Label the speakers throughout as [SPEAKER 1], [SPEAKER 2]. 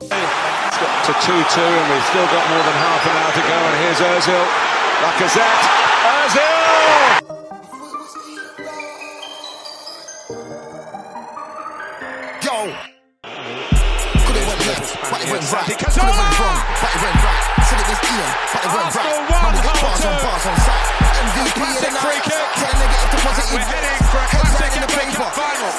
[SPEAKER 1] It's got to 2 2, and we've still got more than half an hour to go. And here's Ozil. Lacazette. Ozil!
[SPEAKER 2] Yo! Could it went left, but it went right. Could it went wrong, but it went right. Said it was Ian, but it went right. Man, we
[SPEAKER 1] Hull
[SPEAKER 2] bars on bars on site. MVP
[SPEAKER 1] Classic
[SPEAKER 2] the night.
[SPEAKER 1] free kick.
[SPEAKER 2] Turn negative to positive.
[SPEAKER 1] We're heading for a classic
[SPEAKER 2] in the paper.
[SPEAKER 1] Final.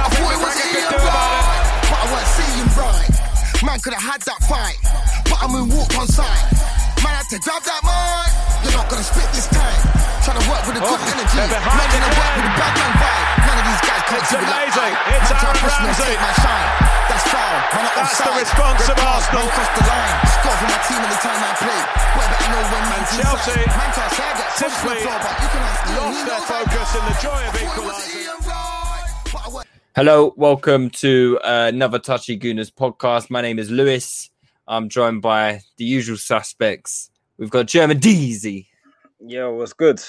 [SPEAKER 1] Nothing
[SPEAKER 2] was
[SPEAKER 1] McGregor could do about it.
[SPEAKER 2] But I weren't seeing right. Man could have had that fight, but I'm in walk on side. Man had to grab that mic. You're not gonna spit this time. Trying to work with a good
[SPEAKER 1] Oh,
[SPEAKER 2] energy. Man gonna work with a bad man vibe. None of these guys could
[SPEAKER 1] It's
[SPEAKER 2] do it like
[SPEAKER 1] It's
[SPEAKER 2] Man try to
[SPEAKER 1] Aaron
[SPEAKER 2] and
[SPEAKER 1] Ramsey.
[SPEAKER 2] my shine. That's foul. Man,
[SPEAKER 1] That's the response of Arsenal.
[SPEAKER 2] Man crossed the line. Score for my team anytime I play. Boy, better know when man's
[SPEAKER 1] Chelsea
[SPEAKER 2] inside. Man can't say I get touched on the
[SPEAKER 1] simply
[SPEAKER 2] can
[SPEAKER 1] Lost their focus in the joy of equalising.
[SPEAKER 3] Hello, welcome to uh, another Touchy Gooners podcast. My name is Lewis. I'm joined by the usual suspects. We've got German Deezy.
[SPEAKER 4] Yo, what's good?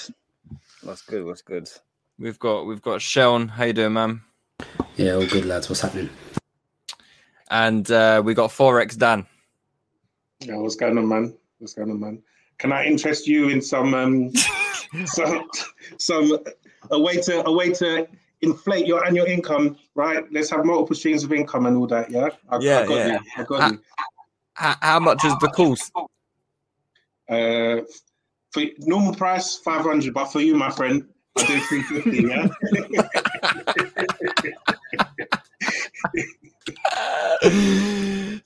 [SPEAKER 4] What's good? What's good?
[SPEAKER 3] We've got we've got Sean. How you doing, man?
[SPEAKER 5] Yeah, all good, lads. What's happening?
[SPEAKER 3] And uh, we got Forex Dan.
[SPEAKER 6] Yeah, what's going on, man? What's going on, man? Can I interest you in some um some some a way to a way to inflate your annual income, right? Let's have multiple streams of income and all that, yeah? I,
[SPEAKER 3] Yeah,
[SPEAKER 6] I got
[SPEAKER 3] yeah.
[SPEAKER 6] you. I got you.
[SPEAKER 3] How much is the course?
[SPEAKER 6] Uh, for normal price, five hundred, but for you, my friend, I do three fifty, yeah.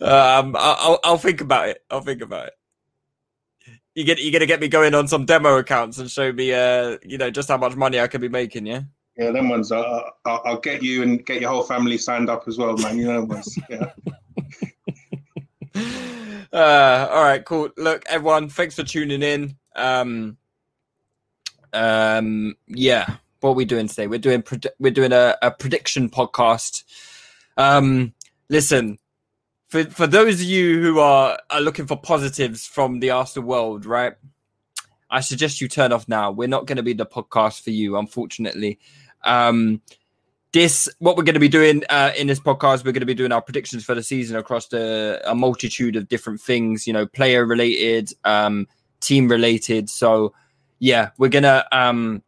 [SPEAKER 3] um, I'll, I'll I'll think about it. I'll think about it. You get you're gonna get me going on some demo accounts and show me, uh, you know, just how much money I could be making. Yeah.
[SPEAKER 6] Yeah, them ones. I'll, I'll get you and get your whole family signed up as well, man. You know. Yeah.
[SPEAKER 3] uh, all right, cool. Look, everyone, thanks for tuning in. Um, um, yeah, what are we doing today? We're doing pred- we're doing a, a prediction podcast. Um, listen, for for those of you who are are looking for positives from the Arsenal world, right? I suggest you turn off now. We're not going to be the podcast for you, unfortunately. Um, this what we're going to be doing uh, in this podcast we're going to be doing our predictions for the season across the a multitude of different things you know player related um team related so yeah we're gonna um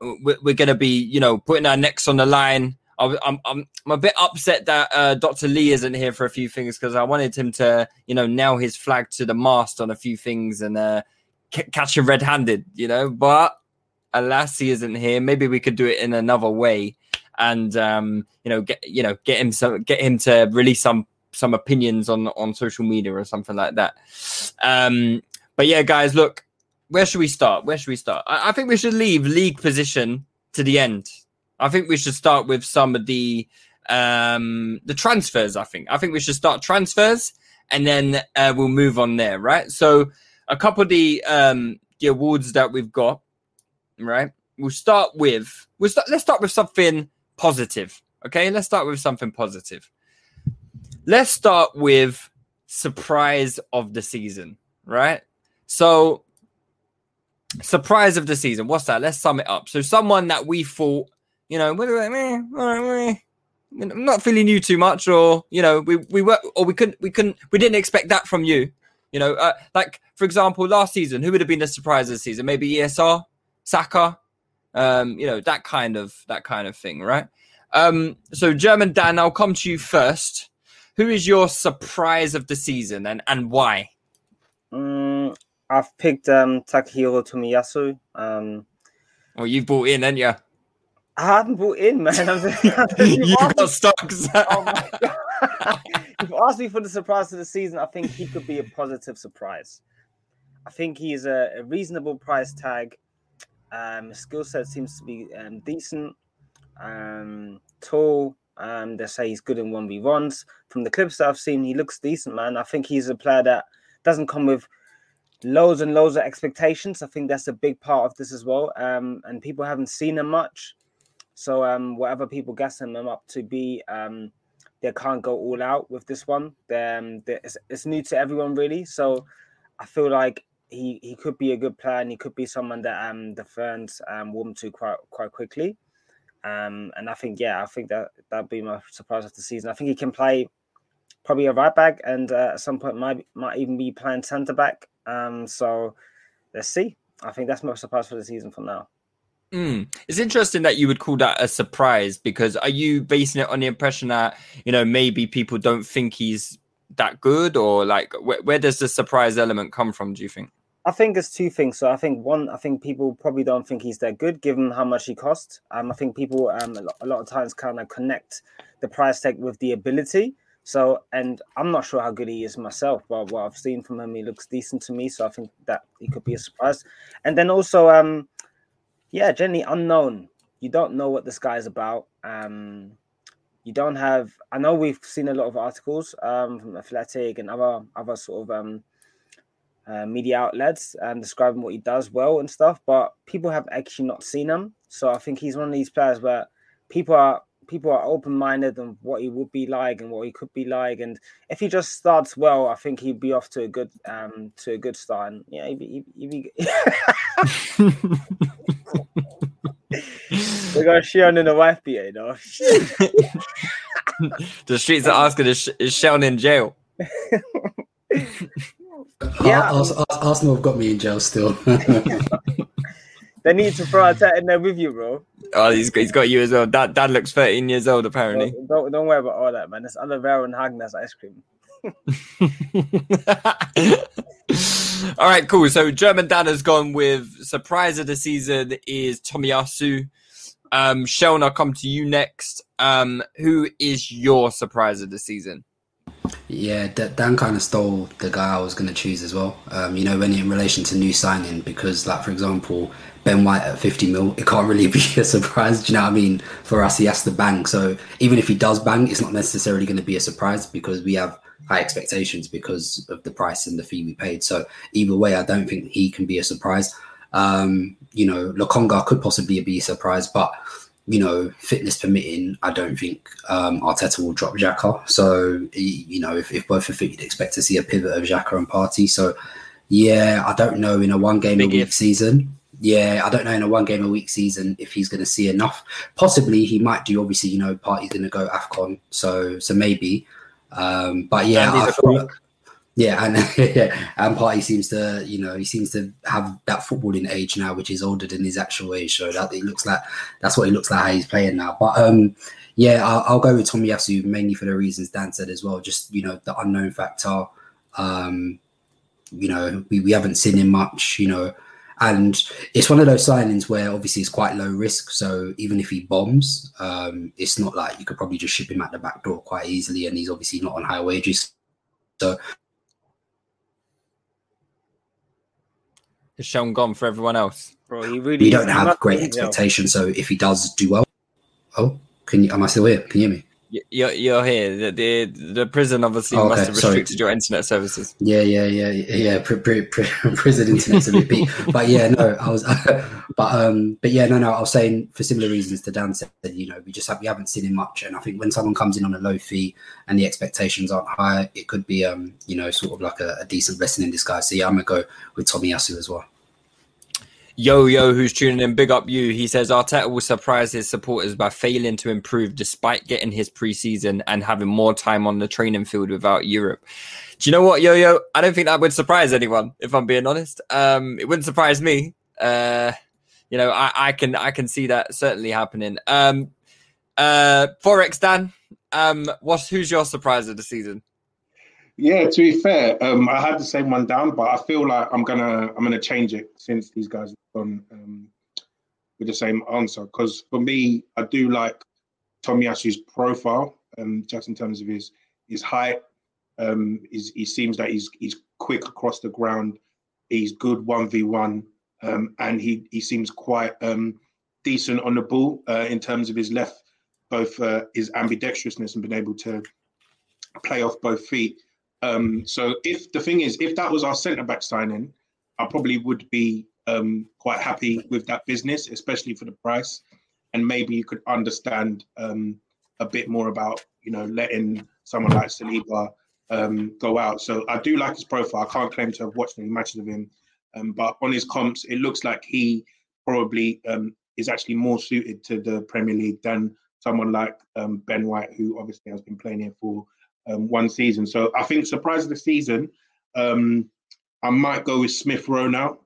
[SPEAKER 3] we're, we're gonna be you know putting our necks on the line I- I'm, I'm I'm a bit upset that uh, Dr. Lee isn't here for a few things because I wanted him to, you know, nail his flag to the mast on a few things and uh, c- catch him red-handed, you know. But alas, he isn't here. Maybe we could do it in another way, and um, you know, get you know, get him some, get him to release some some opinions on on social media or something like that. Um, but yeah, guys, look, where should we start? Where should we start? I, I think we should leave league position to the end. I think we should start with some of the um the transfers. I think I think we should start transfers and then uh, we'll move on there, right? So a couple of the um the awards that we've got, right? We'll start with we'll start. Let's start with something positive. Okay, let's start with something positive. Let's start with surprise of the season, right? So surprise of the season. What's that? Let's sum it up. So someone that we thought, you know. I'm not feeling you too much, or you know, we we were, or we couldn't, we couldn't, we didn't expect that from you. You know, uh, like for example, last season, who would have been the surprise of the season? Maybe ESR, Saka, um, you know, that kind of that kind of thing, right? Um, so German Dan, I'll come to you first. Who is your surprise of the season and and why?
[SPEAKER 4] Mm, I've picked um, Takehiro Tomiyasu. Um,
[SPEAKER 3] Well, you've bought in, haven't you?
[SPEAKER 4] I haven't bought in, man. I'm
[SPEAKER 3] You've
[SPEAKER 4] asked
[SPEAKER 3] got
[SPEAKER 4] me,
[SPEAKER 3] stocks.
[SPEAKER 4] oh You've asked me for the surprise of the season. I think he could be a positive surprise. I think he's a, a reasonable price tag. Um, skill set seems to be um, decent. Um, tall, Um, they say he's good in one v ones. From the clips that I've seen, he looks decent, man. I think he's a player that doesn't come with loads and loads of expectations. I think that's a big part of this as well. Um, and people haven't seen him much, so um, whatever people guessing him up to be, um, they can't go all out with this one. Um, it's, it's new to everyone really, so I feel like he he could be a good player and he could be someone that um the fans um warm to quite quite quickly. Um, and I think yeah, I think that that'd be my surprise of the season. I think he can play probably a right back and uh, at some point might might even be playing centre back. Um, so let's see. I think that's my surprise for the season for now.
[SPEAKER 3] Mm. It's interesting that you would call that a surprise because are you basing it on the impression that you know maybe people don't think he's that good or like where, where does the surprise element come from? Do you think?
[SPEAKER 4] I think there's two things. So I think one, I think people probably don't think he's that good given how much he costs. Um, I think people um, a, lot, a lot of times kind of connect the price tag with the ability. So, and I'm not sure how good he is myself, but what I've seen from him, he looks decent to me. So I think that he could be a surprise. And then also, um, yeah, generally unknown. You don't know what this guy's about. Um, you don't have. I know we've seen a lot of articles um, from Athletic and other other sort of um, uh, media outlets and describing what he does well and stuff, but people have actually not seen him. So I think he's one of these players where people are people are open minded on what he would be like and what he could be like. And if he just starts well, I think he'd be off to a good um to a good start. And yeah, he'd be, he'd be... we got Shion in the wife beater, you know.
[SPEAKER 3] the streets are asking is, is Shion in jail?
[SPEAKER 5] yeah. Arsenal have got me in jail still.
[SPEAKER 4] they need to throw a tat in there with you, bro.
[SPEAKER 3] Oh, he's got, he's got you as well. Dad, Dad looks 13 years old, apparently.
[SPEAKER 4] Don't, don't, don't worry about all that, man. It's aloe vera and Häagen-Dazs ice cream.
[SPEAKER 3] all right, cool. So German Dan has gone with surprise of the season is Tomiyasu. Um, Sheldon, I'll come to you next. Um, who is your surprise of the season?
[SPEAKER 5] Yeah, Dan kind of stole the guy I was going to choose as well. Um, you know, when in relation to new signing, because like for example, Ben White at 50 mil, it can't really be a surprise. Do you know what I mean? For us, he has to bang. So even if he does bang, it's not necessarily going to be a surprise because we have high expectations because of the price and the fee we paid. So either way, I don't think he can be a surprise. Um, you know, Lokonga could possibly be a surprise, but you know, fitness permitting, I don't think um, Arteta will drop Xhaka. So, you know, if, if both are fit, you'd expect to see a pivot of Xhaka and Partey. So, yeah, I don't know in a one game Big a week if. season. Yeah, I don't know in a one game a week season if he's going to see enough. Possibly he might do. Obviously, you know, Partey's going to go Afcon, so so maybe. Um, but yeah, I feel, yeah, and yeah, and Partey seems to, you know, he seems to have that footballing age now, which is older than his actual age. So that it looks like that's what it looks like how he's playing now. But um, yeah, I'll, I'll go with Tomiyasu mainly for the reasons Dan said as well. Just you know, the unknown factor. Um, you know, we, we haven't seen him much. You know, and it's one of those signings where obviously it's quite low risk. So even if he bombs, um, it's not like you could probably just ship him at the back door quite easily, and he's obviously not on high wages. So
[SPEAKER 3] has shown gone for everyone else.
[SPEAKER 4] Bro, he really.
[SPEAKER 5] We don't have great expectations, so if he does do well, oh, can you? Am I still here? Can you hear me?
[SPEAKER 3] You're, you're here. The, the, the prison obviously oh, okay. must have restricted Sorry. your internet services.
[SPEAKER 5] Yeah, yeah, yeah, yeah. Pr- pr- pr- prison internet's a bit beat, but yeah, no, I was, but um, but yeah, no, no. I was saying for similar reasons to Dan said. You know, we just have we haven't seen him much, and I think when someone comes in on a low fee and the expectations aren't high, it could be um, you know, sort of like a, a decent blessing in disguise. So yeah, I'm gonna go with Tomiyasu as well.
[SPEAKER 3] Yo Yo, who's tuning in, big up you. He says Arteta will surprise his supporters by failing to improve despite getting his preseason and having more time on the training field without Europe. Do you know what, Yo Yo? I don't think that would surprise anyone, if I'm being honest. Um, it wouldn't surprise me. Uh, you know, I, I can I can see that certainly happening. Um, uh, Forex Dan, um, what's who's your surprise of the season?
[SPEAKER 6] Yeah, to be fair, um, I had the same one down, but I feel like I'm gonna I'm gonna change it since these guys have gone um, with the same answer. Because for me, I do like Tomiyasu's profile, um, just in terms of his his height. Um, he seems that he's he's quick across the ground. He's good one v one, um, and he he seems quite um, decent on the ball uh, in terms of his left both uh, his ambidextrousness and been able to play off both feet. Um, so if the thing is, if that was our centre back signing, I probably would be um, quite happy with that business, especially for the price. And maybe you could understand um, a bit more about, you know, letting someone like Saliba um, go out. So I do like his profile. I can't claim to have watched any matches of him, um, but on his comps, it looks like he probably um, is actually more suited to the Premier League than someone like Ben White, who obviously has been playing here for um, one season. So I think surprise of the season, um, I might go with Smith Rowe now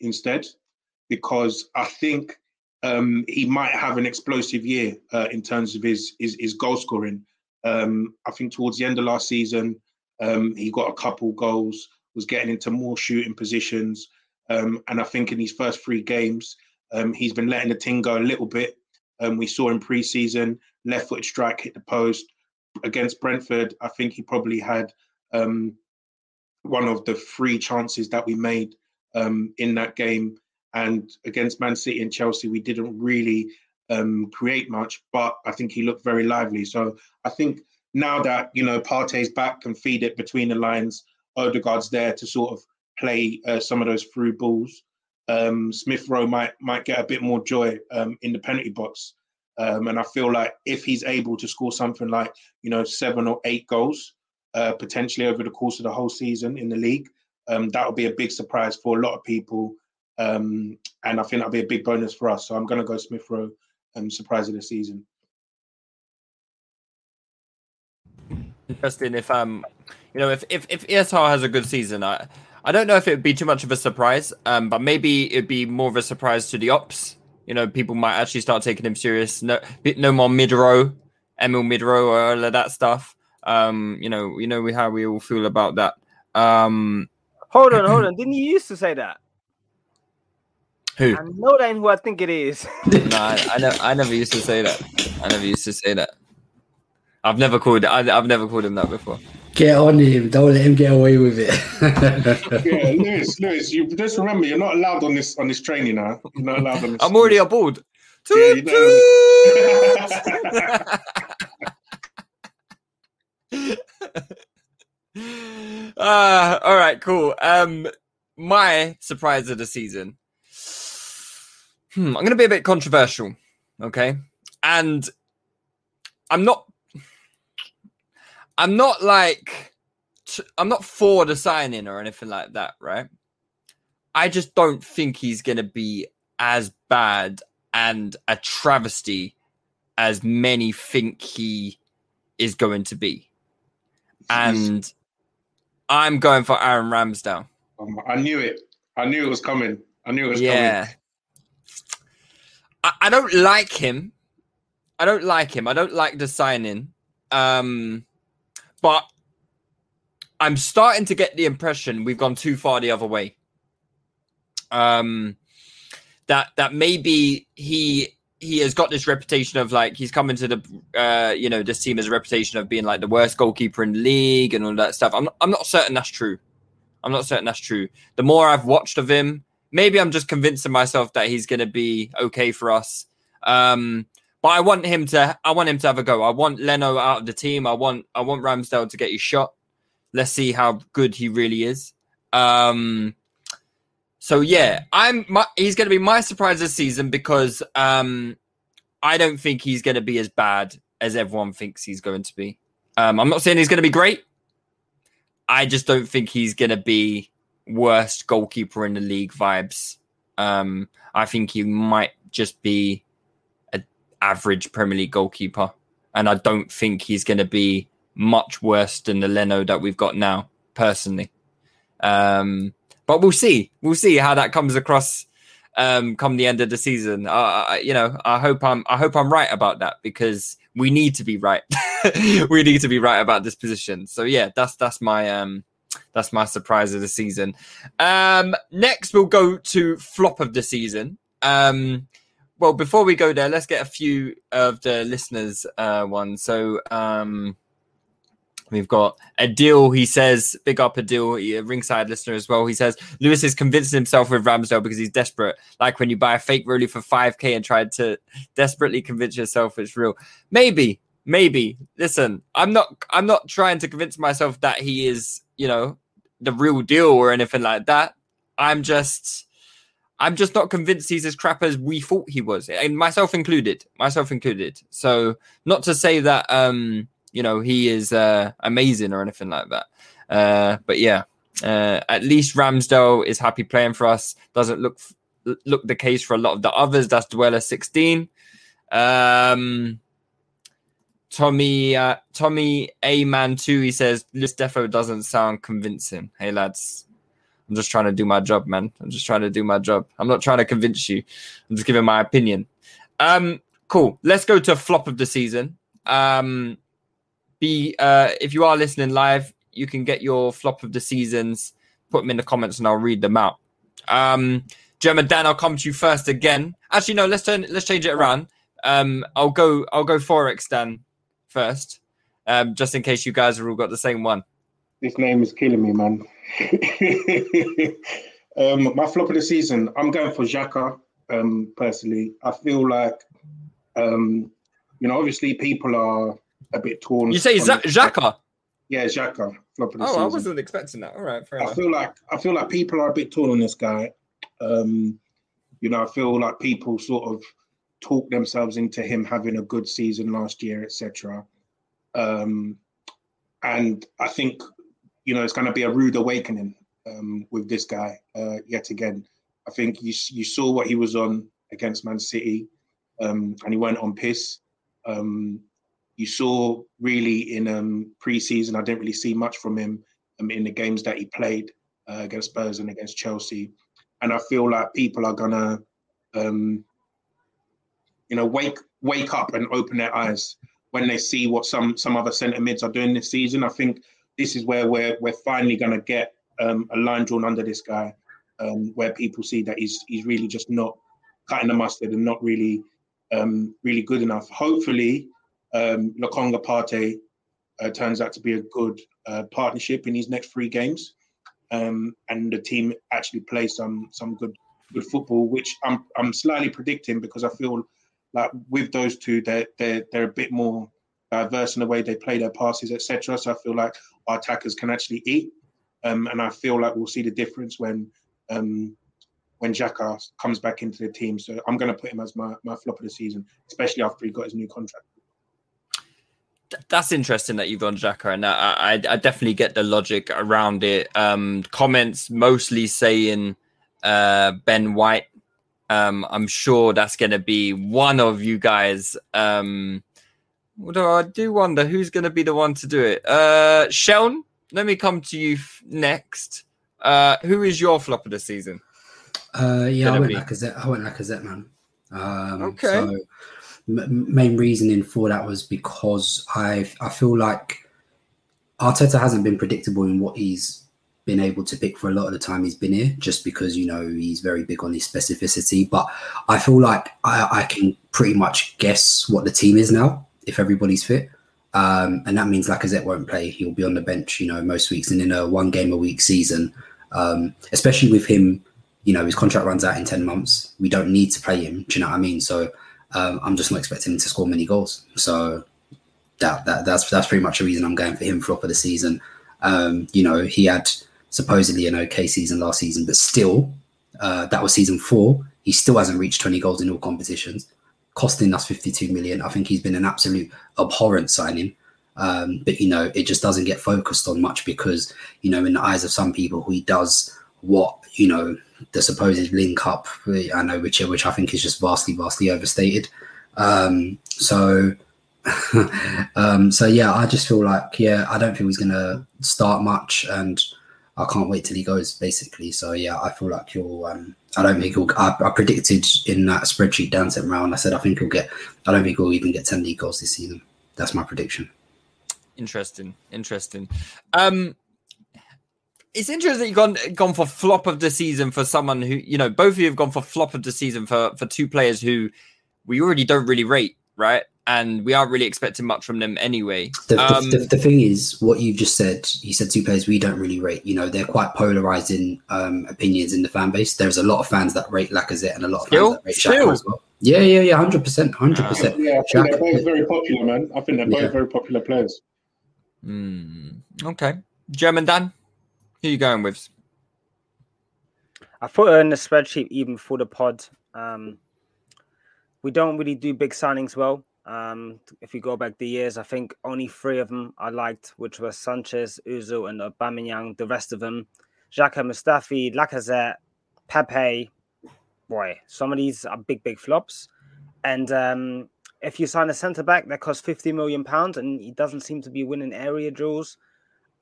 [SPEAKER 6] instead because I think um, he might have an explosive year uh, in terms of his his, his goal scoring. Um, I think towards the end of last season, um, he got a couple goals, was getting into more shooting positions, um, and I think in these first three games, um, he's been letting the thing go a little bit. Um, we saw in pre-season, left-footed strike hit the post against Brentford. I think he probably had one of the three chances that we made in that game and against Man City and Chelsea, we didn't really um, create much, but I think he looked very lively. So I think now that you know Partey's back and feed it between the lines, Odegaard's there to sort of play uh, some of those through balls. Um, Smith Rowe might might get a bit more joy um, in the penalty box, um, and I feel like if he's able to score something like you know seven or eight goals uh, potentially over the course of the whole season in the league, um, that would be a big surprise for a lot of people um, and I think that'll be a big bonus for us. So I'm going to go Smith Rowe, um, surprise of the season.
[SPEAKER 3] Interesting. If um, you know, if if if ESR has a good season, I I don't know if it would be too much of a surprise. Um, but maybe it'd be more of a surprise to the ops. You know, people might actually start taking him serious. No, no more mid row, Emile mid row, or all of that stuff. Um, you know, you know how we all feel about that. Um,
[SPEAKER 4] hold on, hold on. Didn't you used to say that?
[SPEAKER 3] Who?
[SPEAKER 4] I know that ain't who I think it is.
[SPEAKER 3] no, I, I, never, I never used to say that. I never used to say that. I've never called. I, have never called him that before.
[SPEAKER 5] Get on him! Don't let him get away with it.
[SPEAKER 6] yeah, Lewis, Lewis, you just remember you're not allowed on this on this training now. You're not allowed on this.
[SPEAKER 3] I'm already aboard.
[SPEAKER 6] Yeah, you
[SPEAKER 3] uh, all right, cool. Um, my surprise of the season hmm, I'm going to be a bit controversial, okay? And I'm not, I'm not like, I'm not for the signing or anything like that, right? I just don't think he's going to be as bad and a travesty as many think he is going to be. And I'm going for Aaron Ramsdale.
[SPEAKER 6] Um, I knew it. I knew it was coming. I knew it was
[SPEAKER 3] yeah.
[SPEAKER 6] coming.
[SPEAKER 3] I, I don't like him. I don't like him. I don't like the signing. Um, but I'm starting to get the impression we've gone too far the other way. Um, that that maybe he he has got this reputation of like he's coming to the uh you know this team has a reputation of being like the worst goalkeeper in the league and all that stuff. I'm not, I'm not certain that's true. I'm not certain that's true. The more I've watched of him, maybe I'm just convincing myself that he's going to be okay for us. Um, but I want him to. I want him to have a go. I want Leno out of the team. I want. I want Ramsdale to get his shot. Let's see how good he really is. Um, so yeah, I'm. My, he's going to be my surprise this season because um, I don't think he's going to be as bad as everyone thinks he's going to be. Um, I'm not saying he's going to be great. I just don't think he's going to be worst goalkeeper in the league vibes. Um, I think he might just be average Premier League goalkeeper, and I don't think he's going to be much worse than the Leno that we've got now, personally. Um, but we'll see. We'll see how that comes across um, come the end of the season. Uh, you know, I hope I'm I hope I'm right about that because we need to be right. we need to be right about this position. So yeah, that's that's my um that's my surprise of the season. Um, next, we'll go to flop of the season. Um, well, before we go there, let's get a few of the listeners' uh, ones. So, um, We've got Adil. He says, big up Adil, a ringside listener as well. He says, Lewis is convincing himself with Ramsdale because he's desperate. Like when you buy a fake Rolly for 5K and try to desperately convince yourself it's real. Maybe, maybe. Listen, I'm not I'm not trying to convince myself that he is, you know, the real deal or anything like that. I'm just I'm just not convinced he's as crap as we thought he was, and myself included. Myself included. So not to say that um you know he is uh, amazing or anything like that. Uh, but yeah, uh, at least Ramsdale is happy playing for us. Doesn't look look the case for a lot of the others. That's Dweller sixteen. Um, Tommy uh, Tommy A man two. He says Luis Defo doesn't sound convincing. Hey lads, I'm just trying to do my job, man. I'm just trying to do my job. I'm not trying to convince you. I'm just giving my opinion. Um, cool. Let's go to flop of the season. Um, be uh, if you are listening live, you can get your flop of the seasons. Put them in the comments, and I'll read them out. Um, Dan, I'll come to you first again. Actually, no, let's turn let's change it around. Um, I'll go I'll go Forex Dan first, um, just in case you guys have all got the same one.
[SPEAKER 6] This name is killing me, man. um, my flop of the season, I'm going for Xhaka. Um, personally, I feel like, um, you know, obviously people are a bit torn.
[SPEAKER 3] You say Z- Xhaka?
[SPEAKER 6] Yeah, Xhaka. Flop of the
[SPEAKER 3] oh,
[SPEAKER 6] season.
[SPEAKER 3] I wasn't expecting that. All right, fair
[SPEAKER 6] I
[SPEAKER 3] enough.
[SPEAKER 6] feel like I feel like people are a bit torn on this guy. Um, you know, I feel like people sort of talk themselves into him having a good season last year, etc. Um, and I think you know it's going to be a rude awakening um, with this guy uh, yet again. I think you you saw what he was on against Man City, um, and he went on piss. Um, you saw really in um, pre-season, I didn't really see much from him um, in the games that he played uh, against Spurs and against Chelsea, and I feel like people are gonna, um, you know, wake wake up and open their eyes when they see what some some other centre mids are doing this season. I think this is where we're we're finally gonna get um, a line drawn under this guy, um, where people see that he's he's really just not cutting the mustard and not really um, really good enough. Hopefully, um, Lokonga Partey uh, turns out to be a good uh, partnership in his next three games, um, and the team actually play some some good good football, which I'm I'm slightly predicting because I feel like with those two, they're they're they're a bit more diverse in the way they play their passes, etc. So I feel like attackers can actually eat, um, and I feel like we'll see the difference when um, when Xhaka comes back into the team. So I'm going to put him as my, my flop of the season, especially after he got his new contract.
[SPEAKER 3] That's interesting that you've gone Xhaka, and I, I, I definitely get the logic around it. Um, comments mostly saying uh, Ben White. Um, I'm sure that's going to be one of you guys. Um, although I do wonder who's going to be the one to do it. Uh, Sheldon, let me come to you f- next. Uh, who is your flop of the season?
[SPEAKER 5] Uh, yeah, I went Lacazette. I went Lacazette, man. Um,
[SPEAKER 3] Okay.
[SPEAKER 5] So m- main reasoning for that was because I I feel like Arteta hasn't been predictable in what he's been able to pick for a lot of the time he's been here, just because you know he's very big on his specificity. But I feel like I, I can pretty much guess what the team is now if everybody's fit. Um, and that means Lacazette won't play. He'll be on the bench, you know, most weeks. And in a one game a week season, um, especially with him, you know, his contract runs out in 10 months. We don't need to play him. Do you know what I mean? So um, I'm just not expecting him to score many goals. So that, that that's that's pretty much the reason I'm going for him flop of the season. Um, you know, he had supposedly an okay season last season, but still, uh, that was season four. He still hasn't reached 20 goals in all competitions, costing us 52 million. I think he's been an absolute abhorrent signing. Um, but you know, it just doesn't get focused on much because you know, in the eyes of some people, he does what you know the supposed link up. I know which which I think is just vastly, vastly overstated. Um, so, um, so yeah, I just feel like yeah, I don't think he's gonna start much, and I can't wait till he goes. Basically, so yeah, I feel like you'll Um, I don't think he'll. I, I predicted in that spreadsheet sent round. I said I think he'll get. I don't think he'll even get ten league goals this season. That's my prediction.
[SPEAKER 3] Interesting, interesting. Um, it's interesting you've gone gone for flop of the season for someone who you know both of you have gone for flop of the season for for two players who we already don't really rate, right? And we aren't really expecting much from them anyway.
[SPEAKER 5] The,
[SPEAKER 3] Um,
[SPEAKER 5] the, the, the thing is, what you've just said, you said two players we don't really rate. You know, they're quite polarizing um, opinions in the fan base. There's a lot of fans that rate Lacazette and a lot of
[SPEAKER 3] Still?
[SPEAKER 5] fans that rate
[SPEAKER 3] Still?
[SPEAKER 5] Xhaka as well. Yeah, yeah, yeah, hundred percent, hundred percent.
[SPEAKER 6] Yeah, I think they're both very popular, man. I think they're both
[SPEAKER 5] Yeah.
[SPEAKER 6] very popular players.
[SPEAKER 3] hmm, okay, German Dan, who are you going with?
[SPEAKER 4] I put her in the spreadsheet even for the pod. Um, we don't really do big signings well. Um, if you go back the years, I think only three of them I liked, which were Sanchez, Ozil, and Aubameyang. The rest of them, Xhaka, Mustafi, Lacazette, Pepe. Boy, some of these are big, big flops. And um, if you sign a centre back that costs fifty million pounds and he doesn't seem to be winning area duels,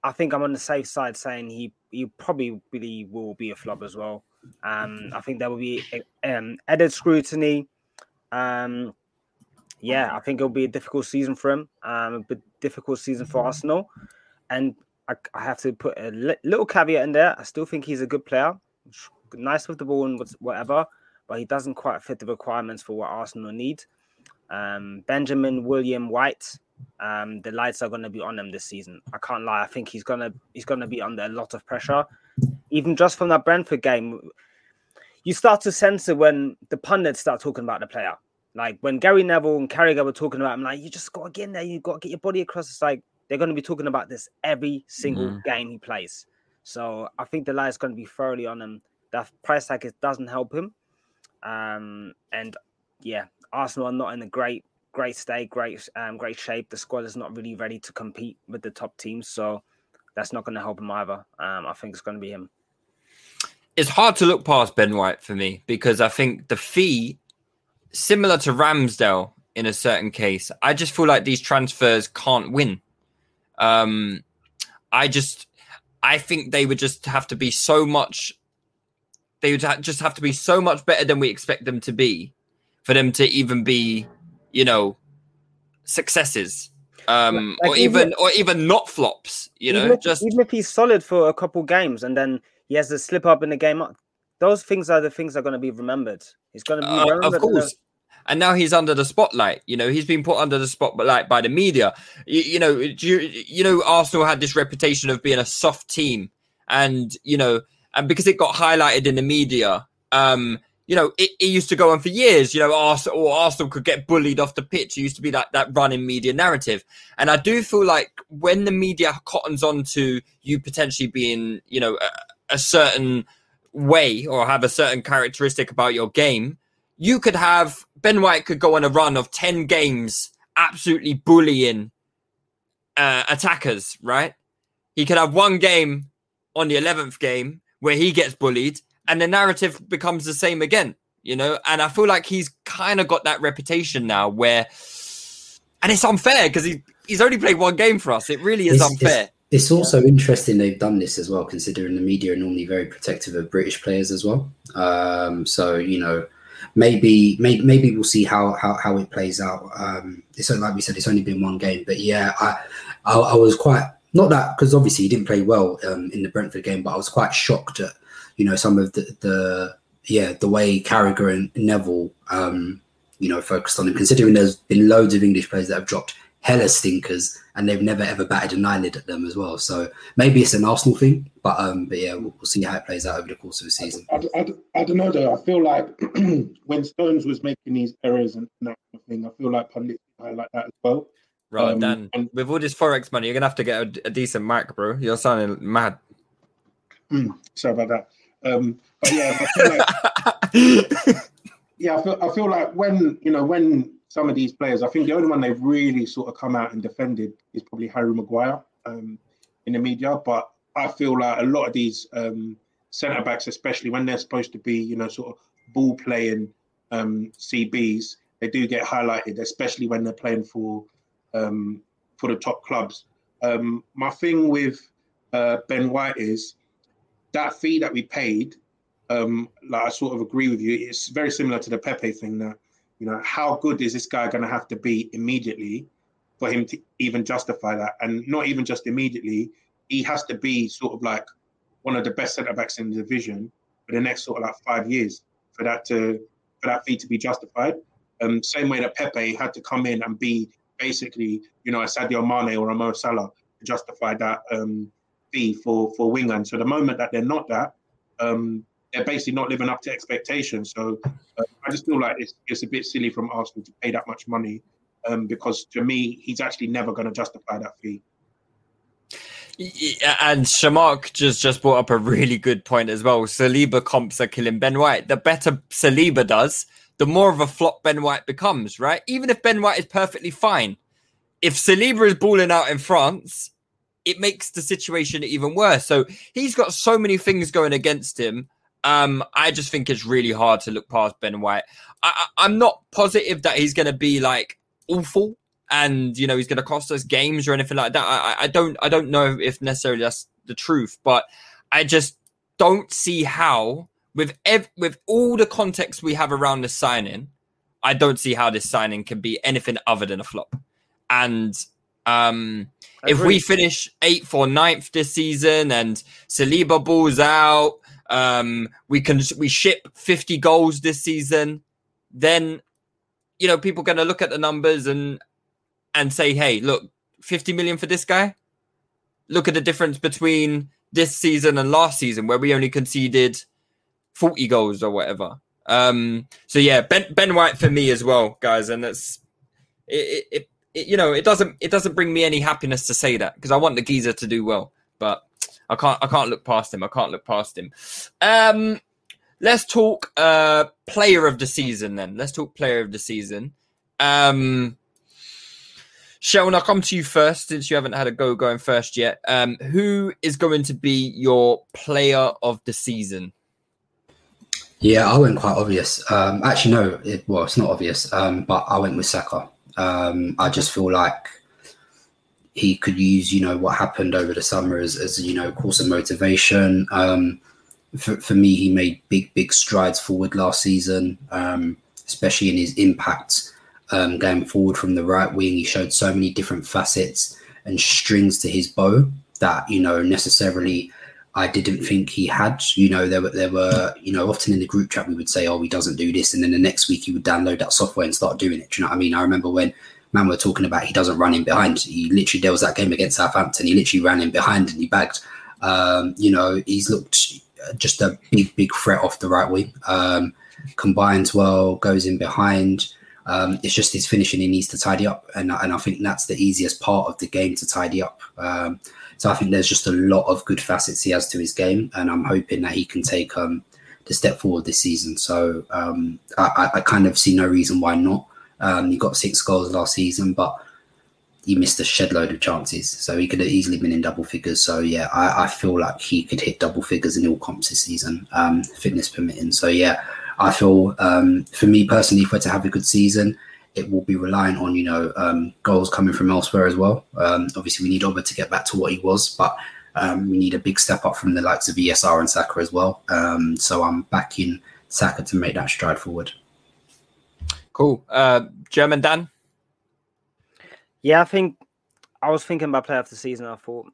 [SPEAKER 4] I think I'm on the safe side saying he he probably really will be a flop as well. Um, I think there will be um, added scrutiny. Um, yeah, I think it'll be a difficult season for him. Um, a bit difficult season for Arsenal, and I, I have to put a li- little caveat in there. I still think he's a good player, nice with the ball and whatever, but he doesn't quite fit the requirements for what Arsenal need. Um, Benjamin William White, um, the lights are going to be on him this season. I can't lie. I think he's gonna he's gonna be under a lot of pressure, even just from that Brentford game. You start to sense it when the pundits start talking about the player. Like when Gary Neville and Carragher were talking about him, like you just got to get in there. You got to get your body across. It's like they're going to be talking about this every single
[SPEAKER 3] Mhm.
[SPEAKER 4] game he plays. So I think the light's going to be thoroughly on him. That price tag is, doesn't help him. Um, and yeah, Arsenal are not in a great, great state, great, um, great shape. The squad is not really ready to compete with the top teams, so that's not going to help him either. Um, I think it's going to be him.
[SPEAKER 3] It's hard to look past Ben White for me because I think the fee, similar to Ramsdale in a certain case, I just feel like these transfers can't win. Um, I just, I think they would just have to be so much. They would ha- just have to be so much better than we expect them to be, for them to even be, you know, successes, um,
[SPEAKER 4] Like
[SPEAKER 3] or
[SPEAKER 4] even-
[SPEAKER 3] or even not flops. You know,
[SPEAKER 4] if,
[SPEAKER 3] just
[SPEAKER 4] even if he's solid for a couple games and then he has a slip up in the game, those things are the things that are going to be remembered. He's going to be
[SPEAKER 3] Uh, of
[SPEAKER 4] in the-
[SPEAKER 3] course. And now he's under the spotlight. You know, he's been put under the spotlight by the media. You, you know, you, you know, Arsenal had this reputation of being a soft team, and you know, and because it got highlighted in the media, um, you know, it, it used to go on for years. You know, Arsenal or Arsenal could get bullied off the pitch. It used to be like that running media narrative, and I do feel like when the media cottons on to you potentially being, you know, a, a certain way or have a certain characteristic about your game, you could have Ben White could go on a run of 10 games absolutely bullying uh, attackers, right? He could have one game on the 11th game where he gets bullied and the narrative becomes the same again, you know? And I feel like he's kind of got that reputation now where, and it's unfair because he, he's only played one game for us. It really is
[SPEAKER 5] It's-
[SPEAKER 3] unfair.
[SPEAKER 5] It's also interesting they've done this as well, considering the media are normally very protective of British players as well. Um, so you know, maybe maybe maybe we'll see how how, how it plays out. Um, it's like we said, it's only been one game, but yeah, I I, I was quite not that because obviously he didn't play well um, in the Brentford game, but I was quite shocked at you know some of the the yeah the way Carragher and Neville um, you know focused on him, considering there's been loads of English players that have dropped hella stinkers and they've never ever batted an eyelid at them as well. So maybe it's an Arsenal thing, but um, but yeah, we'll, we'll see how it plays out over the course of the season.
[SPEAKER 6] I, I, I don't know though. I feel like when Stones was making these errors and that kind of thing, I feel like pundits highlight that as well.
[SPEAKER 3] Right,
[SPEAKER 6] Um,
[SPEAKER 3] Dan.
[SPEAKER 6] and-
[SPEAKER 3] With all this forex money, you're gonna have to get a, a decent mic, bro. You're sounding mad.
[SPEAKER 6] Hmm, sorry about that. Um, but yeah, I feel like yeah, I feel I feel like when you know when some of these players, I think the only one they've really sort of come out and defended is probably Harry Maguire um, in the media. But I feel like a lot of these um, centre backs, especially when they're supposed to be, you know, sort of ball playing um, CBs, they do get highlighted, especially when they're playing for um, for the top clubs. Um, my thing with uh, Ben White is that fee that we paid. Um, like I sort of agree with you. It's very similar to the Pepe thing. That you know, how good is this guy going to have to be immediately for him to even justify that? And not even just immediately, he has to be sort of like one of the best centre backs in the division for the next sort of like five years for that to for that fee to be justified. Um, same way that Pepe had to come in and be basically, you know, a Sadio Mane or a Mo Salah to justify that um, fee for for Wingan. So the moment that they're not that, um, they're basically not living up to expectations. So uh, I just feel like it's, it's a bit silly from Arsenal to pay that much money um, because to me, he's actually never going to justify that fee.
[SPEAKER 3] And Shamark just just brought up a really good point as well. Saliba comps are killing Ben White. The better Saliba does, the more of a flop Ben White becomes, right? Even if Ben White is perfectly fine, if Saliba is balling out in France, it makes the situation even worse. So he's got so many things going against him. Um, I just think it's really hard to look past Ben White. I, I, I'm not positive that he's going to be like awful and you know he's going to cost us games or anything like that. I, I don't I don't know if necessarily that's the truth, but I just don't see how with ev- with all the context we have around the signing, I don't see how this signing can be anything other than a flop. And um, if we finish eighth or ninth this season and Saliba balls out, um, we can we ship 50 goals this season, then you know people going to look at the numbers and and say, hey, look, 50 million for this guy. Look at the difference between this season and last season where we only conceded 40 goals or whatever. Um, so yeah, Ben Ben White for me as well, guys, and that's it, it, it you know, it doesn't it doesn't bring me any happiness to say that because I want the geezer to do well, but I can't I can't look past him. I can't look past him. Um, let's talk uh player of the season then. Let's talk player of the season. Um, Sheldon, I'll come to you first since you haven't had a go going first yet. Um, who is going to be your player of the season?
[SPEAKER 5] Yeah, I went quite obvious. Um, actually, no, it, well, it's not obvious, um, but I went with Saka. Um, I just feel like he could use, you know, what happened over the summer as, as you know, course of motivation. Um, for, for me, he made big, big strides forward last season, um, especially in his impact um, going forward from the right wing. He showed so many different facets and strings to his bow that you know necessarily I didn't think he had. You know, there were there were you know often in the group chat we would say, "Oh, he doesn't do this," and then the next week he would download that software and start doing it. Do you know what I mean? I remember when man we're talking about he doesn't run in behind. He literally there was that game against Southampton. He literally ran in behind and he bagged. Um, you know, he's looked just a big big threat off the right wing. Um, combines well, goes in behind. Um, it's just his finishing he needs to tidy up, and and I think that's the easiest part of the game to tidy up. Um, so I think there's just a lot of good facets he has to his game, and I'm hoping that he can take um, the step forward this season. So um, I, I, kind of see no reason why not. Um, he got six goals last season, but he missed a shed load of chances, so he could have easily been in double figures. So yeah, I, I feel like he could hit double figures in all comps this season, um, fitness permitting. So yeah, I feel um, for me personally, if we're to have a good season, it will be reliant on you know um, goals coming from elsewhere as well. Um, obviously, we need Oba to get back to what he was, but um, we need a big step up from the likes of ESR and Saka as well. Um, so I'm backing Saka to make that stride forward.
[SPEAKER 3] Cool, uh, German Dan.
[SPEAKER 4] Yeah, I think I was thinking about player of the season. I thought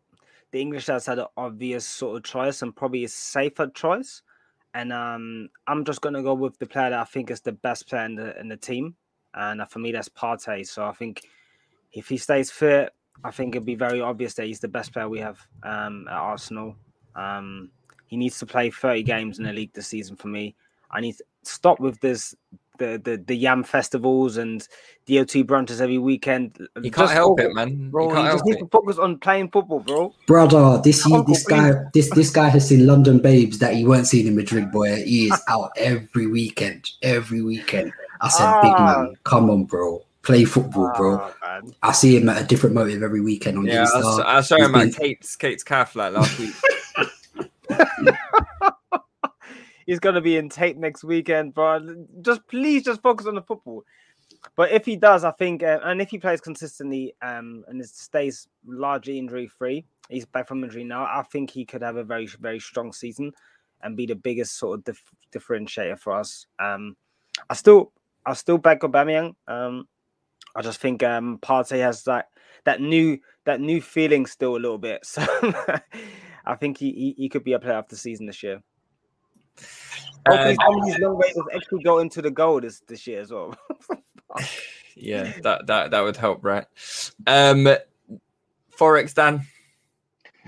[SPEAKER 4] the English has had an obvious sort of choice and probably a safer choice. And um, I'm just going to go with the player that I think is the best player in the in the team, and uh, for me that's Partey. So I think if he stays fit, I think it'd be very obvious that he's the best player we have um, at Arsenal. Um, he needs to play 30 games in the league this season for me. I need to stop with this the the, the yam festivals and DOT brunches every weekend.
[SPEAKER 3] You can't help it, man.
[SPEAKER 4] Bro,
[SPEAKER 3] you,
[SPEAKER 4] you just need to focus on playing football, bro.
[SPEAKER 5] Brother, this he, this guy this this guy has seen London babes that he weren't seeing in Madrid, boy. He is out every weekend, every weekend. I said, ah. big man, come on, bro. Play football, bro. Ah, I see him at a different motive every weekend on
[SPEAKER 3] yeah,
[SPEAKER 5] Insta.
[SPEAKER 3] I, I saw him at Kate's Kate's calf like last week.
[SPEAKER 4] he's gonna be in Tate next weekend, bro. Just please, just focus on the football. But if he does, I think, uh, and if he plays consistently um, and stays largely injury free, he's back from injury now. I think he could have a very, very strong season and be the biggest sort of dif- differentiator for us. Um, I still, I still back Aubameyang. Um, I just think um, Partey has that that new that new feeling still a little bit. So I think he, he, he could be a player of the season this year. Hopefully, uh, some of these long races actually go into the goal this, this year as well.
[SPEAKER 3] yeah, that that that would help, right? Um, Forex Dan,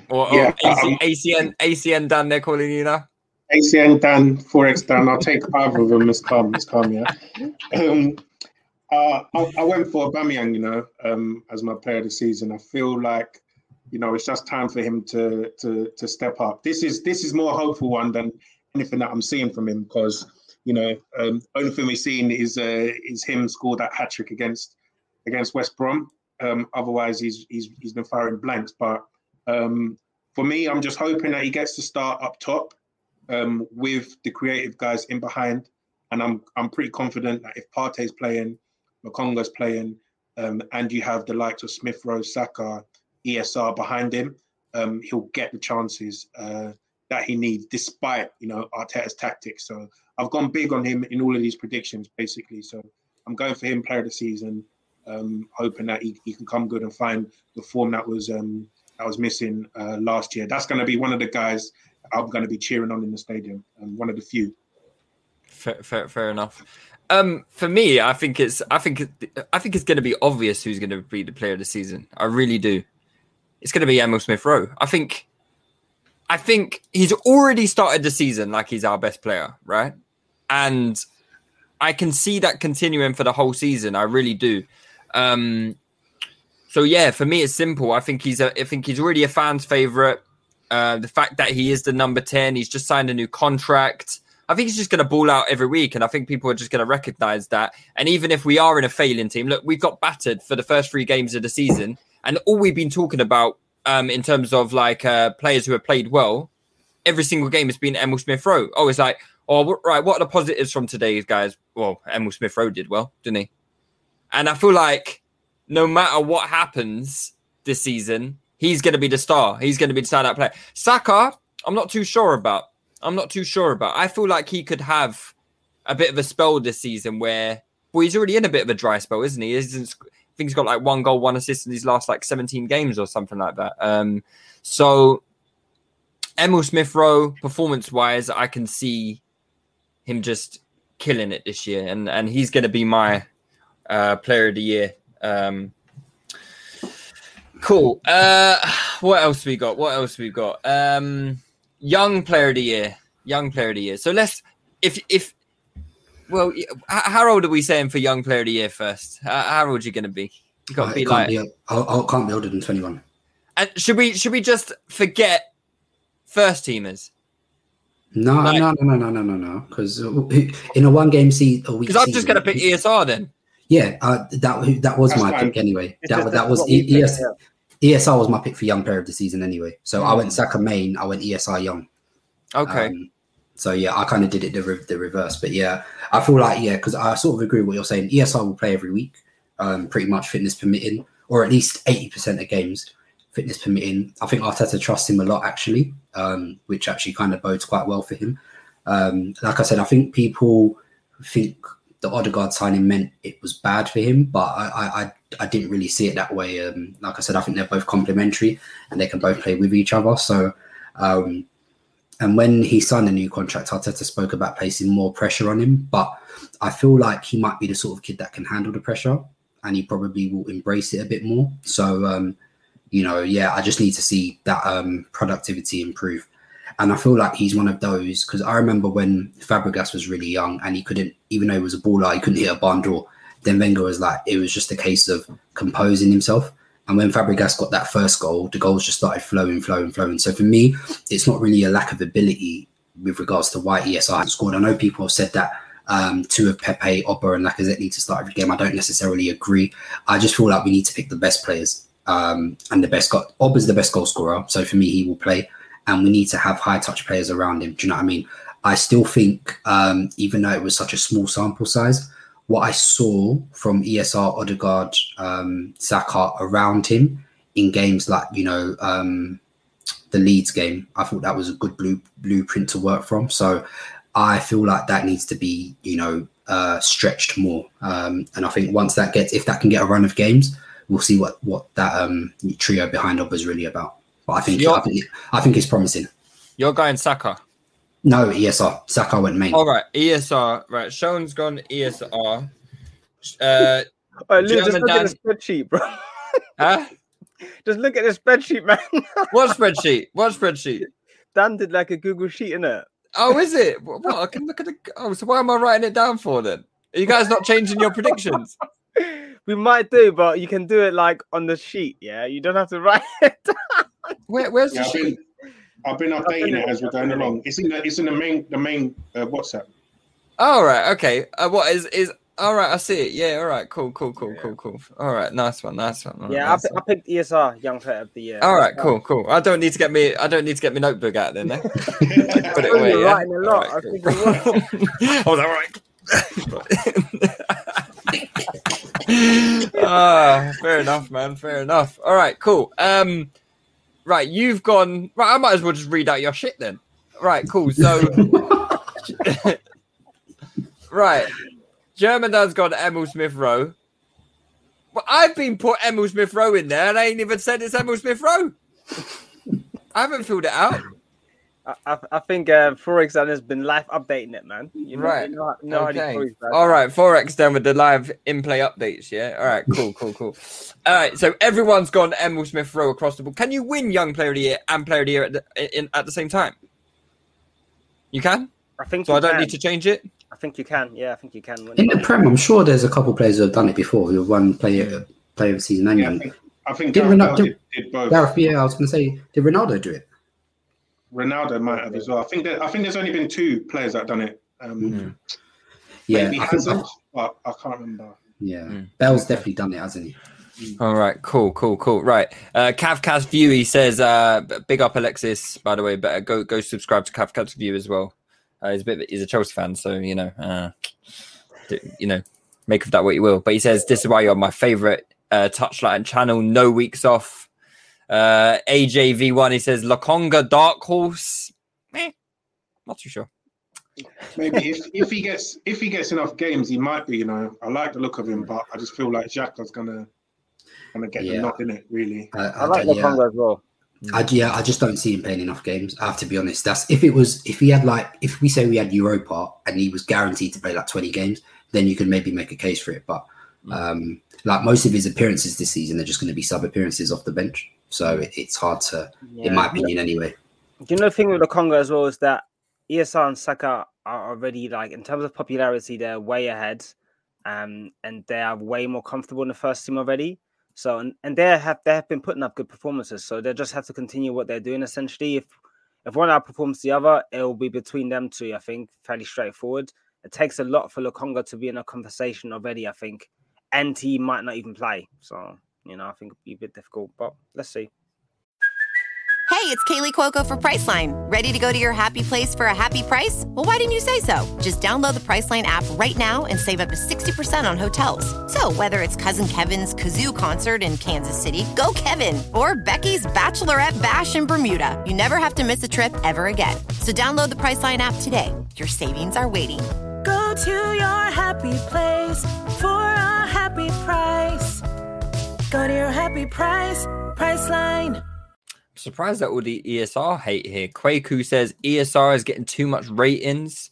[SPEAKER 3] or,
[SPEAKER 6] Yeah,
[SPEAKER 3] or AC,
[SPEAKER 6] um,
[SPEAKER 3] ACN ACN Dan, they're calling you now.
[SPEAKER 6] ACN Dan, Forex Dan. I'll take either of them. It's calm. It's calm. Yeah. Um, uh, I, I went for Aubameyang, you know, um, as my player of the season. I feel like, you know, it's just time for him to to to step up. This is this is more hopeful one than anything that I'm seeing from him because, you know, um, only thing we've seen is uh, is him score that hat trick against against West Brom. Um, otherwise, he's he's he's been firing blanks. But um, for me, I'm just hoping that he gets to start up top um, with the creative guys in behind, and I'm I'm pretty confident that if Partey's playing, Lokonga's playing, um, and you have the likes of Smith Rowe, Saka, ESR behind him, um, he'll get the chances uh, that he needs, despite you know Arteta's tactics. So I've gone big on him in all of these predictions, basically. So I'm going for him player of the season, um, hoping that he, he can come good and find the form that was um, that was missing uh, last year. That's going to be one of the guys I'm going to be cheering on in the stadium, and one of the few.
[SPEAKER 3] Fair, fair, fair enough. Um, for me, I think it's, I think, I think it's going to be obvious who's going to be the player of the season. I really do. It's going to be Emile Smith Rowe. I think, I think he's already started the season like he's our best player, right? And I can see that continuing for the whole season. I really do. Um, so yeah, for me, it's simple. I think he's a, I think he's already a fan's favorite. Uh, the fact that he is the number 10, he's just signed a new contract. I think he's just going to ball out every week. And I think people are just going to recognize that. And even if we are in a failing team, look, we've got battered for the first three games of the season. And all we've been talking about um, in terms of like uh, players who have played well, every single game has been Emile Smith Rowe. Oh, it's like, oh, right, what are the positives from today's guys? Well, Emile Smith Rowe did well, didn't he? And I feel like no matter what happens this season, he's going to be the star. He's going to be the standout player. Saka, I'm not too sure about. I'm not too sure about. I feel like he could have a bit of a spell this season where, well, he's already in a bit of a dry spell, isn't he? He isn't, think he's got like one goal, one assist in his last like 17 games or something like that. Um, so, Emile Smith Rowe, performance wise, I can see him just killing it this year, and and he's going to be my uh, player of the year. Um, cool. Uh, what else we got? What else we got? Um, young player of the year. Young player of the year. So let's if if well, y- h- how old are we saying for young player of the year first? How, how old are you going to be? You got to
[SPEAKER 5] Uh,
[SPEAKER 3] be like.
[SPEAKER 5] can't be, I, I can't be older than 21.
[SPEAKER 3] and should we should we just forget first teamers?
[SPEAKER 5] No,
[SPEAKER 3] Like-
[SPEAKER 5] no, no, no, no, no, no, no. Because in a one game season,
[SPEAKER 3] Because I'm just going to pick ESR then.
[SPEAKER 5] Yeah, uh, that that was
[SPEAKER 6] That's
[SPEAKER 5] my
[SPEAKER 6] fine.
[SPEAKER 5] pick anyway.
[SPEAKER 4] It's
[SPEAKER 5] That
[SPEAKER 4] just-
[SPEAKER 5] that was
[SPEAKER 4] what we
[SPEAKER 5] E-
[SPEAKER 4] picked, yeah.
[SPEAKER 5] ESR was my pick for young player of the season anyway. So I went Saka main, I went ESR young.
[SPEAKER 3] Okay.
[SPEAKER 5] Um, so yeah, I kind of did it the, re- the reverse, but yeah, I feel like yeah, because I sort of agree with what you're saying. ESR will play every week, um, pretty much fitness permitting, or at least eighty percent of games, fitness permitting. I think Arteta trusts him a lot actually, um, which actually kind of bodes quite well for him. Um, like I said, I think people think the Odegaard signing meant it was bad for him, but I I, I, I didn't really see it that way. Um, like I said, I think they're both complementary and they can both play with each other. So. Um, and when he signed a new contract, Arteta spoke about placing more pressure on him. But I feel like he might be the sort of kid that can handle the pressure, and he probably will embrace it a bit more. So, um, you know, yeah, I just need to see that um, productivity improve. And I feel like he's one of those because I remember when Fabregas was really young and he couldn't, even though he was a baller, he couldn't hit a barn door. Then Wenger was like, it was just a case of composing himself. And when Fabregas got that first goal, the goals just started flowing, flowing, flowing. So for me, it's not really a lack of ability with regards to why ESR scored. I know people have said that um, two of Pepe, Oba, and Lacazette need to start every game. I don't necessarily agree. I just feel like we need to pick the best players um, and the best. Go- Oba's the best goal scorer, so for me, he will play. And we need to have high touch players around him. Do you know what I mean? I still think, um, even though it was such a small sample size, what I saw from ESR, Odegaard, um, Saka around him in games like you know um, the Leeds game, I thought that was a good blue, blueprint to work from. So I feel like that needs to be you know uh, stretched more. Um, and I think once that gets, if that can get a run of games, we'll see what what that um, trio behind Oba is really about. But I think I think I think it's promising.
[SPEAKER 3] You're going Saka.
[SPEAKER 5] No, ESR Saka went main.
[SPEAKER 3] All right, ESR. Right, Sean's gone ESR. Uh,
[SPEAKER 4] Oh, Lou, just
[SPEAKER 3] German
[SPEAKER 4] look at
[SPEAKER 3] Dan-
[SPEAKER 4] the spreadsheet, bro.
[SPEAKER 3] huh?
[SPEAKER 4] just look at the spreadsheet, man.
[SPEAKER 3] What spreadsheet? What spreadsheet?
[SPEAKER 4] Dan did like a Google sheet in it.
[SPEAKER 3] Oh, is it? What? what? I can look at the. Oh, so why am I writing it down for then? Are you guys not changing your predictions?
[SPEAKER 4] We might do, but you can do it like on the sheet. Yeah, you don't have to write it.
[SPEAKER 3] Where, where's
[SPEAKER 6] Yeah,
[SPEAKER 3] the sheet?
[SPEAKER 6] Been, I've been updating it as we're going along. It's in the, it's in the main, the main uh, WhatsApp.
[SPEAKER 3] All right. Okay. Uh, what is is? All right. I see it. Yeah. All right. Cool. Cool. Cool. Cool. Cool. All right. Nice one. Nice one. all right,
[SPEAKER 4] yeah, I,
[SPEAKER 3] nice
[SPEAKER 4] pi-
[SPEAKER 3] one.
[SPEAKER 4] I picked ESR Young Player of the Year.
[SPEAKER 3] All right. Cool. Cool. I don't need to get me. I don't need to get my notebook out then. eh? Put it
[SPEAKER 4] Oh,
[SPEAKER 3] away.
[SPEAKER 4] you're
[SPEAKER 3] yeah?
[SPEAKER 4] writing a lot.
[SPEAKER 3] All
[SPEAKER 4] I
[SPEAKER 3] right,
[SPEAKER 4] think
[SPEAKER 3] cool. I was all right. Ah, fair enough, man. Fair enough. All right, cool. Um, right, you've gone. Right, I might as well just read out your shit then. Right, cool. So, right, German has gone Emile Smith Rowe. Well, I've been put Emile Smith Rowe in there, and I ain't even said it's Emile Smith Rowe. I haven't filled it out.
[SPEAKER 4] I, I, I think uh, Forex has been live updating it, man. You know,
[SPEAKER 3] Right.
[SPEAKER 4] You know, how- know
[SPEAKER 3] Okay.
[SPEAKER 4] stories are.
[SPEAKER 3] All right, Forex done with the live in-play updates. Yeah. All right. Cool. Cool. Cool. All right. So everyone's gone Emile Smith Rowe across the board. Can you win Young Player of the Year and Player of the Year at the, in, at the same time? You can.
[SPEAKER 4] I think
[SPEAKER 3] So
[SPEAKER 4] you
[SPEAKER 3] I don't
[SPEAKER 4] can.
[SPEAKER 3] need to change it.
[SPEAKER 4] I think you can. Yeah, I think you can.
[SPEAKER 5] Win in the Prem, I'm sure there's a couple of players who have done it before. Who have won player player of the season and
[SPEAKER 6] Yeah, I think, I think
[SPEAKER 5] Did Ronaldo-
[SPEAKER 6] Bale did, did both.
[SPEAKER 5] Gareth, yeah, I was going to say, did Ronaldo do it?
[SPEAKER 6] Ronaldo might have as well. I think that I think there's only been two players that have done it. Um,
[SPEAKER 5] Mm. Yeah,
[SPEAKER 6] maybe
[SPEAKER 5] I think,
[SPEAKER 6] Hazard, but I can't remember.
[SPEAKER 5] yeah.
[SPEAKER 3] Mm.
[SPEAKER 5] Bale's definitely done it, hasn't he?
[SPEAKER 3] All right. Cool. Cool. Cool. Right. Uh, Cavcast View. He says, uh, "Big up Alexis." By the way, but uh, go go subscribe to Cavcast View as well. Uh, he's a bit. He's a Chelsea fan, so you know. Uh, d- you know, make of that what you will. But he says this is why you're my favorite uh, touchline channel. No weeks off. Uh, AJV1. He says Lokonga Dark Horse. Eh, not too sure.
[SPEAKER 6] Maybe if, if he gets if he gets enough games, he might be. You know, I like the look of him, but I just feel like Xhaka's gonna gonna get
[SPEAKER 5] Yeah.
[SPEAKER 6] the nod in it. Really,
[SPEAKER 5] I,
[SPEAKER 4] I like
[SPEAKER 5] yeah,
[SPEAKER 4] the Congo as well.
[SPEAKER 5] I, yeah, I just don't see him playing enough games. I have to be honest. That's if it was if he had like if we say we had Europa and he was guaranteed to play like 20 games, then you could maybe make a case for it. But um like most of his appearances this season, they're just going to be sub appearances off the bench. So it, it's hard to,
[SPEAKER 4] Yeah.
[SPEAKER 5] in my opinion, anyway.
[SPEAKER 4] Do you know the thing with the Congo as well is that ESR and Saka are already like in terms of popularity, they're way ahead, um, and they are way more comfortable in the first team already. So and, and they have they have been putting up good performances. So they just have to continue what they're doing. Essentially, if if one outperforms the other, it will be between them two. I think fairly straightforward. It takes a lot for Lokonga to be in a conversation already. I think, and he might not even play. So you know, I think it'd be a bit difficult. But let's see.
[SPEAKER 7] Hey, it's Kaley Cuoco for Priceline. Ready to go to your happy place for a happy price? Well, why didn't you say so? Just download the Priceline app right now and save up to 60% on hotels. So, whether it's Cousin Kevin's Kazoo concert in Kansas City, go Kevin, or Becky's Bachelorette Bash in Bermuda, you never have to miss a trip ever again. So, download the Priceline app today. Your savings are waiting.
[SPEAKER 8] Go to your happy place for a happy price. Go to your happy price, Priceline.
[SPEAKER 3] surprised at all the ESR hate here. Kwaku says ESR is getting too much ratings.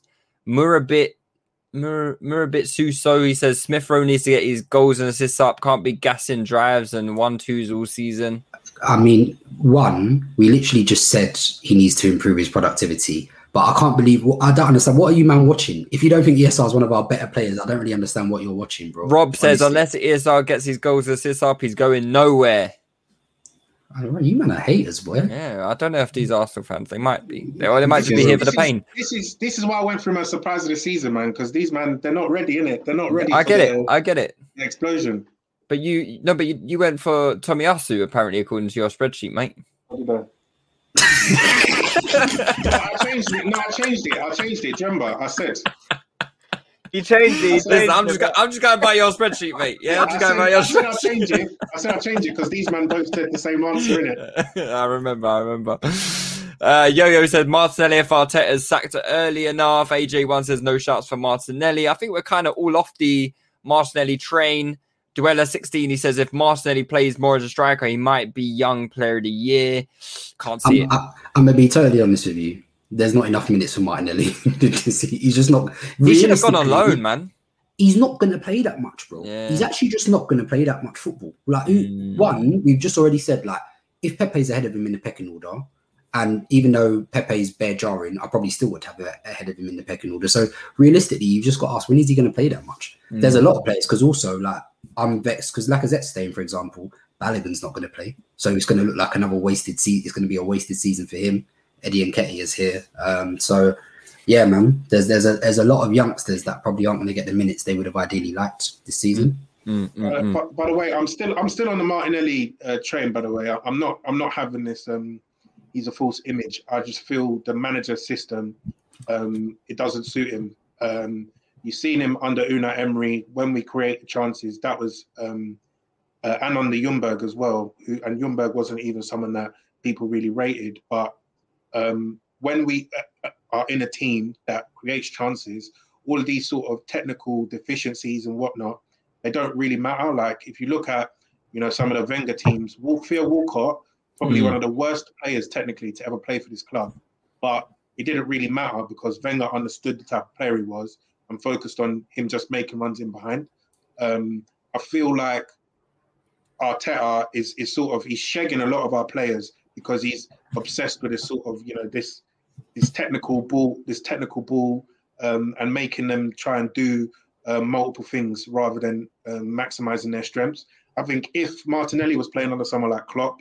[SPEAKER 3] Murabit Mur- Murabit Suso, he says Smith Rowe needs to get his goals and assists up. Can't be gassing drives and one twos all season.
[SPEAKER 5] I mean, one, we literally just said he needs to improve his productivity. But I can't believe, I don't understand. What are you, man, watching? If you don't think ESR is one of our better players, I don't really understand what you're watching, bro.
[SPEAKER 3] Rob says unless ESR gets his goals and assists up, he's going nowhere.
[SPEAKER 5] I don't know, you man are haters, boy.
[SPEAKER 3] Yeah, I don't know if these Arsenal fans they might be, they, or they might just be here for the pain.
[SPEAKER 6] This is this is why I went through my surprise of the season, man. Because these man, they're not ready in it. They're not ready.
[SPEAKER 3] I
[SPEAKER 6] for
[SPEAKER 3] get
[SPEAKER 6] the,
[SPEAKER 3] it, I get it.
[SPEAKER 6] the explosion.
[SPEAKER 3] But you no, but you, you went for Tomiyasu apparently according to your spreadsheet, mate.
[SPEAKER 6] I- no, I changed it. No, I changed it. I changed it. Do you remember? I said.
[SPEAKER 4] He changed it.
[SPEAKER 3] Listen, I'm just go- I'm just going by your spreadsheet, mate. Yeah, I'm
[SPEAKER 6] I
[SPEAKER 3] just
[SPEAKER 6] said,
[SPEAKER 3] going by
[SPEAKER 6] I
[SPEAKER 3] your
[SPEAKER 6] said I'll change it. I said I'll change it because these man both said the same answer in it.
[SPEAKER 3] I remember, I remember. Uh, Yo-Yo said Martinelli if Arteta's sacked early enough. AJ1 says no shots for Martinelli. I think we're kind of all off the Martinelli train. Duella16, he says if Martinelli plays more as a striker, he might be young player of the year. Can't see
[SPEAKER 5] I'm,
[SPEAKER 3] it.
[SPEAKER 5] I, I'm going to be totally honest with you. There's not enough minutes for Martinelli. He's just not.
[SPEAKER 3] He should have gone on loan, man.
[SPEAKER 5] he's not going to play that much, bro.
[SPEAKER 3] Yeah.
[SPEAKER 5] He's actually just not going to play that much football. Like,
[SPEAKER 3] Mm.
[SPEAKER 5] one, we've just already said, like, if Pepe's ahead of him in the pecking order, and even though Pepe's bare jarring, I probably still would have it ahead of him in the pecking order. So realistically, you've just got to ask, when is he going to play that much? There's a lot of players because also, like, I'm vexed because Lacazette's staying, for example. Balogun's not going to play, so it's going to look like another wasted season. It's going to be a wasted season for him. Eddie Nketiah is here, um, so yeah, man. There's there's a there's a lot of youngsters that probably aren't going to get the minutes they would have ideally liked this season.
[SPEAKER 3] Mm, mm,
[SPEAKER 6] Uh,
[SPEAKER 3] mm.
[SPEAKER 6] but, by the way, I'm still I'm still on the Martinelli uh, train. By the way, I, I'm not I'm not having this. Um, he's a false image. I just feel the manager system. Um, it doesn't suit him. Um, you've seen him under Unai Emery when we create chances. That was um, uh, and on the Ljungberg as well. Who, and Ljungberg wasn't even someone that people really rated. But um, when we uh, are in a team that creates chances, all of these sort of technical deficiencies and whatnot, they don't really matter. Like if you look at, you know, some of the Wenger teams, Theo Walcott, probably
[SPEAKER 3] Mm.
[SPEAKER 6] one of the worst players technically to ever play for this club, but it didn't really matter because Wenger understood the type of player he was and focused on him just making runs in behind. Um, I feel like Arteta is is sort of he's shagging a lot of our players because he's obsessed with this sort of you know this this technical ball this technical ball um, and making them try and do uh, multiple things rather than um, maximizing their strengths. I think if Martinelli was playing under someone like Klopp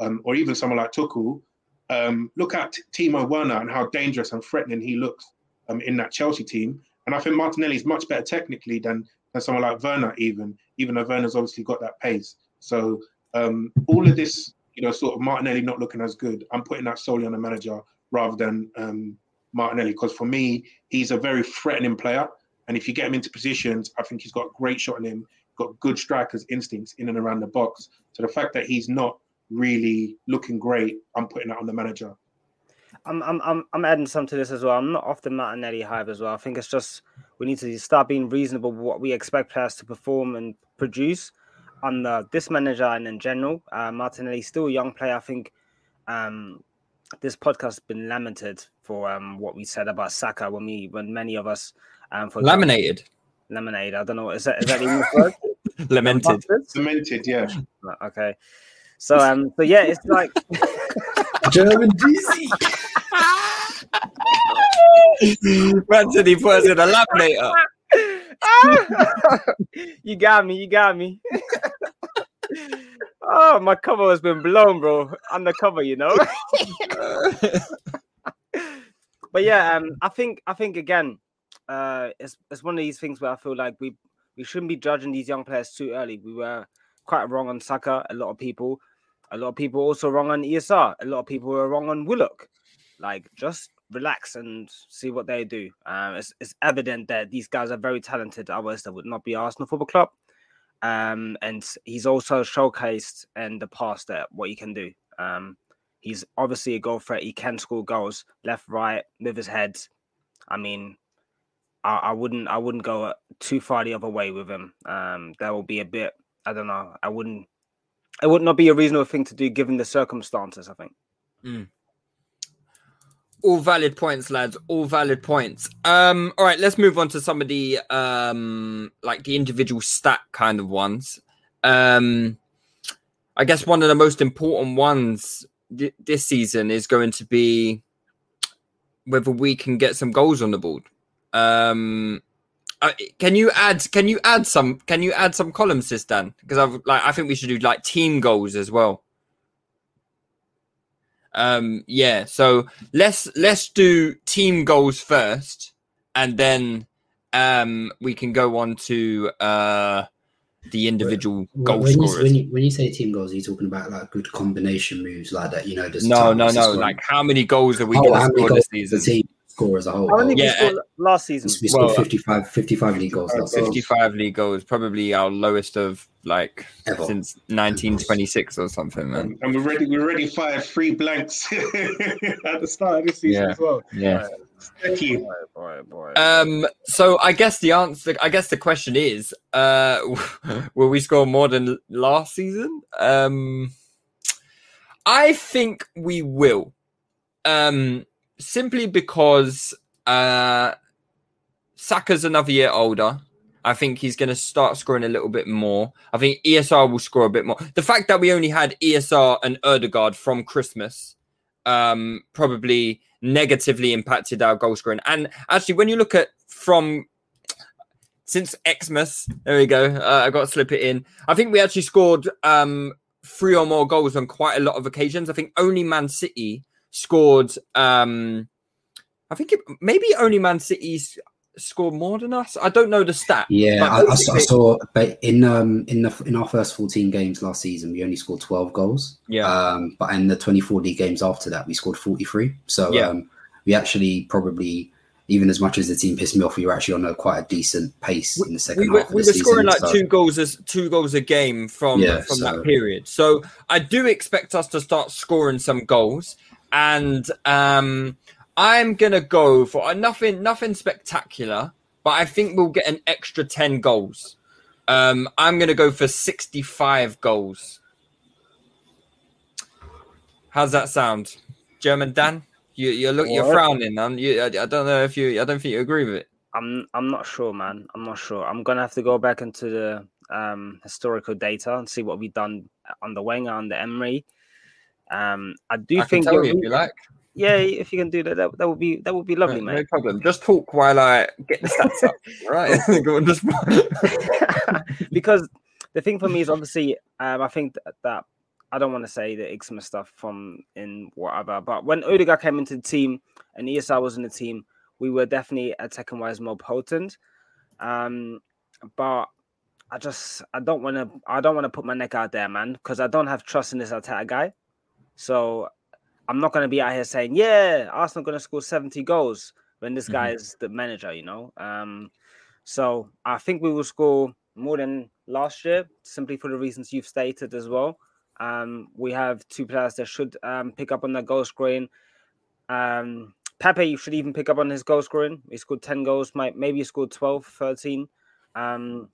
[SPEAKER 6] um, or even someone like Tuchel, um, look at Timo Werner and how dangerous and threatening he looks um, in that Chelsea team. And I think Martinelli is much better technically than, than someone like Werner, even even though Werner's obviously got that pace. So um, all of this, you know, sort of Martinelli not looking as good, I'm putting that solely on the manager rather than um, Martinelli because for me, he's a very threatening player. And if you get him into positions, I think he's got great shot in him, got good strikers' instincts in and around the box. So the fact that he's not really looking great, I'm putting that on the manager.
[SPEAKER 4] I'm, I'm, I'm, I'm adding some to this as well. I'm not off the Martinelli hype as well. I think it's just we need to start being reasonable with what we expect players to perform and produce under this manager and in general. Uh, Martinelli's still a young player. I think um, this podcast has been lamented for um, what we said about Saka when we when many of us um, for
[SPEAKER 3] Laminated,
[SPEAKER 4] lemonade. I don't know. Is that is that the English word?
[SPEAKER 3] lamented.
[SPEAKER 4] Bastards?
[SPEAKER 6] Cemented, yeah.
[SPEAKER 4] Okay. So um so yeah, it's like
[SPEAKER 5] German GC.
[SPEAKER 3] Anthony puts in a laminator.
[SPEAKER 4] you got me, you got me. oh, my cover has been blown, bro. Undercover, you know. but yeah, um, I think I think again, uh, it's it's one of these things where I feel like we we shouldn't be judging these young players too early. We were quite wrong on Saka. A lot of people, a lot of people also wrong on ESR. A lot of people were wrong on Willock. Like, just relax and see what they do. Um, it's, it's evident that these guys are very talented. Otherwise, they would not be Arsenal Football Club. Um, and he's also showcased in the past that what he can do. Um, he's obviously a goal threat. He can score goals left, right, with his head. I mean, I, I wouldn't, I wouldn't go too far the other way with him. Um, that will be a bit. I don't know. I wouldn't. It would not be a reasonable thing to do given the circumstances. I think.
[SPEAKER 3] All valid points lads. All valid points. Um all right let's move on to some of the um like the individual stat kind of ones. Um i guess one of the most important ones th- this season is going to be whether we can get some goals on the board. Um uh, can you add can you add some can you add some columns this dan? Because i've like i think we should do like team goals as well um yeah so let's let's do team goals first and then um we can go on to uh the individual goal
[SPEAKER 5] when, you, when, you, when you say team goals, are you talking about like good combination moves like that? You know,
[SPEAKER 3] no no no like how many goals are we
[SPEAKER 5] Oh,
[SPEAKER 3] gonna
[SPEAKER 5] how many
[SPEAKER 3] score
[SPEAKER 5] goals
[SPEAKER 3] this
[SPEAKER 5] the
[SPEAKER 3] season
[SPEAKER 5] team score as a whole.
[SPEAKER 4] How many
[SPEAKER 3] Yeah,
[SPEAKER 4] scored last season?
[SPEAKER 5] we scored
[SPEAKER 3] well,
[SPEAKER 5] 55, 55 league goals last season.
[SPEAKER 3] 55 league goals probably our lowest of like
[SPEAKER 5] Ever.
[SPEAKER 3] since 1926 or something man
[SPEAKER 6] And, and we already we already fired three blanks at the start of this season
[SPEAKER 3] Yeah.
[SPEAKER 6] as well.
[SPEAKER 3] yeah
[SPEAKER 6] Thank you.
[SPEAKER 4] Boy, boy.
[SPEAKER 3] Um. So I guess the answer, I guess the question is, uh, will we score more than last season? Um, I think we will. Um, simply because uh, Saka's another year older. I think he's going to start scoring a little bit more. I think ESR will score a bit more. The fact that we only had ESR and Odegaard from Christmas um, probably negatively impacted our goal scoring. And actually, when you look at from since Xmas, there we go. Uh, I got to slip it in. I think we actually scored um, three or more goals on quite a lot of occasions. I think only Man City scored. Um, I think it, maybe only Man City's scored more than us. I don't know the stat.
[SPEAKER 5] Yeah,
[SPEAKER 3] but
[SPEAKER 5] I, I, saw, I saw. But in um in the in our first fourteen games last season, we only scored twelve goals.
[SPEAKER 3] Yeah.
[SPEAKER 5] Um, but in the twenty four league games after that, we scored forty three. So
[SPEAKER 3] Yeah.
[SPEAKER 5] um, we actually probably. Even as much as the team pissed me off, we were actually on a quite a decent pace in the second
[SPEAKER 3] we were,
[SPEAKER 5] half
[SPEAKER 3] we were
[SPEAKER 5] season.
[SPEAKER 3] scoring like
[SPEAKER 5] so-
[SPEAKER 3] two goals as two goals a game from
[SPEAKER 5] Yeah,
[SPEAKER 3] from
[SPEAKER 5] so-
[SPEAKER 3] that period. So I do expect us to start scoring some goals, and um, I'm gonna go for uh, nothing nothing spectacular, but I think we'll get an extra ten goals. Um, I'm gonna go for 65 goals. How's that sound, German Dan? You you look you're frowning. Um, you, I, I don't know if you I don't think you agree with it.
[SPEAKER 4] I'm I'm not sure, man. I'm not sure. I'm gonna have to go back into the um, historical data and see what we've done under Wenger and the Emery. Um, I do
[SPEAKER 3] I
[SPEAKER 4] think
[SPEAKER 3] tell
[SPEAKER 4] you're
[SPEAKER 3] if you like.
[SPEAKER 4] yeah, if you can do that, that, that would be that would be lovely,
[SPEAKER 3] no,
[SPEAKER 4] mate.
[SPEAKER 3] no problem. Just talk while I get the stats up. Right. Go on, just-
[SPEAKER 4] because the thing for me is obviously um, I think that, that I don't want to say the Ixma stuff from in whatever, but when Odegaard came into the team and ESR was in the team, we were definitely attacking wise more potent. Um, but I just I don't want to I don't want to put my neck out there, man, because I don't have trust in this attack guy. So I'm not going to be out here saying, yeah, Arsenal going to score 70 goals when this guy is the manager, you know. Um, so I think we will score more than last year, simply for the reasons you've stated as well. Um, we have two players that should um, pick up on their goal scoring. Um, Pepe should even pick up on his goal scoring. He scored 10 goals, might maybe he scored 12, 13. Um,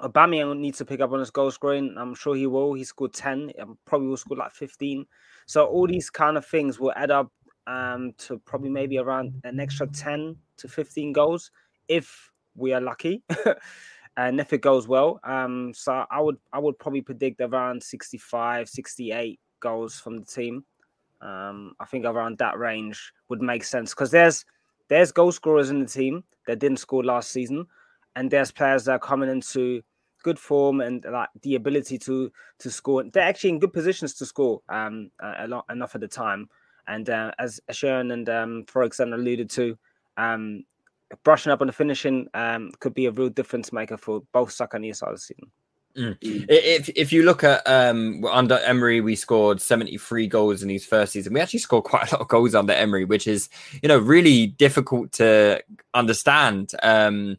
[SPEAKER 4] Aubameyang needs to pick up on his goal scoring. I'm sure he will. He scored 10. um, Probably will score like 15. So all these kind of things will add up um, to probably maybe around an extra 10 to 15 goals if we are lucky. and if it goes well, um, so I would I would probably predict around 65, 68 goals from the team. Um, I think around that range would make sense because there's there's goal scorers in the team that didn't score last season, and there's players that are coming into good form and like the ability to to score. They're actually in good positions to score um, a, lot enough at the time. And uh, as Sharon and um, example alluded to, um, brushing up on the finishing um, could be a real difference maker for both Saka and ESR this season.
[SPEAKER 3] I- If if you look at um under Emery, we scored 73 goals in his first season. We actually scored quite a lot of goals under Emery, which is you know really difficult to understand. Um,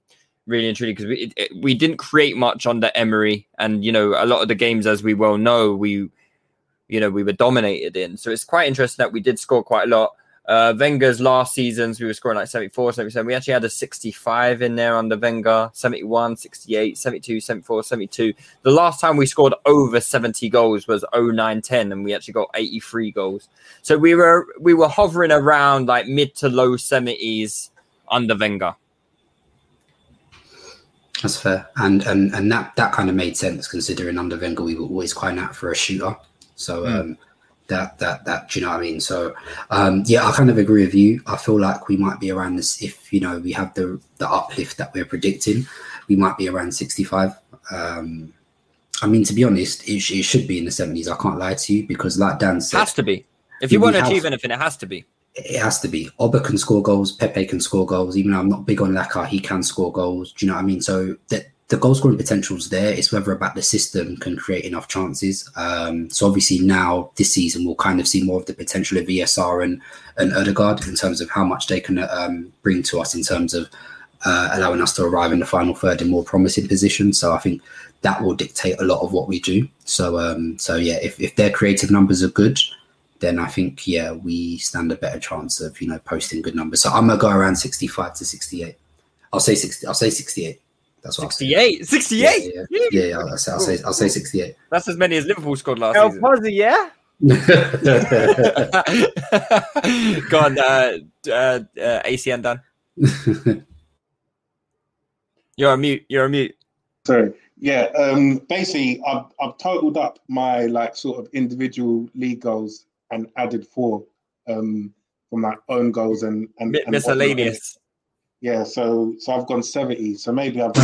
[SPEAKER 3] really and truly because we it, we didn't create much under Emery, and you know a lot of the games, as we well know, we you know we were dominated in. So it's quite interesting that we did score quite a lot. Uh, Wenger's last seasons, we were scoring like 74, 77. We actually had a 65 in there under Wenger, 71, 68, 72, 74, 72. The last time we scored over 70 goals was 09 10, and we actually got 83 goals. So we were we were hovering around like mid to low 70s under Wenger.
[SPEAKER 5] That's fair, and and and that that kind of made sense considering under Wenger we were always quite out for a shooter. So um, that that that do you know what I mean? So um, yeah, I kind of agree with you. I feel like we might be around this if you know we have the the uplift that we're predicting. We might be around sixty five. Um, I mean, to be honest, it, it should be in the seventies. I can't lie to you because, like Dan said,
[SPEAKER 3] Has to be. If you want to achieve anything, it has to be.
[SPEAKER 5] It has to be. Oba can score goals. Pepe can score goals. Even though I'm not big on Laka, he can score goals. Do you know what I mean? So the the goal scoring potential's there. It's whether about the system can create enough chances. Um, so obviously now this season we'll kind of see more of the potential of ESR and and Odegaard in terms of how much they can um, bring to us in terms of uh, allowing us to arrive in the final third in more promising positions. So I think that will dictate a lot of what we do. So um, so yeah, if if their creative numbers are good, then I think yeah we stand a better chance of you know posting good numbers. So I'm gonna go around 65 to 68. I'll say 60. I'll say 68. That's what
[SPEAKER 3] 68. 68.
[SPEAKER 5] Yeah, yeah, yeah, yeah, I'll say I'll say I'll say 68.
[SPEAKER 3] That's as many as Liverpool scored last
[SPEAKER 4] El
[SPEAKER 3] season.
[SPEAKER 4] Pozzi, yeah?
[SPEAKER 3] Go on, uh, uh, uh, ACN Dan. You're on mute. You're on mute.
[SPEAKER 6] Sorry. Yeah. Um. Basically, I've I've totaled up my like sort of individual league goals and added four um from my own goals and and,
[SPEAKER 3] Mi-
[SPEAKER 6] and
[SPEAKER 3] miscellaneous.
[SPEAKER 6] Yeah. So so I've gone seventy. So maybe I've. but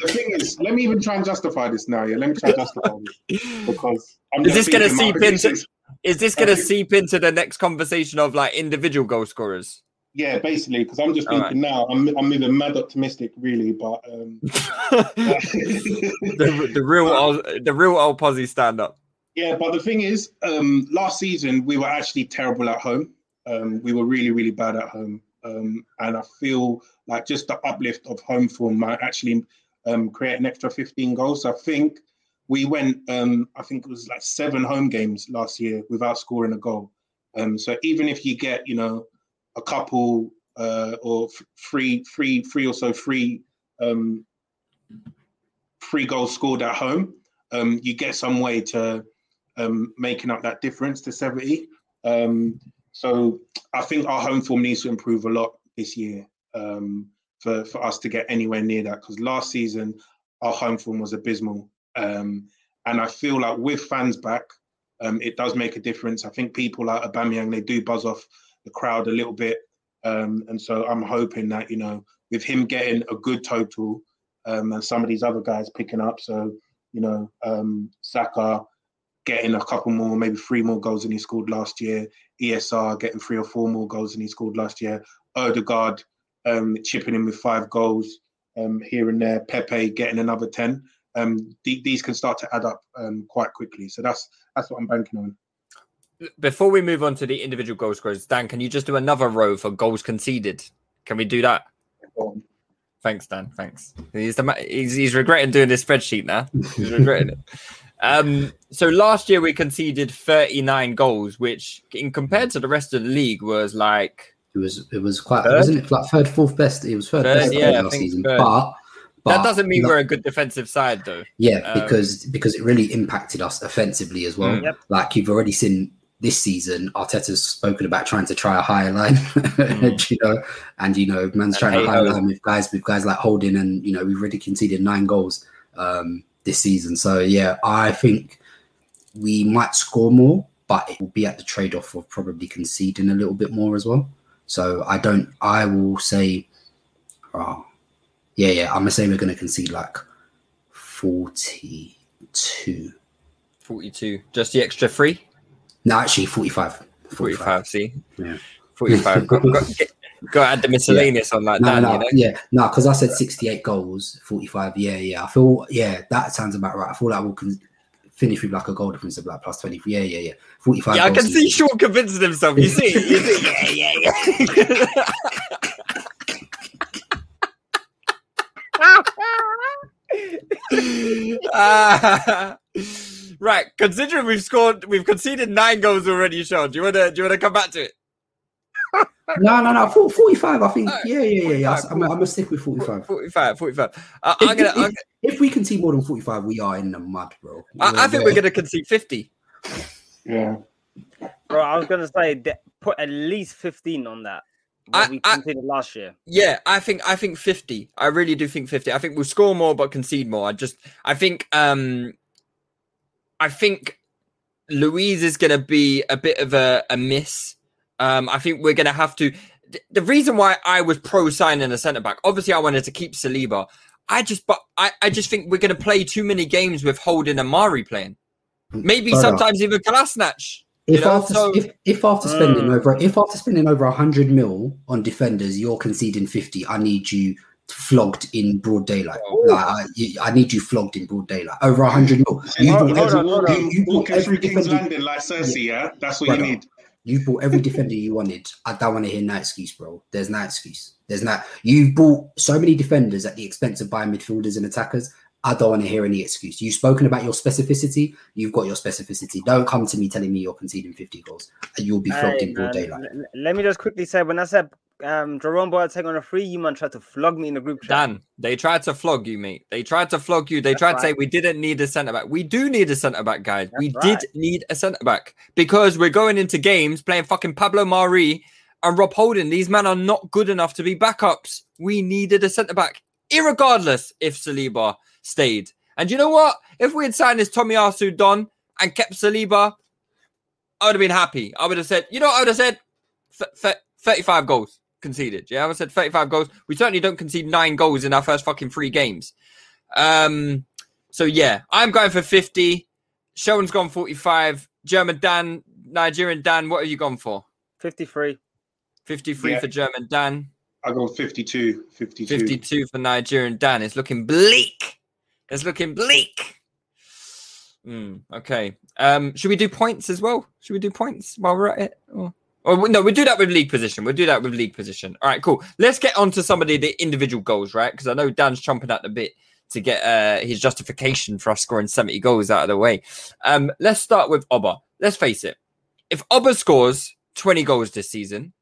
[SPEAKER 6] the thing is, let me even try and justify this now. Yeah. Let me try and justify this because I'm
[SPEAKER 3] Is
[SPEAKER 6] just
[SPEAKER 3] this gonna
[SPEAKER 6] thinking
[SPEAKER 3] seep into? Is this gonna seep into the next conversation of like individual goal scorers?
[SPEAKER 6] Yeah, basically, because I'm just
[SPEAKER 3] All
[SPEAKER 6] thinking now, I'm I'm moving mad optimistic, really, but um,
[SPEAKER 3] the, the real old, the real old posse stand up.
[SPEAKER 6] Yeah. But the thing is, um, last season we were actually terrible at home. Um, we were really, really bad at home, um, and I feel like just the uplift of home form might actually um, create an extra 15 goals. I think we went, um, I think it was like seven home games last year without scoring a goal. Um, so even if you get, you know, a couple uh, or three, three, three or so free, um, free goals scored at home, you get some way to um, making up that difference to 70. Um, so I think our home form needs to improve a lot this year um, for, for us to get anywhere near that. Because last season, our home form was abysmal. Um, and I feel like with fans back, um, it does make a difference. I think people like Aubameyang, they do buzz off the crowd a little bit. Um, and so I'm hoping that, you know, with him getting a good total and some of these other guys picking up, so, you know, Saka getting a couple more, maybe three more goals than he scored last year, ESR getting three or four more goals than he scored last year, Odegaard um, chipping in with five goals um, here and there, Pepe getting another 10. Um, th- these can start to add up um, quite quickly. So that's that's what I'm banking on.
[SPEAKER 3] Before we move on to the individual goal scorers, Dan, can you just do another row for goals conceded? Can we do that? Thanks, Dan. Thanks. He's the ma- he's, he's regretting doing this spreadsheet now. He's regretting it. Um, so last year we conceded 39 goals, which in compared to the rest of the league was like
[SPEAKER 5] It was it was quite
[SPEAKER 3] Third?
[SPEAKER 5] wasn't it like third, fourth best? It was third,
[SPEAKER 3] Third,
[SPEAKER 5] best
[SPEAKER 3] yeah,
[SPEAKER 5] last season. But, but
[SPEAKER 3] that doesn't mean
[SPEAKER 5] no-
[SPEAKER 3] we're a good defensive side though.
[SPEAKER 5] Yeah,
[SPEAKER 3] Um,
[SPEAKER 5] because because it really impacted us offensively as well.
[SPEAKER 3] Mm.
[SPEAKER 4] Yep.
[SPEAKER 5] Like you've already seen this season, Arteta's spoken about trying to try a higher line, you know, and you know, man's
[SPEAKER 3] And
[SPEAKER 5] trying to
[SPEAKER 3] higher
[SPEAKER 5] line with guys with guys like Holding, and you know, we've already conceded nine goals um, this season. So yeah, I think we might score more, but it will be at the trade off of probably conceding a little bit more as well. So I don't. I will say, oh, yeah, yeah. I'm gonna say we're gonna concede like forty-two.
[SPEAKER 3] 42. Just the extra three?
[SPEAKER 5] No, actually, 45.
[SPEAKER 3] 45, see?
[SPEAKER 5] Yeah.
[SPEAKER 3] 45. got, got, get- got to add the miscellaneous on that,
[SPEAKER 5] No, no,
[SPEAKER 3] you know?
[SPEAKER 5] yeah, no, because I said 68 goals, 45. Yeah, yeah. I feel, yeah, that sounds about right. I feel like we'll con- finish with like a goal difference of like plus 23. Yeah, yeah, yeah. 45.
[SPEAKER 3] Yeah, I can see Sean convincing himself. You see? You see? Yeah, yeah, yeah. Ah, right. Considering we've scored, we've conceded nine goals already, Sean. Do you wanna do you wanna come back to it?
[SPEAKER 5] No, no, no. 45. I think.
[SPEAKER 3] Alright,
[SPEAKER 5] yeah, yeah, yeah. yeah. I'm, I'm gonna stick with 45.
[SPEAKER 3] 45, 45. Uh,
[SPEAKER 5] If,
[SPEAKER 3] I'm gonna,
[SPEAKER 5] if,
[SPEAKER 3] I'm,
[SPEAKER 5] if, if we concede more than 45, we are in the mud, bro.
[SPEAKER 3] I, I think we're gonna concede 50.
[SPEAKER 6] Yeah.
[SPEAKER 4] Bro, I was gonna say put at least fifteen on that. What
[SPEAKER 3] I-
[SPEAKER 4] we
[SPEAKER 3] I-
[SPEAKER 4] conceded last year.
[SPEAKER 3] Yeah, I think I think 50. I really do think 50. I think we'll score more but concede more. I just I think um I think Luiz is going to be a bit of a, a miss. Um I think we're going to have to the reason why I was pro signing a centre back. Obviously I wanted to keep Saliba. I just but I I just think we're going to play too many games with Holding and Mari playing. Maybe
[SPEAKER 5] Brother.
[SPEAKER 3] sometimes even Kolasinac. You
[SPEAKER 5] If
[SPEAKER 3] know,
[SPEAKER 5] after
[SPEAKER 3] so
[SPEAKER 5] if, if after spending
[SPEAKER 4] Mm.
[SPEAKER 5] over if after spending over hundred mil on defenders, you're conceding fifty, I need you flogged in broad daylight. Like I, I need you flogged in broad daylight. Over hundred mil. You
[SPEAKER 4] Hold-
[SPEAKER 5] bought
[SPEAKER 4] hold
[SPEAKER 5] every-
[SPEAKER 4] on, hold on.
[SPEAKER 5] you- you bought
[SPEAKER 6] Walking
[SPEAKER 5] every
[SPEAKER 6] through King's
[SPEAKER 5] defender-
[SPEAKER 6] Landing like Cersei, yeah? That's what
[SPEAKER 5] Brother.
[SPEAKER 6] you need.
[SPEAKER 5] You bought every defender you wanted. I don't want to hear no excuse, bro. There's no excuse. There's not. You've bought so many defenders at the expense of buying midfielders and attackers. I don't want to hear any excuse. You've spoken about your specificity. You've got your specificity. Don't come to me telling me you're conceding 50 goals. And you'll be flogged
[SPEAKER 4] Hey,
[SPEAKER 5] in broad daylight.
[SPEAKER 4] Let me just quickly say when I said um Jerome Boateng on a free, you man tried to flog me in the group chat.
[SPEAKER 3] Dan, they tried to flog you, mate. They tried to flog you. They
[SPEAKER 4] That's
[SPEAKER 3] tried to say we didn't need a centre back. We do need a centre back, guys. we
[SPEAKER 4] That's
[SPEAKER 3] did need a centre back because we're going into games playing fucking Pablo Mari and Rob Holding. These men are not good enough to be backups. We needed a centre back, irregardless if Saliba stayed. And you know what? If we had signed this Tomiyasu Don and kept Saliba, I would have been happy. I would have said, you know what I would have said? F- f- 35 goals conceded. Yeah, I said 35 goals. We certainly don't concede nine goals in our first fucking three games. Um, so yeah, I'm going for 50. Sheldon's gone 45. German Dan, Nigerian Dan, what have you gone for?
[SPEAKER 4] 53.
[SPEAKER 3] 53
[SPEAKER 6] Yeah.
[SPEAKER 3] for German Dan,
[SPEAKER 6] I go 52. 52.
[SPEAKER 3] 52 for Nigerian Dan. It's looking bleak. It's looking bleak. Hmm, okay. Um, should we do points as well? Should we do points while we're at it? Or, or no, we'll do that with league position. We'll do that with league position. All right, cool. Let's get on to some of the, the individual goals, right? Because I know Dan's chomping at the bit to get uh, his justification for us scoring 70 goals out of the way. Um, let's start with Oba. Let's face it. If Oba scores 20 goals this season,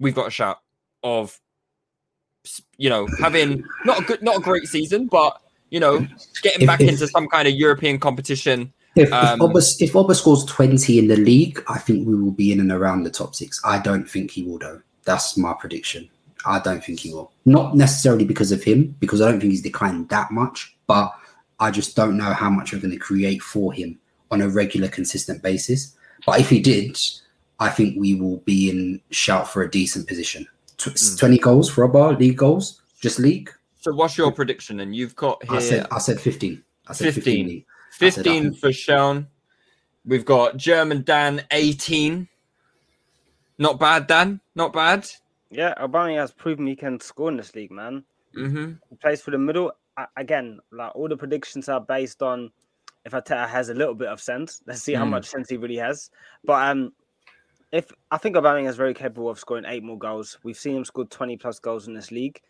[SPEAKER 3] we've got a shout of you know having not a good not a great season but you know getting
[SPEAKER 5] If-
[SPEAKER 3] back
[SPEAKER 5] if-
[SPEAKER 3] into some kind of european competition
[SPEAKER 5] If,
[SPEAKER 3] Um,
[SPEAKER 5] if, Oba, if Oba scores 20 in the league, I think we will be in and around the top six. I don't think he will, though. That's my prediction. I don't think he will. Not necessarily because of him, because I don't think he's declined that much, but I just don't know how much we're going to create for him on a regular, consistent basis. But if he did, I think we will be in shout for a decent position. Tw-
[SPEAKER 3] Hmm.
[SPEAKER 5] 20 goals for Oba, league goals, just league.
[SPEAKER 3] so what's your prediction and you've got here
[SPEAKER 5] I said I said 15. I said 15.
[SPEAKER 3] 15.
[SPEAKER 5] League. I said I
[SPEAKER 3] 15 for Sean. We've got German Dan 18. Not bad, Dan. Not bad.
[SPEAKER 4] Yeah, Aubameyang has proven he can score in this league, man.
[SPEAKER 3] Mm-hmm.
[SPEAKER 4] He plays for the middle. Again, like all the predictions are based on if Arteta has a little bit of sense. Let's see how
[SPEAKER 3] Mm.
[SPEAKER 4] much sense he really has. But um, if I think Aubameyang is very capable of scoring eight more goals. We've seen him score twenty plus goals in this league.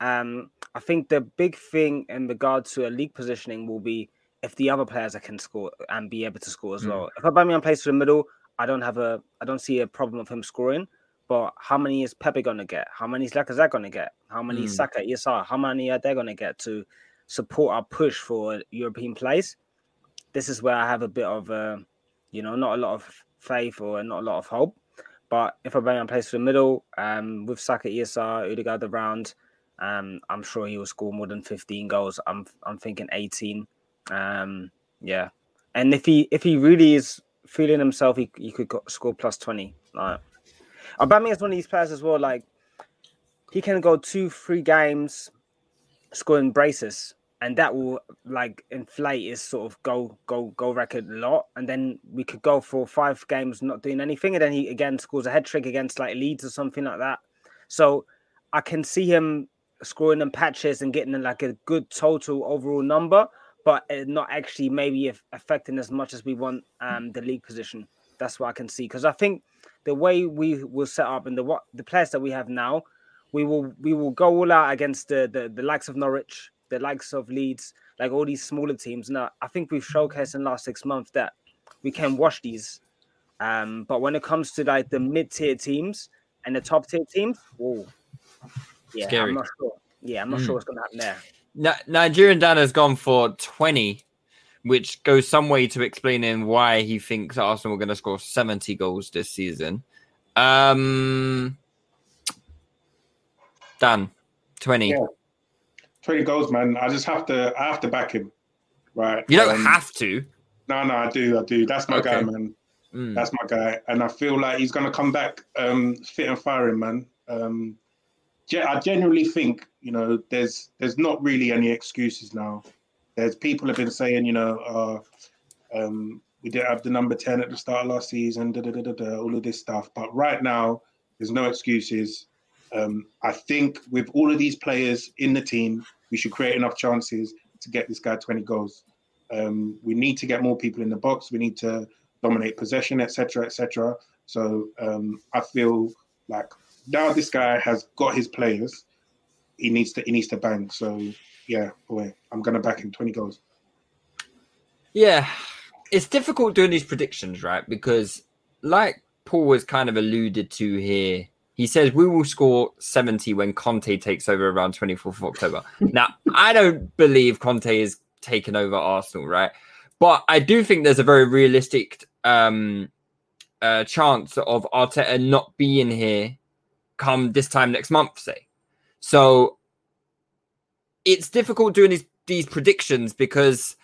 [SPEAKER 4] Um, I think the big thing in regard to a league positioning will be if the other players I can score and be able to score as
[SPEAKER 3] Mm.
[SPEAKER 4] well. If Aubameyang plays for the middle, I don't have a I don't see a problem of him scoring. But how many is Pepe going to get? How many is Lacazette going to get? How many is
[SPEAKER 3] Mm.
[SPEAKER 4] Saka, ESR? How many are they going to get to support our push for European place? This is where I have a bit of, uh, you know, not a lot of faith or not a lot of hope. But if Aubameyang plays for the middle, um, with Saka, ESR, Odegaard around, um, I'm sure he will score more than 15 goals. I'm I'm thinking 18. Um, yeah, and if he if he really is feeling himself, he, he could score plus 20. Like, Aubameyang is one of these players as well. Like he can go two, three games scoring braces, and that will like inflate his sort of goal goal goal record a lot. And then we could go for five games not doing anything, and then he again scores a head trick against like Leeds or something like that. So I can see him scoring in patches and getting like a good total overall number, but not actually maybe aff- affecting as much as we want um, the league position. That's what I can see because I think the way we will set up and the what the players that we have now, we will we will go all out against the the, the likes of Norwich, the likes of Leeds, like all these smaller teams. Now I think we've showcased in the last six months that we can wash these. Um, but when it comes to like the mid tier teams and the top tier teams, whoa, yeah,
[SPEAKER 3] Scary.
[SPEAKER 4] I'm not sure. Yeah, I'm not
[SPEAKER 3] Mm.
[SPEAKER 4] sure what's going to happen there.
[SPEAKER 3] Ni- Nigerian Dan has gone for 20, which goes some way to explaining why he thinks Arsenal are going to score 70 goals this season. Um, Dan, 20.
[SPEAKER 6] Yeah. 20 goals, man. I just have to I have to back him. Right.
[SPEAKER 3] You don't
[SPEAKER 6] Um,
[SPEAKER 3] have to.
[SPEAKER 6] No, no, I do, I do. That's my guy, man.
[SPEAKER 3] Mm.
[SPEAKER 6] That's my guy. And I feel like he's gonna come back um fit and firing, man. Um I genuinely think, you know, there's there's not really any excuses now. There's people have been saying, you know, uh, um, we didn't have the number 10 at the start of last season, da, da, da, da, da, all of this stuff. But right now, there's no excuses. Um, I think with all of these players in the team, we should create enough chances to get this guy 20 goals. Um, we need to get more people in the box. We need to dominate possession, etc., etc. So um, I feel like now this guy has got his players. He needs to he needs to bang. So yeah, boy, I'm gonna back him 20 goals.
[SPEAKER 3] Yeah, it's difficult doing these predictions, right? Because, like Paul was kind of alluded to here, he says we will score 70 when Conte takes over around 24th of October. now, I don't believe Conte is taken over Arsenal, right? But I do think there's a very realistic um, uh, chance of Arteta not being here come this time next month, say. So it's difficult doing these these predictions because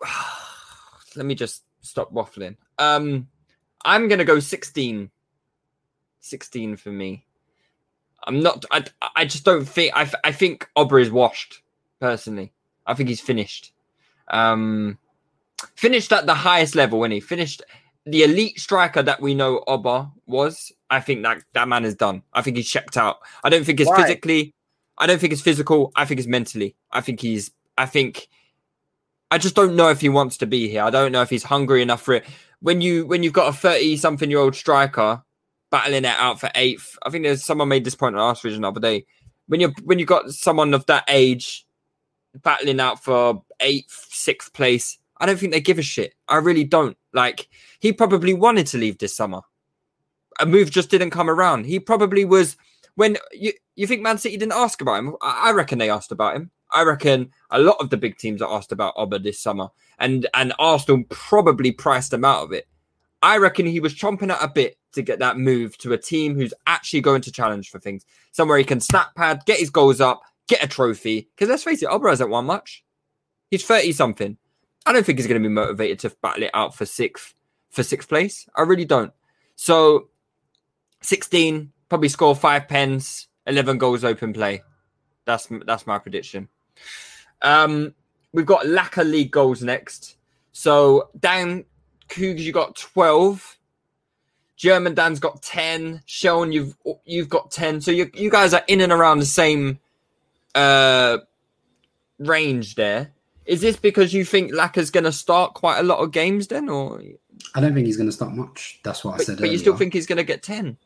[SPEAKER 3] let me just stop waffling. Um, I'm gonna go 16. 16 for me. I'm not. I. I just don't think. I. I think Aubrey is washed. Personally, I think he's finished. Um, finished at the highest level when he finished the elite striker that we know Oba was. I think that that man is done. I think he's checked out. I don't think it's
[SPEAKER 4] Why?
[SPEAKER 3] physically. I don't think it's physical. I think it's mentally. I think he's. I think. I just don't know if he wants to be here. I don't know if he's hungry enough for it. When you when you've got a thirty something year old striker battling it out for eighth, I think there's someone made this point on Arsenal Vision the other day. When you when you've got someone of that age battling out for eighth, sixth place, I don't think they give a shit. I really don't. Like he probably wanted to leave this summer. A move just didn't come around. He probably was when you you think Man City didn't ask about him. I, I reckon they asked about him. I reckon a lot of the big teams are asked about Oba this summer, and and Arsenal probably priced him out of it. I reckon he was chomping at a bit to get that move to a team who's actually going to challenge for things, somewhere he can snap pad, get his goals up, get a trophy. Because let's face it, Oba hasn't won much. He's thirty something. I don't think he's going to be motivated to battle it out for sixth for sixth place. I really don't. So, sixteen probably score five pens, eleven goals open play. That's that's my prediction. Um, we've got Laca League goals next. So Dan Cougs, you got twelve. German Dan's got ten. Sean, you've you've got ten. So you you guys are in and around the same uh range there. Is this because you think Laca's going to start quite a lot of games then, or
[SPEAKER 5] I don't think he's going to start much. That's what I said
[SPEAKER 3] but you still think he's going to get ten?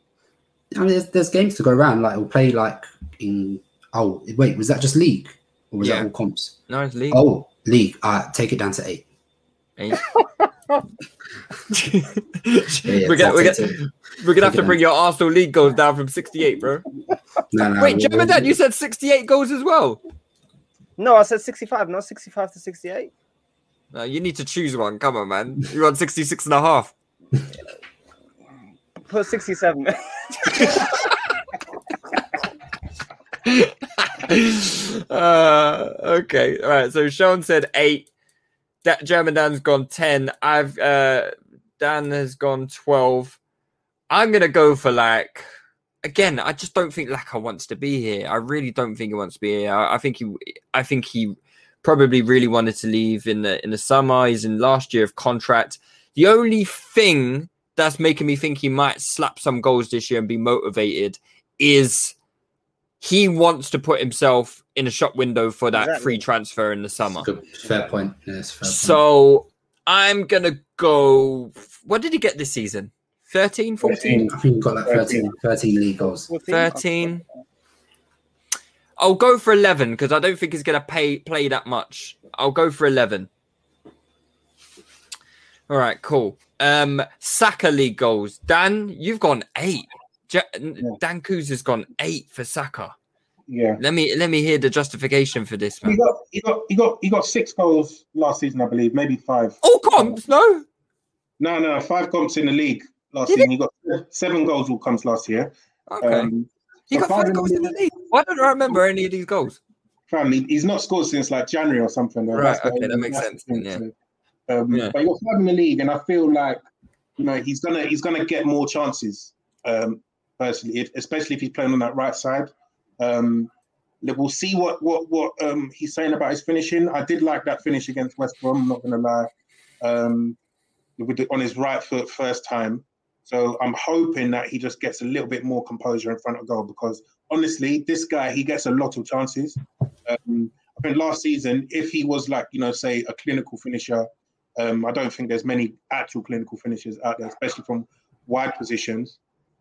[SPEAKER 5] I mean, there's, there's games to go around. Like we'll play like in. Oh wait, was that just league or was
[SPEAKER 3] Yeah.
[SPEAKER 5] that all comps?
[SPEAKER 3] No, it's league.
[SPEAKER 5] Oh, league. Uh, take it down to eight.
[SPEAKER 3] Eight.
[SPEAKER 5] yeah,
[SPEAKER 3] we're gonna, we're gonna, we're gonna have to bring your Arsenal league goals down from 68, bro.
[SPEAKER 5] No, no.
[SPEAKER 3] Wait,
[SPEAKER 5] we'll-
[SPEAKER 3] German Dad, you said 68 goals as well.
[SPEAKER 4] No, I said 65, not 65 to 68.
[SPEAKER 3] No, you need to choose one. Come on, man. You're on 66 and a half.
[SPEAKER 4] Put 67.
[SPEAKER 3] uh, okay. All right. So Sean said eight. Da- German Dan's gone 10. I've uh Dan has gone 12. I'm gonna go for like again, I just don't think Laka wants to be here. I really don't think he wants to be here. I, I think he I think he probably really wanted to leave in the in the summer. He's in last year of contract. The only thing that's making me think he might slap some goals this year and be motivated is he wants to put himself in a shop window for that
[SPEAKER 4] Exactly.
[SPEAKER 3] free transfer in the summer.
[SPEAKER 5] Fair point. Yes, fair point.
[SPEAKER 3] So I'm gonna go. What did he get this season? 13, 14?
[SPEAKER 5] I think he got like 13, 13 league goals.
[SPEAKER 3] 13. I'll go for 11 because I don't think he's going to pay play that much. I'll go for 11. All right, cool. Um, Saka league goals. Dan, you've gone eight. Ja- Dan Kuz has gone eight for Saka.
[SPEAKER 6] Yeah.
[SPEAKER 3] Let me let me hear the justification for this,
[SPEAKER 6] He
[SPEAKER 3] man.
[SPEAKER 6] got he got he got he got six goals last season, I believe, maybe five.
[SPEAKER 3] All comps, no.
[SPEAKER 6] No, no, five comps in the league last
[SPEAKER 3] Did
[SPEAKER 6] season. He got seven goals all comps last year.
[SPEAKER 3] Okay.
[SPEAKER 6] Um,
[SPEAKER 3] he got five goals in the league. Why don't I remember any of these goals?
[SPEAKER 6] family. He's not scored since like January or something. though.
[SPEAKER 3] Right,
[SPEAKER 6] That's the-
[SPEAKER 3] okay, that makes sense
[SPEAKER 6] the
[SPEAKER 3] then,
[SPEAKER 6] thing, so, Um,
[SPEAKER 3] Yeah.
[SPEAKER 6] But he got five in the league, and I feel like you know he's gonna he's gonna get more chances. Um, personally, if, especially if he's playing on that right side. Um, we'll see what what what um, he's saying about his finishing. I did like that finish against West Brom. I'm not gonna lie. Um, with the, on his right foot first time. So I'm hoping that he just gets a little bit more composure in front of goal because honestly, this guy he gets a lot of chances. Um, I think last season, if he was like you know, say a clinical finisher, um, I don't think there's many actual clinical finishers out there, especially from wide positions.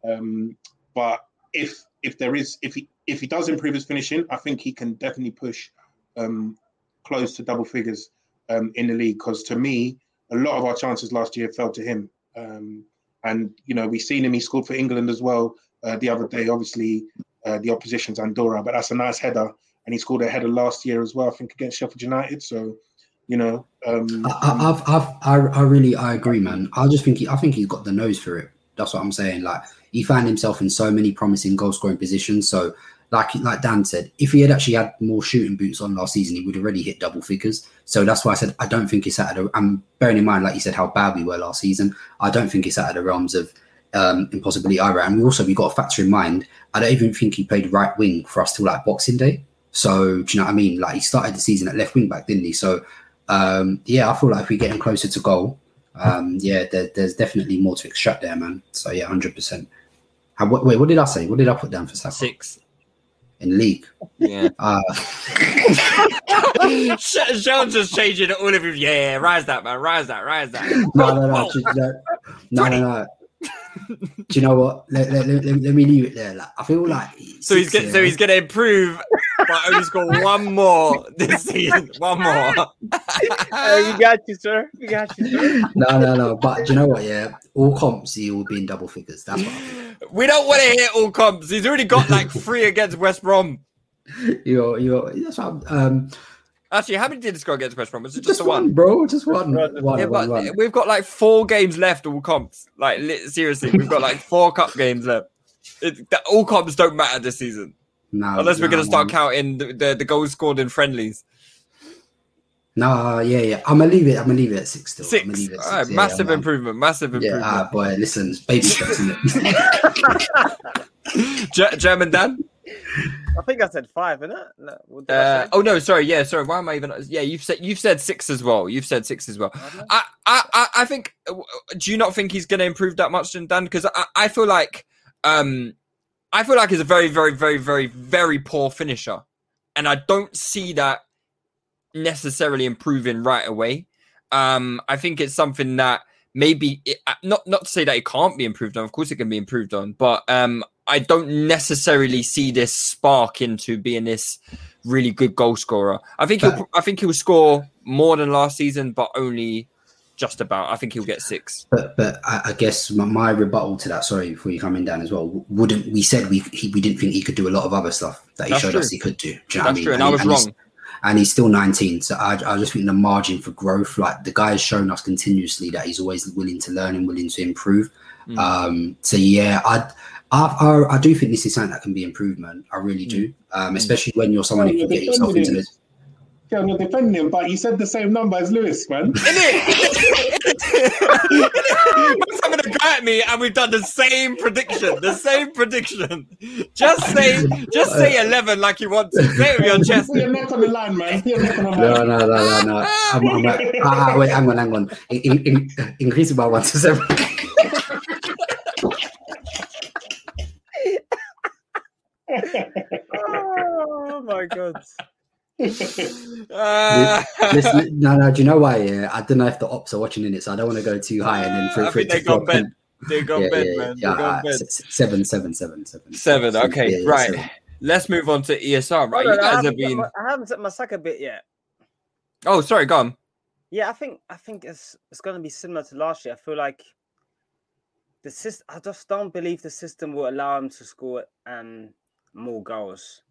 [SPEAKER 6] Um, but if if there is if he if he does improve his finishing, I think he can definitely push um, close to double figures um, in the league. Because to me, a lot of our chances last year fell to him. Um, and you know, we've seen him. He scored for England as well uh, the other day. Obviously, uh, the opposition's Andorra, but that's a nice header. And he scored a header last year as well, I think, against Sheffield United. So You know, um,
[SPEAKER 5] I, I've, I've, I, I really, I agree, man. I just think, he, I think he's got the nose for it. That's what I'm saying. Like he found himself in so many promising goal scoring positions. So, like, like Dan said, if he had actually had more shooting boots on last season, he would already hit double figures. So that's why I said I don't think it's out of the. I'm bearing in mind, like you said, how bad we were last season. I don't think it's out of the realms of um, impossibility either. And we also we got a factor in mind. I don't even think he played right wing for us till like Boxing Day. So do you know what I mean? Like he started the season at left wing back, didn't he? So um, yeah, I feel like if we're getting closer to goal, um, yeah, there, there's definitely more to extract there, man. So yeah, hundred percent. Wait, what did I say? What did I put down for Saka?
[SPEAKER 3] Six
[SPEAKER 5] in league.
[SPEAKER 3] Yeah.
[SPEAKER 5] Uh,
[SPEAKER 3] Sean's just changing all of you. Yeah, yeah, rise that, man. Rise that, rise that.
[SPEAKER 5] no, no, no, no, no, no, no. Do you know what? Let, let, let, let, me leave it there. Like, I feel like
[SPEAKER 3] so he's gonna, so he's going to improve, but I only score one more this season. One more.
[SPEAKER 4] oh, you got you, sir. You got you. Sir.
[SPEAKER 5] No, no, no. But do you know what? Yeah, all comps he will be in double figures. That's what. I think.
[SPEAKER 3] We don't want to hit all comps. He's already got like three against West Brom.
[SPEAKER 5] You're, you're. That's what. I'm, um,
[SPEAKER 3] Actually, how many did he score against West Brom? Was it
[SPEAKER 5] just,
[SPEAKER 3] just the one?
[SPEAKER 5] one, bro? Just one. one,
[SPEAKER 3] yeah,
[SPEAKER 5] one,
[SPEAKER 3] but
[SPEAKER 5] one.
[SPEAKER 3] we've got like four games left, all comps. Like seriously, we've got like four cup games left. It, all comps don't matter this season,
[SPEAKER 5] No,
[SPEAKER 3] unless we're
[SPEAKER 5] no,
[SPEAKER 3] going to start
[SPEAKER 5] man.
[SPEAKER 3] counting the, the, the goals scored in friendlies.
[SPEAKER 5] No, yeah, yeah. I'm gonna leave it. I'm gonna leave it at six still. I'm
[SPEAKER 3] Six.
[SPEAKER 5] leave it at six.
[SPEAKER 3] right,
[SPEAKER 5] yeah,
[SPEAKER 3] massive
[SPEAKER 5] man.
[SPEAKER 3] improvement. Massive
[SPEAKER 5] Yeah,
[SPEAKER 3] improvement.
[SPEAKER 5] ah, boy, listen, it's baby steps in it.
[SPEAKER 3] Ge- German Dan.
[SPEAKER 4] I think I said five, isn't it? No, what
[SPEAKER 3] Uh, oh no, sorry. Yeah, sorry. Why am I even? Yeah, you've said you've said six as well. You've said six as well. I I I, I think. uh, Do you not think he's going to improve that much, Dan? Because I, I feel like, um, I feel like he's a very very very very very poor finisher, and I don't see that necessarily improving right away. Um, I think it's something that maybe it, uh, not not to say that it can't be improved on. Of course, it can be improved on, but um, I don't necessarily see this spark into being this really good goal scorer. I think he'll I think he'll score more than last season, but only just about. I think he'll get six.
[SPEAKER 5] But but I, I guess my, my rebuttal to that, sorry, before you come in down as well, wouldn't we said we he, we didn't think he could do a lot of other stuff that he
[SPEAKER 3] That's
[SPEAKER 5] showed
[SPEAKER 3] true.
[SPEAKER 5] us he could do. do you know
[SPEAKER 3] That's
[SPEAKER 5] I mean?
[SPEAKER 3] true, and I was
[SPEAKER 5] he- he's-
[SPEAKER 3] wrong.
[SPEAKER 5] And he's still 19, so I, I just think the margin for growth, like the guy has shown us continuously that he's always willing to learn and willing to improve.
[SPEAKER 3] Mm.
[SPEAKER 5] Um, so yeah, I, I I I do think this is something that can be improvement. I really do,
[SPEAKER 3] Mm.
[SPEAKER 5] um, especially when you're someone who can get yourself into this.
[SPEAKER 6] Yeah, you're defending him, but you said the same number as Lewis, man.
[SPEAKER 3] Man's having a go at me, and we've done the same prediction. The same prediction. Just say, just say eleven like you want to. Say it with your chest.
[SPEAKER 6] Put your neck on the line, man. Put your neck on the
[SPEAKER 5] No,
[SPEAKER 6] line.
[SPEAKER 5] no, no, no, no. I'm, I'm, uh, ah, ah, wait, hang on, hang on. In, in, in, increase it by one to seven.
[SPEAKER 4] oh my god.
[SPEAKER 3] Uh,
[SPEAKER 5] Listen, no, no. Do you know why? Yeah, I don't know if the ops are watching in it, so I don't want to go too high and then for,
[SPEAKER 3] I
[SPEAKER 5] for it
[SPEAKER 3] think they
[SPEAKER 5] to
[SPEAKER 3] got
[SPEAKER 5] flop.
[SPEAKER 3] bed. They got
[SPEAKER 5] Yeah,
[SPEAKER 3] bed,
[SPEAKER 5] yeah,
[SPEAKER 3] man.
[SPEAKER 5] yeah,
[SPEAKER 3] they got
[SPEAKER 5] uh,
[SPEAKER 3] bed.
[SPEAKER 5] s- s- seven, seven, seven, seven.
[SPEAKER 3] Seven. Okay,
[SPEAKER 5] Yeah, yeah,
[SPEAKER 3] right.
[SPEAKER 5] seven.
[SPEAKER 3] Let's move on to ESR. Right,
[SPEAKER 4] Hold
[SPEAKER 3] you
[SPEAKER 4] on, I
[SPEAKER 3] guys have
[SPEAKER 4] haven't,
[SPEAKER 3] been.
[SPEAKER 4] set my, I haven't set my Saka bit yet.
[SPEAKER 3] Oh, sorry, go on.
[SPEAKER 4] Yeah, I think I think it's it's going to be similar to last year. I feel like the system. I just don't believe the system will allow him to score um more goals,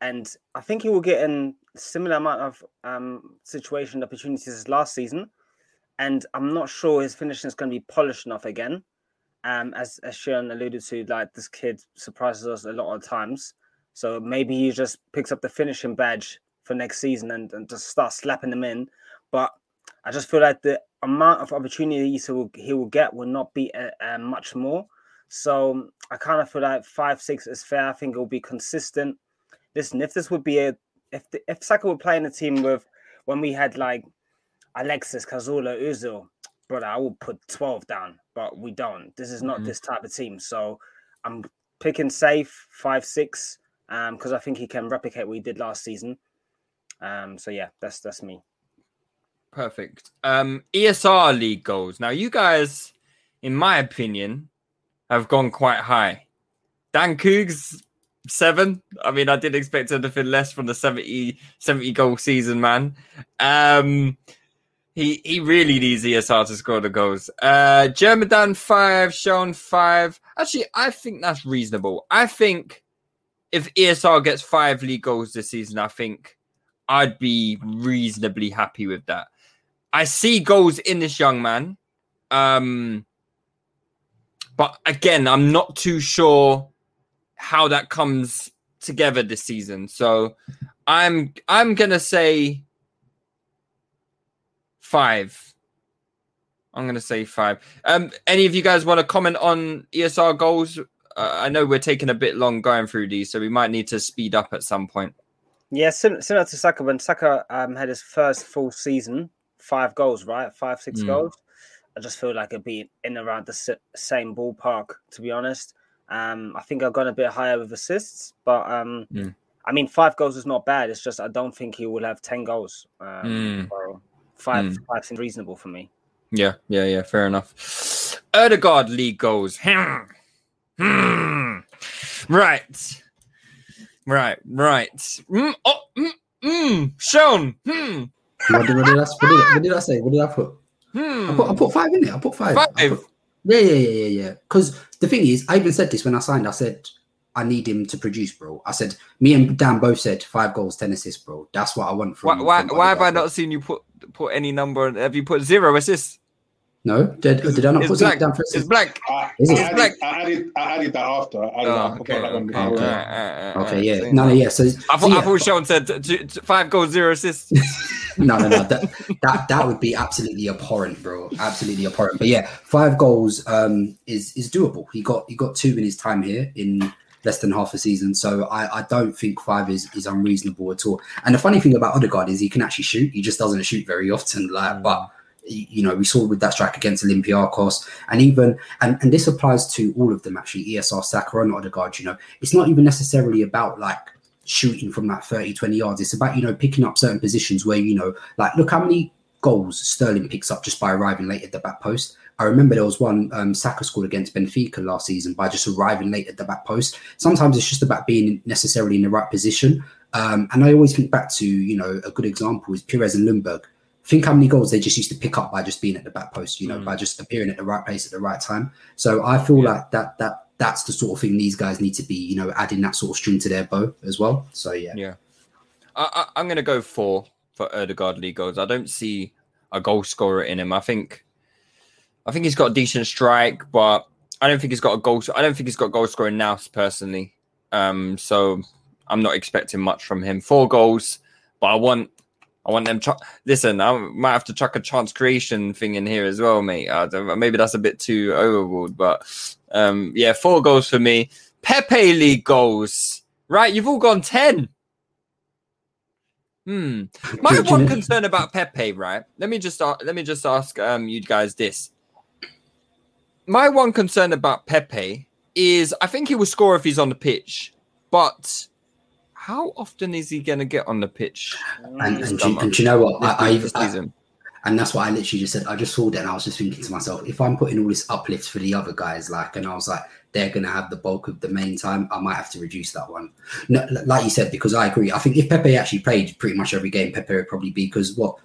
[SPEAKER 4] and I think he will get in similar amount of um situation opportunities as last season. And I'm not sure his finishing is going to be polished enough again. Um, as as alluded to, like this kid surprises us a lot of times. So maybe he just picks up the finishing badge for next season and, and just starts slapping them in. But I just feel like the amount of opportunities he will, he will get will not be uh, uh, much more. So I kind of feel like five six is fair. I think it will be consistent. Listen, if this would be a if the, if Saka would play in a team with when we had like Alexis, Cazorla, Özil, brother, I would put twelve down, but we don't. This is not
[SPEAKER 3] Mhm.
[SPEAKER 4] this type of team. So I'm picking safe five six um because I think he can replicate what he did last season. Um, so yeah, that's that's me.
[SPEAKER 3] Perfect. Um, ESR league goals. Now, you guys, in my opinion, have gone quite high. Dan Cougs, seven. I mean, I didn't expect anything less from the 70, 70 goal season, man. Um, he he really needs ESR to score the goals. Uh, Germadan five, Sean five. Actually, I think that's reasonable. I think if ESR gets five league goals this season, I think I'd be reasonably happy with that. I see goals in this young man. Um, but again, I'm not too sure how that comes together this season. So I'm I'm gonna say five. I'm gonna say five. Um, any of you guys want to comment on ESR goals? Uh, I know we're taking a bit long going through these, so we might need to speed up at some point.
[SPEAKER 4] Yeah, similar to Saka when Saka um, had his first full season, five goals, right? Five, six
[SPEAKER 3] Mm.
[SPEAKER 4] goals. I just feel like it'd be in around the same ballpark, to be honest. Um, I think I've gone a bit higher with assists, but um,
[SPEAKER 3] Mm.
[SPEAKER 4] I mean, five goals is not bad. It's just I don't think he will have ten goals. Um,
[SPEAKER 3] Mm.
[SPEAKER 4] five,
[SPEAKER 3] Mm.
[SPEAKER 4] five seems reasonable for me.
[SPEAKER 3] Yeah, yeah, yeah. Fair enough. Odegaard league goals. Hmm. Hmm. Right. Right. Right. Mm. Oh. Mm. Mm. Sean. Hmm.
[SPEAKER 5] What did, what, did I, what, did, what did I say? What did I put? I put, I
[SPEAKER 3] Hmm.
[SPEAKER 5] put five in it. I put five. I put- yeah, yeah, yeah, yeah, yeah. Because the thing is, I even said this when I signed. I said I need him to produce, bro. I said me and Dan both said five goals, ten assists, bro. That's what I want from.
[SPEAKER 3] Why? Why,
[SPEAKER 5] from
[SPEAKER 3] why have I not seen you put put any number? Have you put zero assists?
[SPEAKER 5] No, did, did I not
[SPEAKER 3] It's
[SPEAKER 5] put
[SPEAKER 3] black.
[SPEAKER 5] something down for
[SPEAKER 3] It's
[SPEAKER 5] assists?
[SPEAKER 3] black.
[SPEAKER 6] I,
[SPEAKER 5] Is
[SPEAKER 6] I
[SPEAKER 5] it?
[SPEAKER 6] added,
[SPEAKER 3] Black.
[SPEAKER 6] I added, I added that after. I added.
[SPEAKER 3] Oh, okay.
[SPEAKER 6] that one
[SPEAKER 3] Okay.
[SPEAKER 6] before.
[SPEAKER 3] Alright, alright, alright,
[SPEAKER 5] Okay, yeah, no, no, yeah. So,
[SPEAKER 3] I
[SPEAKER 5] so
[SPEAKER 3] thought,
[SPEAKER 5] yeah.
[SPEAKER 3] I thought Sean said t- t- t- five goals, zero assists.
[SPEAKER 5] no, no, no. That that that would be absolutely abhorrent, bro. Absolutely abhorrent. But yeah, five goals um, is is doable. He got he got two in his time here in less than half a season. So I, I don't think five is is unreasonable at all. And the funny thing about Odegaard is he can actually shoot. He just doesn't shoot very often. Like, but you know, we saw with that strike against Olympiacos, and even and and this applies to all of them actually. ESR, Saka, and Odegaard. You know, it's not even necessarily about like shooting from like 30 20 yards. It's about you know picking up certain positions where you know like look how many goals Sterling picks up just by arriving late at the back post. I remember there was one um Saka scored against Benfica last season by just arriving late at the back post. Sometimes it's just about being necessarily in the right position. Um and i always think back to you know a good example is Pires and Ljungberg. Think how many goals they just used to pick up by just being at the back post you know
[SPEAKER 3] Mm.
[SPEAKER 5] by just appearing at the right place at the right time. So i feel
[SPEAKER 3] Yeah.
[SPEAKER 5] like that that that's the sort of thing these guys need to be, you know, adding that sort of string to their bow as well. So yeah,
[SPEAKER 3] Yeah. I, I'm going to go four for Odegaard league goals. I don't see a goal scorer in him. I think, I think he's got a decent strike, but I don't think he's got a goal. I don't think he's got goal scoring now, personally. Um, so I'm not expecting much from him. Four goals, but I want, I want them. Ch- Listen, I might have to chuck a chance creation thing in here as well, mate. I don't, maybe that's a bit too overboard, but um, yeah, four goals for me. Pepe league goals. Right, you've all gone ten. Hmm. My one concern about Pepe, right? Let me just a- let me just ask um you guys this. My one concern about Pepe is I think he will score if he's on the pitch, but how often is he going to get on the pitch?
[SPEAKER 5] and, and, do, you- and do you know what? I, I, I,
[SPEAKER 3] season?
[SPEAKER 5] and that's what I literally just said. I just saw that, and I was just thinking to myself, if I'm putting all this uplift for the other guys, like, and I was like, they're gonna have the bulk of the main time. I might have to reduce that one. No, like you said, because I agree. I think if Pepe actually played pretty much every game, Pepe would probably be because what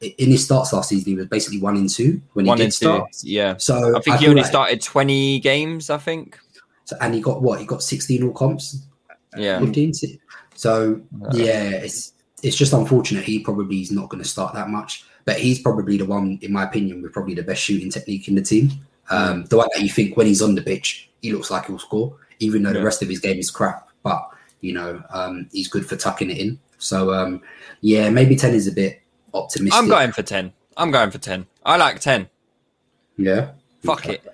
[SPEAKER 5] in his starts last season he was basically one in two when he
[SPEAKER 3] One
[SPEAKER 5] did
[SPEAKER 3] and two.
[SPEAKER 5] start.
[SPEAKER 3] Yeah.
[SPEAKER 5] So
[SPEAKER 3] I think he only
[SPEAKER 5] like-
[SPEAKER 3] started 20 games, I think.
[SPEAKER 5] So, and he got what? He got 16 all comps.
[SPEAKER 3] Yeah.
[SPEAKER 5] 15. So yeah, it's it's just unfortunate. He probably is not going to start that much, but he's probably the one, in my opinion, with probably the best shooting technique in the team. Um, the one that you think when he's on the pitch, he looks like he'll score, even though
[SPEAKER 3] Yeah.
[SPEAKER 5] the rest of his game is crap. But you know, um, he's good for tucking it in. So um, yeah, maybe 10 is a bit optimistic.
[SPEAKER 3] I'm going for 10. I'm going for 10. I like 10.
[SPEAKER 5] Yeah.
[SPEAKER 3] Fuck it.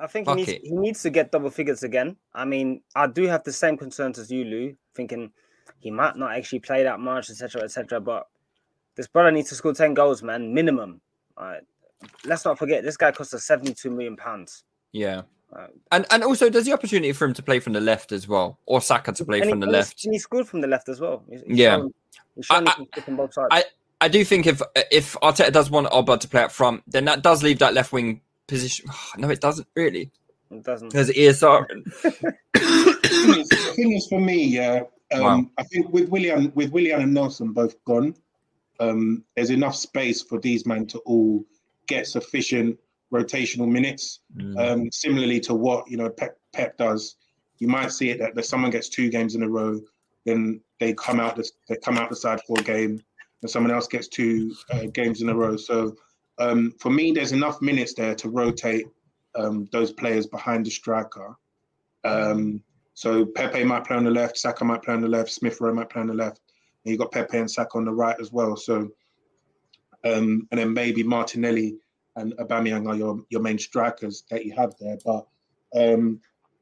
[SPEAKER 4] I think
[SPEAKER 3] Fuck
[SPEAKER 4] he needs,
[SPEAKER 3] it.
[SPEAKER 4] he needs to get double figures again. I mean, I do have the same concerns as you, Lou, thinking he might not actually play that much, etc., etc. But this brother needs to score ten goals, man, minimum. All right. Let's not forget this guy cost us seventy-two million pounds.
[SPEAKER 3] Yeah.
[SPEAKER 4] Uh,
[SPEAKER 3] And and also there's the opportunity for him to play from the left as well, or Saka to play
[SPEAKER 4] and he-
[SPEAKER 3] from the left.
[SPEAKER 4] and he scored from the left as well. He's- he's
[SPEAKER 3] Yeah.
[SPEAKER 4] shown- he's shown
[SPEAKER 3] I-
[SPEAKER 4] he from both sides.
[SPEAKER 3] I I do think if if Arteta does want Oba to play up front, then that does leave that left wing position. No, it doesn't really
[SPEAKER 4] it doesn't.
[SPEAKER 3] because ESR.
[SPEAKER 6] Thing is- the thing is for me, yeah. Um,
[SPEAKER 3] Wow.
[SPEAKER 6] I think with Willian, with Willian and Nelson both gone, um, there's enough space for these men to all get sufficient rotational minutes.
[SPEAKER 3] Mm.
[SPEAKER 6] Um, similarly to what you know Pep, Pep does, you might see it that, that someone gets two games in a row, then they come out the, they come out the side for a game, and someone else gets two uh, games in a row. So um, for me, there's enough minutes there to rotate um, those players behind the striker. Um, so Pepe might play on the left, Saka might play on the left, Smith Rowe might play on the left, and you got Pepe and Saka on the right as well. So, um, and then maybe Martinelli and Aubameyang are your your main strikers that you have there. But um,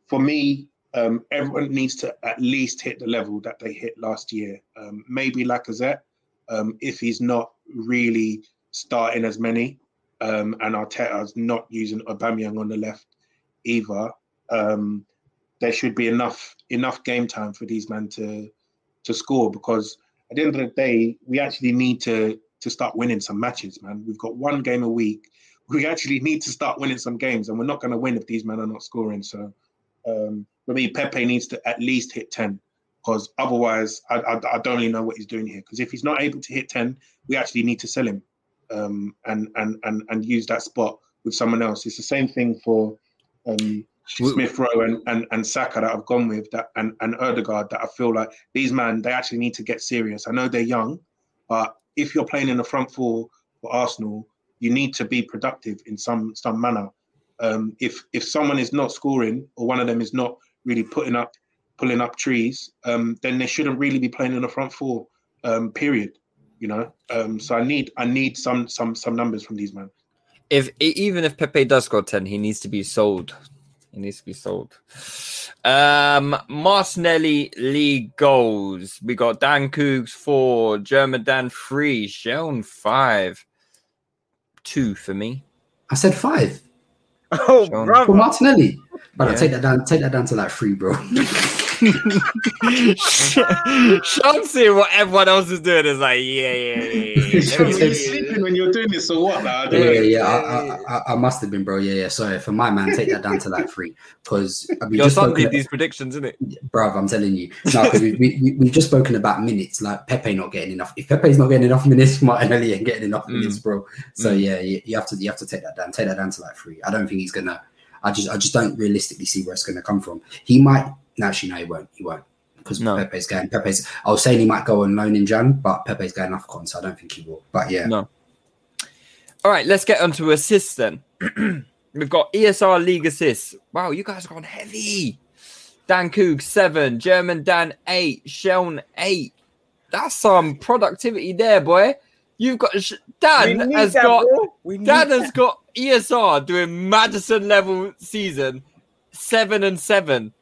[SPEAKER 6] for me, um, everyone needs to at least hit the level that they hit last year. Um, maybe Lacazette, um, if he's not really starting as many, um, and Arteta's not using Aubameyang on the left either. Um, there should be enough enough game time for these men to to score because at the end of the day, we actually need to to start winning some matches, man. We've got one game a week. We actually need to start winning some games, and we're not going to win if these men are not scoring. So, um, for me, Pepe needs to at least hit ten because otherwise, I, I, I don't really know what he's doing here. Because if he's not able to hit ten, we actually need to sell him um, and and and and use that spot with someone else. It's the same thing for um, Smith Rowe and, and and Saka that I've gone with that and and Odegaard that I feel like these men they actually need to get serious. I know they're young, but if you're playing in the front four for Arsenal, you need to be productive in some some manner. Um, if if someone is not scoring or one of them is not really putting up pulling up trees, um, then they shouldn't really be playing in the front four. Um, period. You know. Um, so I need I need some some some numbers from these men.
[SPEAKER 3] If even if Pepe does score ten, he needs to be sold. He needs to be sold. Um, Martinelli league goals. We got Dan Coogs four, German Dan three, Sheldon five, two for me.
[SPEAKER 5] I said five
[SPEAKER 4] Oh,
[SPEAKER 3] Sean.
[SPEAKER 5] for. Martinelli. But I
[SPEAKER 3] Yeah.
[SPEAKER 5] take that down. Take that down to like three, bro.
[SPEAKER 3] Sean seeing what everyone else is doing is like, yeah, yeah, yeah. yeah. Let
[SPEAKER 6] you
[SPEAKER 3] see.
[SPEAKER 6] sleeping when you're doing this or what? Like, I
[SPEAKER 5] yeah, yeah, yeah. I, I, I, I must have been, bro. Yeah, yeah. Sorry for my man. Take that down to like three, because we
[SPEAKER 3] Your
[SPEAKER 5] just
[SPEAKER 3] son did these predictions, isn't it?
[SPEAKER 5] bruv. I'm telling you, no, because we, we, we we've just spoken about minutes. Like Pepe not getting enough. If Pepe's not getting enough minutes, Martinelli ain't getting enough
[SPEAKER 3] Mm.
[SPEAKER 5] minutes, bro. So yeah, you, you have to you have to take that down. Take that down to like three. I don't think he's gonna. I just I just don't realistically see where it's gonna come from. He might. No, actually, no, he won't. He won't. Because
[SPEAKER 3] No.
[SPEAKER 5] Pepe's going. Pepe's. I was saying he might go on loan in Jan, but Pepe's going AFCON, so I don't think he will. But yeah,
[SPEAKER 3] No. All right, let's get onto assists then. We've got ESR League assists. Wow, you guys have gone heavy. Dan Coog, seven. German Dan, eight. Sheln, eight. That's some productivity there, boy. You've got Dan has
[SPEAKER 4] that,
[SPEAKER 3] got
[SPEAKER 4] bro. We need
[SPEAKER 3] Dan
[SPEAKER 4] that.
[SPEAKER 3] has got ESR doing Maddison level season, seven and seven.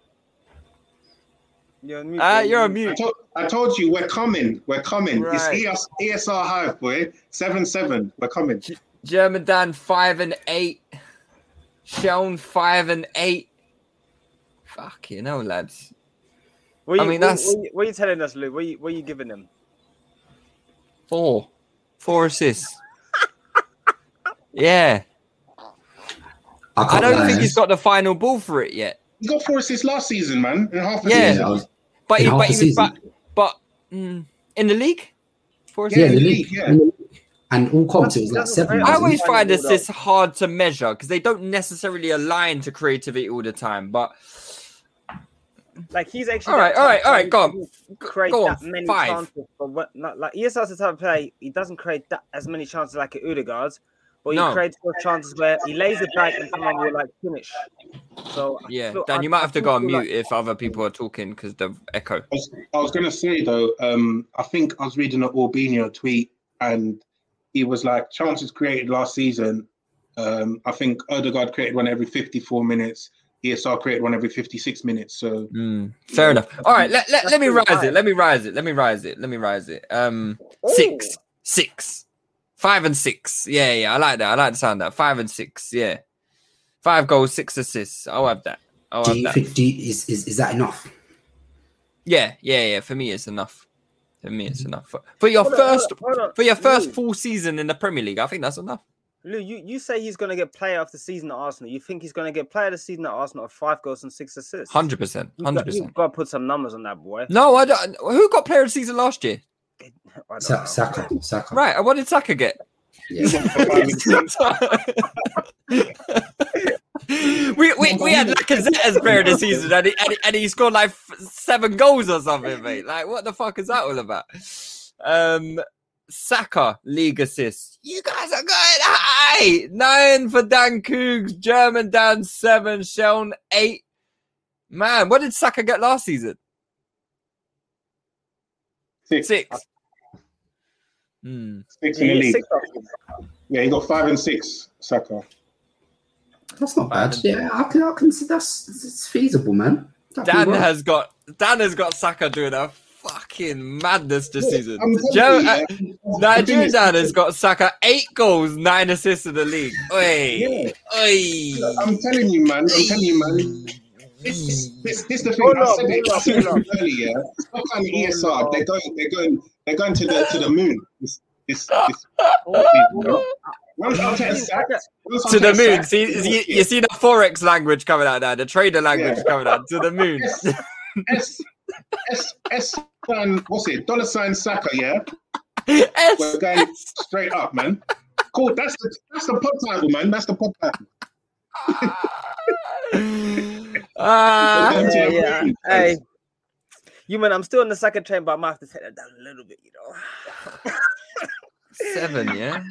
[SPEAKER 4] You're on mute,
[SPEAKER 3] Ah, you're on
[SPEAKER 6] I
[SPEAKER 3] mute.
[SPEAKER 6] told, I told you we're coming. We're coming.
[SPEAKER 3] Right.
[SPEAKER 6] It's ES, ESR Hive, boy. Seven seven. We're coming.
[SPEAKER 3] German Dan five and eight. Shown five and eight. Fuck you know, lads.
[SPEAKER 4] What
[SPEAKER 3] I
[SPEAKER 4] you-
[SPEAKER 3] mean,
[SPEAKER 4] what-
[SPEAKER 3] that's-
[SPEAKER 4] What, you- what are you telling us, Lou? What you, what you giving them?
[SPEAKER 3] Four. Four assists. yeah.
[SPEAKER 5] I
[SPEAKER 3] I don't think he's got the final ball for it yet.
[SPEAKER 6] He got four assists last season, man. In half a
[SPEAKER 3] Yeah.
[SPEAKER 6] season.
[SPEAKER 5] I
[SPEAKER 3] But
[SPEAKER 5] In
[SPEAKER 3] he,
[SPEAKER 5] half
[SPEAKER 3] but he was
[SPEAKER 5] season.
[SPEAKER 3] but mm, in the league? Four
[SPEAKER 6] Yeah,
[SPEAKER 5] yeah, the
[SPEAKER 6] the
[SPEAKER 5] league.
[SPEAKER 6] league, yeah.
[SPEAKER 5] In the league. And all comps, it was like seven.
[SPEAKER 3] I always find
[SPEAKER 4] Final ball,
[SPEAKER 3] assists hard to measure because they don't necessarily align to creativity all the time. But
[SPEAKER 4] Like he's actually.
[SPEAKER 3] all right,
[SPEAKER 4] all right,
[SPEAKER 3] all right.
[SPEAKER 4] type
[SPEAKER 3] all
[SPEAKER 4] of
[SPEAKER 3] right,
[SPEAKER 4] player
[SPEAKER 3] go on.
[SPEAKER 4] Create
[SPEAKER 3] Go
[SPEAKER 4] that
[SPEAKER 3] on,
[SPEAKER 4] many
[SPEAKER 3] five.
[SPEAKER 4] chances, but what, not like ESR's the type of player. He doesn't create that as many chances like an Odegaard, but he
[SPEAKER 3] No.
[SPEAKER 4] creates those chances where he lays it back and someone will like finish. So
[SPEAKER 3] Yeah,
[SPEAKER 4] feel-
[SPEAKER 3] Dan,
[SPEAKER 4] I-
[SPEAKER 3] you might have to go on mute
[SPEAKER 4] like-
[SPEAKER 3] if other people are talking because the echo.
[SPEAKER 6] I was, I was going to say though, um, I think I was reading an Orbinho tweet, and he was like, chances created last season. Um, I think Odegaard created one every 54 minutes. ESR created one every 56 minutes. So
[SPEAKER 3] Mm, fair enough. All right, let, let, let me
[SPEAKER 4] pretty
[SPEAKER 3] rise
[SPEAKER 4] high.
[SPEAKER 3] it. Let me rise it. Let me rise it. Let me rise it. Um, six, six, five and six. Yeah, yeah. I like that. I like the sound of that. Five and six. Yeah, five goals, six assists. I'll have that. I'll
[SPEAKER 5] Do
[SPEAKER 3] have
[SPEAKER 5] you
[SPEAKER 3] that.
[SPEAKER 5] think do you, is, is is that enough?
[SPEAKER 3] Yeah, yeah, yeah. For me, it's enough. For me, it's enough. For, for your
[SPEAKER 4] Hold on, hold
[SPEAKER 3] first,
[SPEAKER 4] hold on.
[SPEAKER 3] for your first
[SPEAKER 4] Lou,
[SPEAKER 3] full season in the Premier League, I think that's enough.
[SPEAKER 4] Lou, you, you say he's going to get player of the season at Arsenal. You think he's going to get player of the season at Arsenal with five goals and six assists?
[SPEAKER 3] Hundred percent. hundred percent.
[SPEAKER 4] You've got to put some numbers on that boy.
[SPEAKER 3] No, I don't. Who got player of the season last year?
[SPEAKER 4] I
[SPEAKER 5] Sa- Saka, Saka.
[SPEAKER 3] Right. and What did Saka get?
[SPEAKER 5] Yeah.
[SPEAKER 3] we, we we had Lacazette as player of the season, and he, and, he, and he scored like seven goals or something, mate. Like, what the fuck is that all about? Um, Saka league assists. You guys are going high. Nine for Dan Coogs, German Dan seven, Sheln eight. Man, what did Saka get last season?
[SPEAKER 6] Six.
[SPEAKER 3] Six. Hmm.
[SPEAKER 6] Six in the
[SPEAKER 4] Yeah,
[SPEAKER 6] league.
[SPEAKER 4] six.
[SPEAKER 6] Yeah, he got five and six. Saka.
[SPEAKER 5] That's not bad. Yeah, I can, I can see that's it's feasible, man. That
[SPEAKER 3] Dan
[SPEAKER 5] work.
[SPEAKER 3] has got Dan has got Saka doing a fucking madness this season. Joe, uh,
[SPEAKER 6] yeah, the thing
[SPEAKER 3] Nigerian Dan has got Saka eight goals, nine assists in the league. Oi,
[SPEAKER 6] Yeah.
[SPEAKER 3] oi.
[SPEAKER 6] I'm telling you, man. I'm telling you, man. This, this, this the thing.
[SPEAKER 4] Hold
[SPEAKER 6] I
[SPEAKER 4] on,
[SPEAKER 6] said it, I
[SPEAKER 4] hold
[SPEAKER 6] said
[SPEAKER 4] on,
[SPEAKER 6] it
[SPEAKER 4] hold
[SPEAKER 6] earlier. Some kind of ESR.
[SPEAKER 4] on.
[SPEAKER 6] They're going. They're going. They're going to the to the moon. This this this. Once I get sacked,
[SPEAKER 3] To the moon.
[SPEAKER 6] sacked,
[SPEAKER 3] See, you, you see the forex language coming out now, the trader language
[SPEAKER 6] Yeah.
[SPEAKER 3] coming out. To the moon.
[SPEAKER 6] S S S sign. Um, what's it? Dollar sign Saka. Yeah,
[SPEAKER 3] S-
[SPEAKER 6] we're going straight up, man. Cool. That's the that's the pod title, man. That's the pod title.
[SPEAKER 3] Ah,
[SPEAKER 6] We're going to
[SPEAKER 4] Yeah, yeah. Hey, you man, I'm still in the second train, but I might have to take that down a little bit, you know.
[SPEAKER 3] seven, yeah.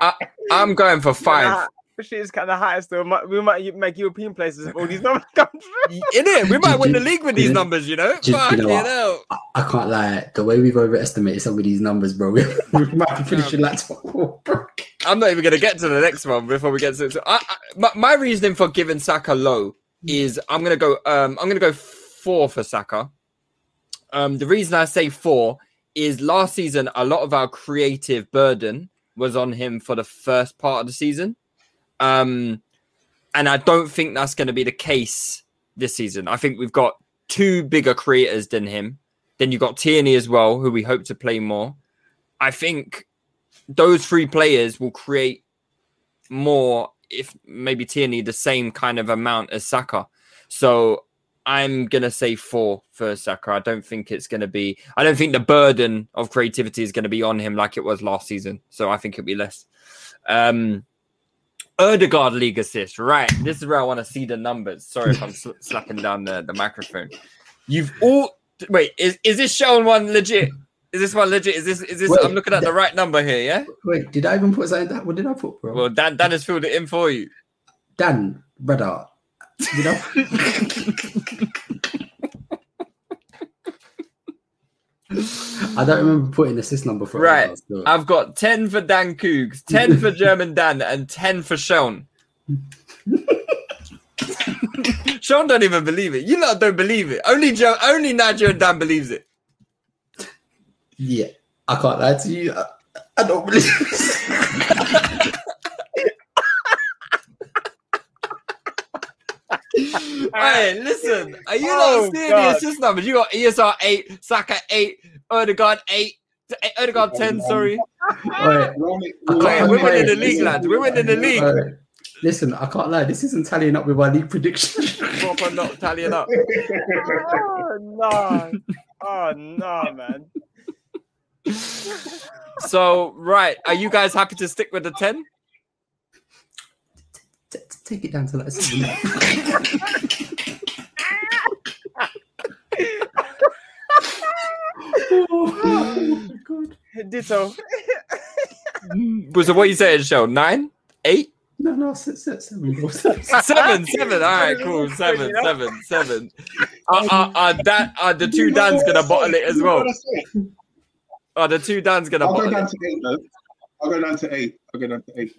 [SPEAKER 3] I, I'm going for five.
[SPEAKER 4] Shit is kind of high still. We might make European places if all these numbers come true.
[SPEAKER 3] In it, we might win the league with these numbers, you know.
[SPEAKER 5] Do you- you
[SPEAKER 3] Fuck
[SPEAKER 5] know
[SPEAKER 3] you know.
[SPEAKER 5] I, I can't lie. The way we've overestimated some of these numbers, bro, we, we might be finishing like top four, bro.
[SPEAKER 3] I'm not even going to get to the next one before we get to. So I, I, my, my reasoning for giving Saka low is I'm going to go. Um, I'm going to go four for Saka. Um, the reason I say four is last season a lot of our creative burden was on him for the first part of the season, um, and I don't think that's going to be the case this season. I think we've got two bigger creators than him. Then you've got Tierney as well, who we hope to play more. I think those three players will create more if maybe Tierney the same kind of amount as Saka. So I'm gonna say four for Saka. I don't think it's gonna be. I don't think the burden of creativity is gonna be on him like it was last season. So I think it'll be less. Um, Odegaard league assist. Right, this is where I want to see the numbers. Sorry if I'm sl- slapping down the, the microphone. You've all wait. Is is this showing one legit? Is this one legit? Is this is this?
[SPEAKER 5] Wait,
[SPEAKER 3] I'm looking at the right number here. Yeah.
[SPEAKER 5] Wait, did I even put something that? What did I put, bro?
[SPEAKER 3] Well, Dan Dan has filled it in for you.
[SPEAKER 5] Dan, brother, you know. I don't remember putting assist number for
[SPEAKER 3] Right.
[SPEAKER 5] Odegaard still.
[SPEAKER 3] I've got 10 for Dan Coogs, 10 for German Dan, and 10 for Sean. Sean don't even believe it. You lot don't believe it. Only Joe, only Nigel and Dan believes it.
[SPEAKER 5] Yeah, I can't lie to you. I, I don't believe this.
[SPEAKER 3] Hey, listen, are you
[SPEAKER 4] Oh,
[SPEAKER 3] not seeing
[SPEAKER 4] God.
[SPEAKER 3] the assist numbers? You got ESR 8, Saka 8, Odegaard 8, eh, Odegaard 10, sorry.
[SPEAKER 5] Wait,
[SPEAKER 6] Roll it-
[SPEAKER 5] I
[SPEAKER 6] roll
[SPEAKER 5] can't-
[SPEAKER 6] it-
[SPEAKER 3] Hey, we're winning the league, lads. We're winning the league.
[SPEAKER 5] Alright. Listen, I can't lie. This isn't tallying up with our league prediction.
[SPEAKER 3] Proper not tallying up.
[SPEAKER 4] Oh no! Oh no, man!
[SPEAKER 3] So, right, are you guys happy to stick with the 10?
[SPEAKER 5] T- t- Take it down to like seven. oh, my God.
[SPEAKER 4] Ditto.
[SPEAKER 3] Was it what you said, Sean? Nine? Eight?
[SPEAKER 5] No, no, sit, sit, seven, bro.
[SPEAKER 3] seven, seven. All right, cool. Seven, seven, seven. Uh, uh, uh, that, uh, the two Dan's gonna bottle it as well. Uh, the two Dan's gonna
[SPEAKER 6] I'll go down
[SPEAKER 3] it.
[SPEAKER 6] to eight, though. I'll go down to eight. I'll go down to eight.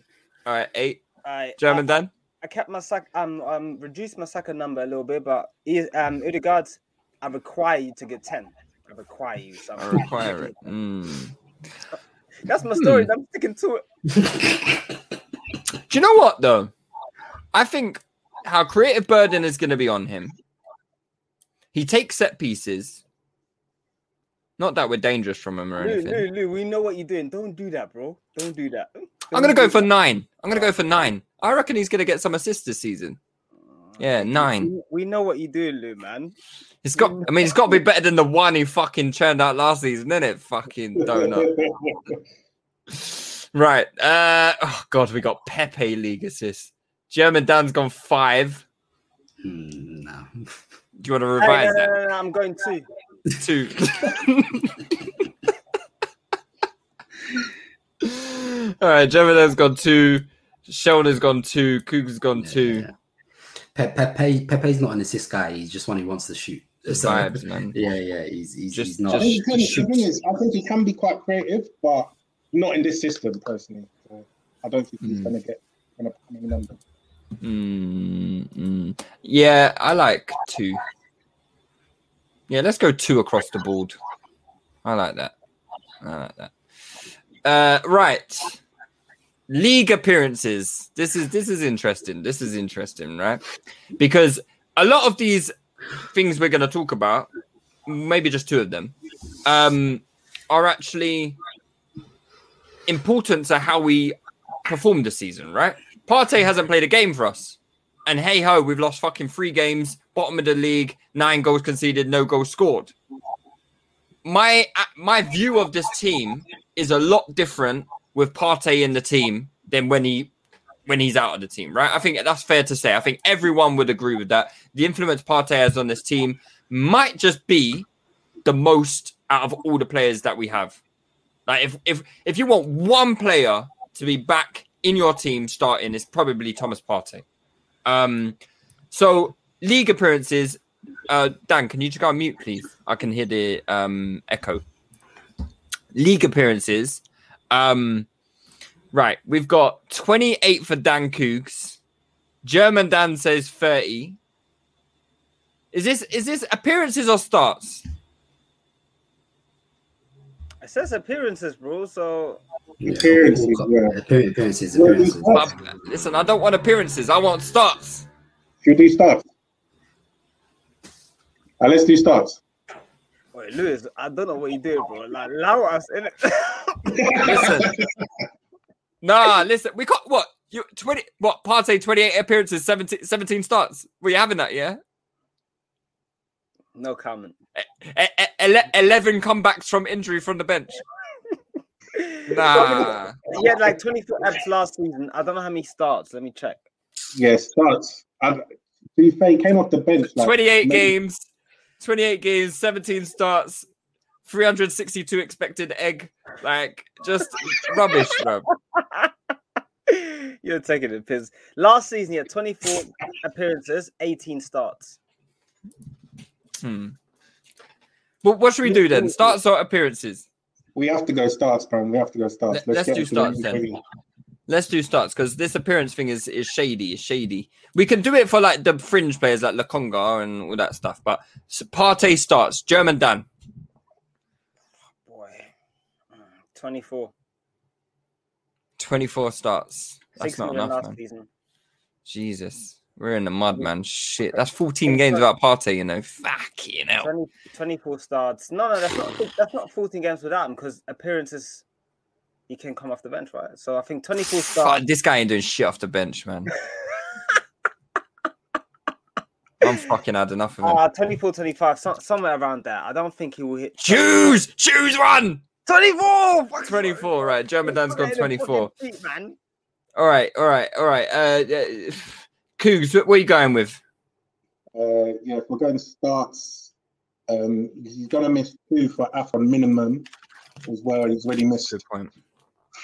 [SPEAKER 3] All right, eight.
[SPEAKER 4] I,
[SPEAKER 3] German Dan.
[SPEAKER 4] I kept my sack. Um, um, reduced my second number a little bit, but um, Odegaard, I require you to get ten. I require you. So
[SPEAKER 3] I require it. Mm.
[SPEAKER 4] That's my story.
[SPEAKER 3] Hmm.
[SPEAKER 4] I'm sticking to it.
[SPEAKER 3] Do you know what though? I think how creative burden is going to be on him. He takes set pieces. Not that we're dangerous from him or
[SPEAKER 4] Lou,
[SPEAKER 3] anything.
[SPEAKER 4] Lou, Lou, we know what you're doing. Don't do that, bro. Don't do that.
[SPEAKER 3] I'm gonna go for nine. I'm gonna go for nine. I reckon he's gonna get some assists this season. Yeah, nine.
[SPEAKER 4] We, know what you're doing, Lou, man.
[SPEAKER 3] It's got. I mean, it's got to be better than the one he fucking churned out last season, isn't it? Fucking donut. right. Uh. Oh God, we got Pepe league assists. German Dan's gone five.
[SPEAKER 5] Mm, no.
[SPEAKER 3] Do you want to
[SPEAKER 4] Hey, no,
[SPEAKER 3] revise
[SPEAKER 4] no,
[SPEAKER 3] that?
[SPEAKER 4] no, no, I'm going two.
[SPEAKER 3] Two. All right, Jemina's gone two. Sheldon has gone two. Cougar's gone two.
[SPEAKER 5] Pe- Pepe Pepe's not an assist guy. He's just one who wants to shoot. So,
[SPEAKER 3] Vibes, man.
[SPEAKER 5] Yeah, yeah. He's he's,
[SPEAKER 3] Just-
[SPEAKER 5] he's not.
[SPEAKER 6] I think, he can, the thing is, I think he can be quite creative, but not in this system personally. So I don't think he's
[SPEAKER 3] Mm.
[SPEAKER 6] gonna get gonna become a number.
[SPEAKER 3] Mm, mm. Yeah, I like two. Yeah, let's go two across the board. I like that. I like that. Uh, right. League appearances. This is this is interesting. This is interesting, right? Because a lot of these things we're going to talk about, maybe just two of them, um, are actually important to how we perform this season, right? Partey hasn't played a game for us. And hey ho, we've lost fucking three games, bottom of the league, nine goals conceded, no goals scored. My uh, my view of this team is a lot different with Partey in the team than when he when he's out of the team, right? I think that's fair to say. I think everyone would agree with that. The influence Partey has on this team might just be the most out of all the players that we have. Like if if if you want one player to be back in your team starting, it's probably Thomas Partey. Um, so league appearances. Uh, Dan, can you just go on mute, please? I can hear the um echo. League appearances. Um, right, we've got 28 for Dan Cougs. German Dan says 30. Is this is this appearances or starts?
[SPEAKER 4] It says appearances, bro. So
[SPEAKER 5] Yeah,
[SPEAKER 6] Appearances, yeah.
[SPEAKER 5] appearances, appearances.
[SPEAKER 3] But, listen, I don't want appearances. I want starts.
[SPEAKER 6] Should we do starts? Uh, let's do starts.
[SPEAKER 4] Wait, Lewis, I don't know what you doing, bro. Like allow us in it.
[SPEAKER 3] Listen. Nah, listen. We got what? You 20 what Partey 28 appearances, 17, 17 starts. Were you having that, yeah?
[SPEAKER 4] no comment.
[SPEAKER 3] E- e- ele- 11 comebacks from injury from the bench. Nah.
[SPEAKER 4] He had like 24 apps last season. I don't know how many starts. Let me check.
[SPEAKER 6] Yeah, starts. I, to be fair, he came off the bench. Like,
[SPEAKER 3] 28
[SPEAKER 6] maybe-
[SPEAKER 3] games, 28 games, 17 starts, 362 expected egg. Like, just rubbish, bro.
[SPEAKER 4] You're taking it piss. Last season, he had 24 appearances, 18 starts.
[SPEAKER 3] Hmm. Well, what should we do then? Starts or appearances?
[SPEAKER 6] We have to go starts, man. We have to go starts.
[SPEAKER 3] Let- let's
[SPEAKER 6] get
[SPEAKER 3] do starts then. Let's do starts because this appearance thing is is shady. Is shady. We can do it for like the fringe players like Lokonga and all that stuff. But Partey starts. German Dan.
[SPEAKER 4] Boy, Mm, 24.
[SPEAKER 3] 24 starts. That's
[SPEAKER 4] Six
[SPEAKER 3] not enough, man.
[SPEAKER 4] season.
[SPEAKER 3] Jesus. We're in the mud, man. Shit. That's 14 games without Partey, you know. Fuck, you know.
[SPEAKER 4] 20, 24 starts. No, no, that's not that's not 14 games without him because appearances he can come off the bench, right? So I think 24
[SPEAKER 3] Fuck,
[SPEAKER 4] starts.
[SPEAKER 3] this guy ain't doing shit off the bench, man. I'm fucking had enough of him.
[SPEAKER 4] Uh, 24, 25, so, somewhere around there. I don't think he will hit
[SPEAKER 3] Choose! Choose one!
[SPEAKER 4] 24. Fuck,
[SPEAKER 3] 24, right. German Dan's gone
[SPEAKER 4] Put it in the
[SPEAKER 3] 24.
[SPEAKER 4] feet, man.
[SPEAKER 3] All right, all right, all right. Uh, uh Cougs, what are you going with?
[SPEAKER 6] Uh, yeah, if we're going to starts, um, he's gonna miss two for AFCON minimum as well. He's already missed
[SPEAKER 3] Good point.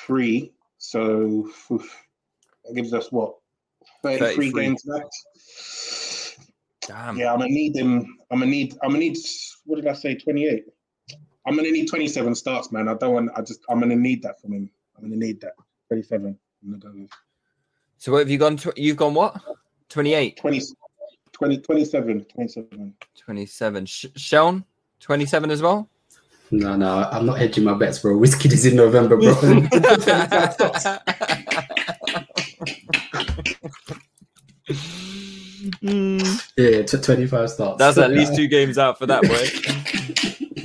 [SPEAKER 6] Three, so oof, that gives us what 33,
[SPEAKER 3] 33.
[SPEAKER 6] games left.
[SPEAKER 3] Damn.
[SPEAKER 6] Yeah, I'm gonna need him. I'm gonna need. I'm gonna need. What did I say? 28. I'm gonna need 27 starts, man. I don't want. I just. I'm gonna need that from him. I'm gonna need that. 27. I'm gonna go with
[SPEAKER 3] So what have you gone? Tw- you've gone what? 28,
[SPEAKER 6] 20. 20, 27, 27.
[SPEAKER 3] 27. Sh- Sean, 27 as well?
[SPEAKER 5] No, no, I'm not hedging my bets, bro. Whiskey is in November, bro. yeah, t- 25 starts.
[SPEAKER 3] That's at least two games out for that boy.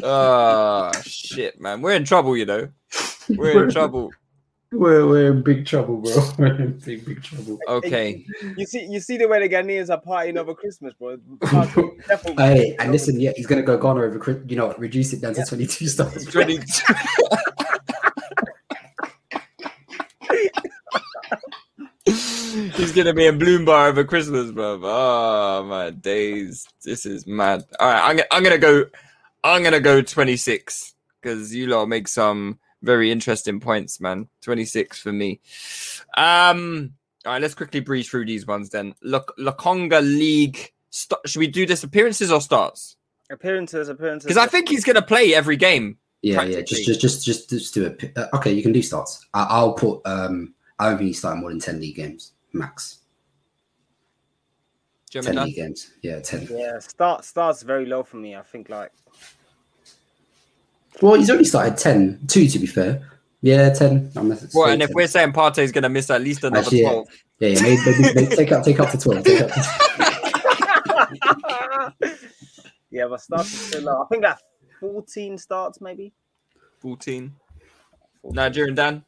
[SPEAKER 3] Oh shit, man. We're in trouble, you know. We're in trouble.
[SPEAKER 5] We're, we're in big trouble, bro. We're in big, big trouble.
[SPEAKER 3] Okay.
[SPEAKER 4] You see, you see the way the Ghanaians are partying over Christmas, bro. Party-
[SPEAKER 5] Hey, and listen, yeah, he's gonna go Ghana over, Chris- you know, reduce it down to
[SPEAKER 4] Yeah.
[SPEAKER 5] 22 starts.
[SPEAKER 3] 20. He's gonna be in Bloom Bar over Christmas, bro. Oh my days, this is mad. All right, I'm, gonna- I'm gonna go. I'm gonna go 26 because you lot make some very interesting points, man. 26 for me. Um, all right, let's quickly breeze through these ones then. Look, Lokonga League. St- should we do this appearances or starts?
[SPEAKER 4] Appearances, appearances.
[SPEAKER 3] Because I think he's going to play every game.
[SPEAKER 5] Yeah, yeah. Just, just, just, just, just do it. Uh, okay, you can do starts. I, I'll put. Um, I don't think he's starting more than ten league games max.
[SPEAKER 3] German
[SPEAKER 5] Ten league games. Yeah, ten.
[SPEAKER 4] Yeah, start starts very low for me. I think like
[SPEAKER 5] Well, he's only started 10. Two, to be fair. Yeah, ten. I'm gonna
[SPEAKER 3] Well,
[SPEAKER 5] say
[SPEAKER 3] and if we're saying Partey's going to miss at least another
[SPEAKER 5] Actually, yeah.
[SPEAKER 3] 12.
[SPEAKER 5] yeah, yeah, maybe, maybe, maybe take up, take up to twelve. Take up to
[SPEAKER 4] yeah, but starts is still low. I think that 14 starts maybe.
[SPEAKER 3] 14. Nigerian Dan?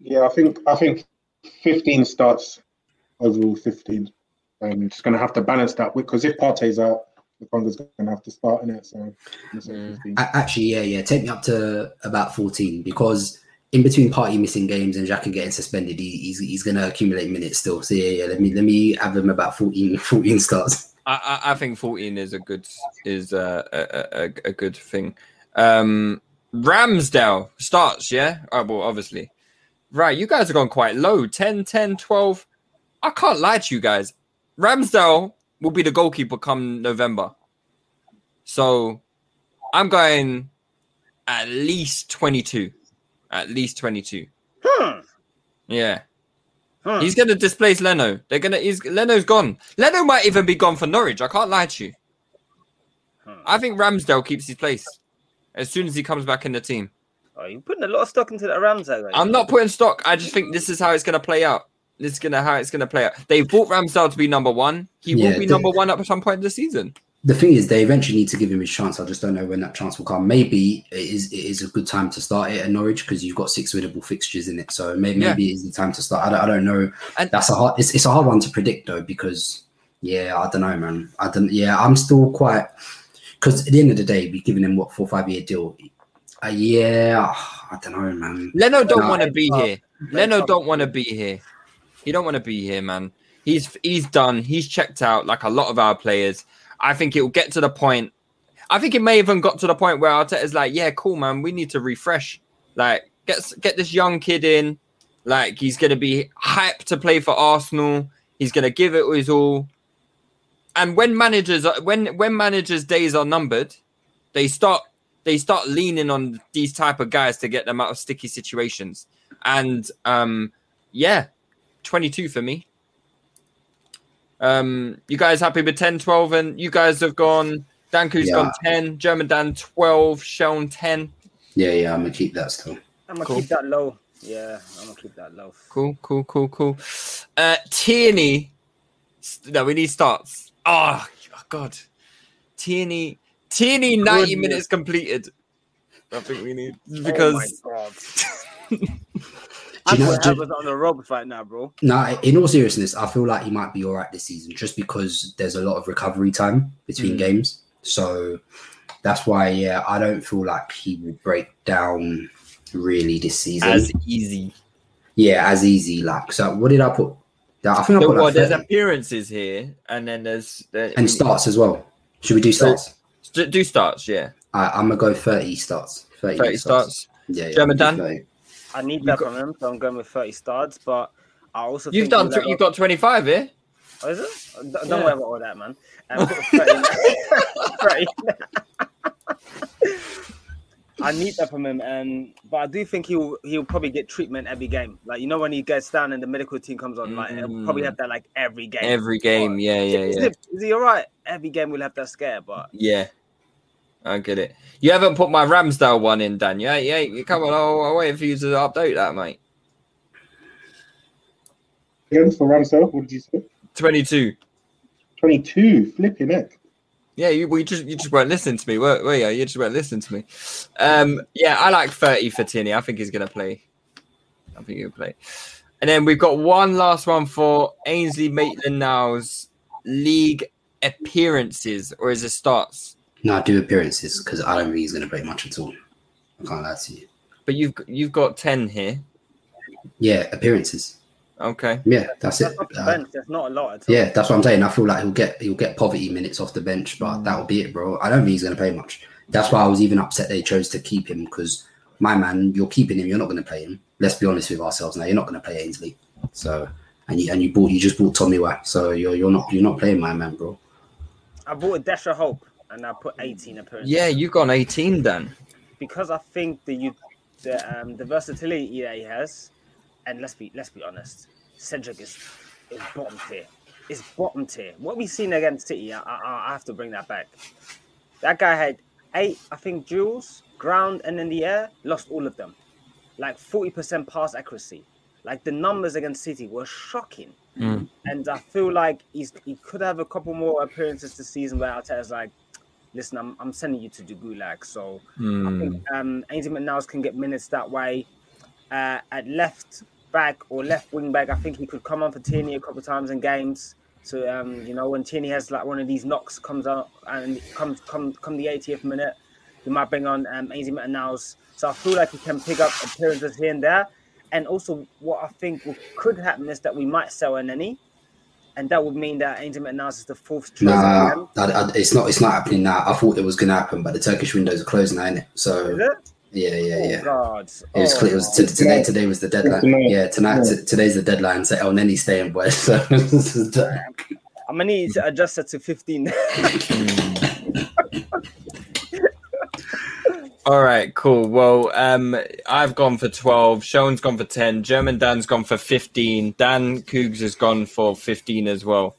[SPEAKER 6] Yeah, I think I think 15 starts overall 15. I'm just going to have to balance that because if Partey's out, Lokonga's going to have to start in it. So I'm gonna say
[SPEAKER 3] Mm.
[SPEAKER 5] Actually, yeah, yeah. Take me up to about 14 because in between Partey missing games and Xhaka getting suspended, he, he's he's going to accumulate minutes still. So yeah, yeah. Let me let me have him about 14, 14 starts.
[SPEAKER 3] I, I, I think 14 is a good is a, a, a, a good thing. Um, Ramsdale starts, yeah? Oh, well, obviously. Right, you guys are going quite low 10, 10, 12. I can't lie to you guys. Ramsdale will be the goalkeeper come November. So I'm going at least 22. At least 22.
[SPEAKER 4] Hmm.
[SPEAKER 3] Yeah.
[SPEAKER 4] Hmm.
[SPEAKER 3] He's gonna displace Leno. They're gonna. He's Leno's gone. Leno might even be gone for Norwich. I can't lie to you.
[SPEAKER 4] Hmm.
[SPEAKER 3] I think Ramsdale keeps his place as soon as he comes back in the team.
[SPEAKER 4] Oh, you're putting a lot of stock into that Ramsay. Right?
[SPEAKER 3] I'm not putting stock. I just think this is how it's gonna play out. This is gonna how it's gonna play out. They bought Ramsdale to be number one. He
[SPEAKER 5] Yeah,
[SPEAKER 3] will be number one at some point in the season.
[SPEAKER 5] The thing is, they eventually need to give him his chance. I just don't know when that chance will come. Maybe it is it is a good time to start it at Norwich because you've got six winnable fixtures in it. So maybe
[SPEAKER 3] Yeah.
[SPEAKER 5] maybe it is the time to start. I don't, I don't know.
[SPEAKER 3] And-
[SPEAKER 5] That's a hard. It's, it's a hard one to predict though because yeah, I don't know, man. I don't. Yeah, I'm still quite because at the end of the day, we're giving him what four five year deal. Uh, yeah, I don't know, man.
[SPEAKER 3] Leno don't
[SPEAKER 5] No,
[SPEAKER 3] want to be
[SPEAKER 4] tough.
[SPEAKER 3] here. Leno don't want to be here. He don't want to be here, man. He's he's done. He's checked out like a lot of our players. I think it will get to the point. I think it may even got to the point where Arteta's like, "Yeah, cool, man. We need to refresh. Like, get get this young kid in. Like, he's gonna be hyped to play for Arsenal. He's gonna give it his all. And when managers when when managers' days are numbered, they start they start leaning on these type of guys to get them out of sticky situations. And um, yeah, 22 for me. Um, you guys happy with 10, 12? And you guys have gone, Danku's
[SPEAKER 5] Yeah.
[SPEAKER 3] gone 10, German Dan 12, Sean 10.
[SPEAKER 5] Yeah, yeah, I'm gonna keep that still.
[SPEAKER 4] I'm gonna
[SPEAKER 3] Cool.
[SPEAKER 4] keep that low. Yeah, I'm gonna keep that low.
[SPEAKER 3] Cool, cool, cool, cool. Uh, Tierney. No, we need starts. Oh, God. Tierney. Tierney, 90
[SPEAKER 4] Goodness.
[SPEAKER 3] minutes completed. I think we need
[SPEAKER 4] oh
[SPEAKER 3] because
[SPEAKER 4] my god,
[SPEAKER 5] Do you
[SPEAKER 4] I'm
[SPEAKER 5] know- do-
[SPEAKER 4] on the ropes right now, bro.
[SPEAKER 5] No, in all seriousness, I feel like he might be all right this season just because there's a lot of recovery time between
[SPEAKER 3] Mm.
[SPEAKER 5] games. So that's why, yeah, I don't feel like he will break down really this season.
[SPEAKER 3] as easy.
[SPEAKER 5] yeah, as easy. Like, so what did I put? I think I
[SPEAKER 3] So,
[SPEAKER 5] put
[SPEAKER 3] well, there's
[SPEAKER 5] 30.
[SPEAKER 3] appearances here, and then there's there,
[SPEAKER 5] and starts as well. Should we do starts?
[SPEAKER 3] Do, do starts, yeah.
[SPEAKER 5] I, I'm gonna go 30 starts. 30,
[SPEAKER 3] 30 starts.
[SPEAKER 5] Yeah, yeah.
[SPEAKER 3] German Dan?
[SPEAKER 5] 30.
[SPEAKER 4] I need that
[SPEAKER 3] got-
[SPEAKER 4] from him, so I'm going with 30 studs. But I also
[SPEAKER 3] You've
[SPEAKER 4] think
[SPEAKER 3] done. Tw-
[SPEAKER 4] let
[SPEAKER 3] you've got 25 here.
[SPEAKER 4] Oh, is it? Don't, don't
[SPEAKER 3] Yeah.
[SPEAKER 4] worry about all that, man. Um, 30 30. I need that from him, and but I do think he'll he'll probably get treatment every game. Like you know when he gets down and the medical team comes on, like he'll probably
[SPEAKER 3] Mm.
[SPEAKER 4] have that like every game.
[SPEAKER 3] Every game, yeah, yeah,
[SPEAKER 4] is,
[SPEAKER 3] yeah,
[SPEAKER 4] It, is he all right? Every game we'll have that scare, but
[SPEAKER 3] yeah. I get it. You haven't put my Ramsdale one in, Dan. Yeah, yeah. You come on. I'll, I'll wait for you to update that, mate.
[SPEAKER 6] Again for Ramsdale, what did you say?
[SPEAKER 3] 22.
[SPEAKER 6] 22, flipping heck.
[SPEAKER 3] Yeah, you we just you just weren't listening to me, were, were you? You just weren't listening to me. Um, yeah, I like 30 for Tierney. I think he's gonna play. I think he'll play. And then we've got one last one for Ainsley Maitland-Niles's league appearances, or is it starts?
[SPEAKER 5] No, do appearances because I don't think he's gonna break much at all. I can't lie to you.
[SPEAKER 3] But you've you've got 10 here.
[SPEAKER 5] Yeah, appearances.
[SPEAKER 3] Okay.
[SPEAKER 5] Yeah, that's
[SPEAKER 4] that's
[SPEAKER 5] it.
[SPEAKER 4] off the
[SPEAKER 5] Uh,
[SPEAKER 4] bench. That's not a lot at all.
[SPEAKER 5] Yeah, that's what I'm saying. I feel like he'll get he'll get poverty minutes off the bench,
[SPEAKER 3] Mm.
[SPEAKER 5] but that'll be it, bro. I don't think he's gonna play much. That's why I was even upset they chose to keep him because my man, you're keeping him. You're not going to play him. Let's be honest with ourselves now. You're not going to play Ainsley. So and you and you bought you just bought Tomiyasu. So you're you're not you're not playing my man, bro.
[SPEAKER 4] I bought a Dash of Hope and I put 18 appearances.
[SPEAKER 3] Yeah, you got an 18 then.
[SPEAKER 4] because I think the you the um the versatility that he has, and let's be let's be honest, Cedric is is bottom tier. Is bottom tier. What we've seen against City, I, I, I have to bring that back. That guy had eight, I think, duels, ground and in the air, lost all of them. Like 40% pass accuracy. Like the numbers against City were shocking.
[SPEAKER 3] Mm.
[SPEAKER 4] And I feel like he's he could have a couple more appearances this season where Arteta's like, listen, I'm, I'm sending you to the gulag. So I think um, Ainsley Maitland-Niles can get minutes that way. Uh, at left back or left wing back, I think he could come on for Tierney a couple of times in games. So um, you know when Tierney has like one of these knocks comes out and comes come come the 80th minute, he might bring on um, Ainsley Maitland-Niles. So I feel like he can pick up appearances here and there. And also, what I think could happen is that we might sell Elneny, and that would mean that Ainsley Maitland-Niles is the fourth choice.
[SPEAKER 5] Nah, that, that- it's not. It's not happening now. I thought it was going to happen, but the Turkish windows are closing now, innit? So
[SPEAKER 4] Is
[SPEAKER 5] yeah, yeah,
[SPEAKER 4] Oh
[SPEAKER 5] yeah.
[SPEAKER 4] God!
[SPEAKER 5] It was,
[SPEAKER 4] Oh,
[SPEAKER 5] clear- it was oh, t- today. Today was the deadline.
[SPEAKER 6] tonight.
[SPEAKER 5] Yeah, tonight.
[SPEAKER 6] Yeah.
[SPEAKER 5] T- today's the deadline. So Elneny staying, boy. So
[SPEAKER 4] I'm gonna need to adjust it to 15.
[SPEAKER 3] All right, cool. Well, um, I've gone for 12. Sean's gone for 10. German Dan's gone for 15. Dan Cougs has gone for 15 as well.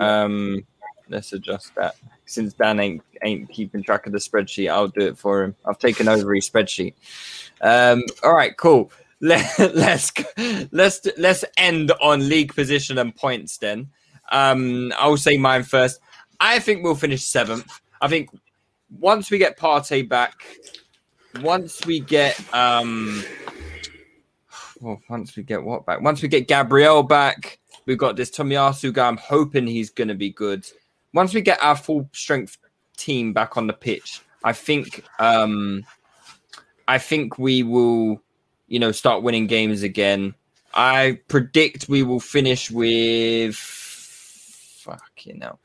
[SPEAKER 3] Um, let's adjust that. Since Dan ain't ain't keeping track of the spreadsheet, I'll do it for him. I've taken over his spreadsheet. Um, all right, cool. Let, let's let's let's end on league position and points. Then um, I'll say mine first. I think we'll finish seventh. I think once we get Partey back, once we get um, well, once we get what back? Once we get Gabriel back, we've got this Tomiyasu guy. I'm hoping he's going to be good. Once we get our full strength team back on the pitch, I think um, I think we will, you know, start winning games again. I predict we will finish with fucking you
[SPEAKER 5] know.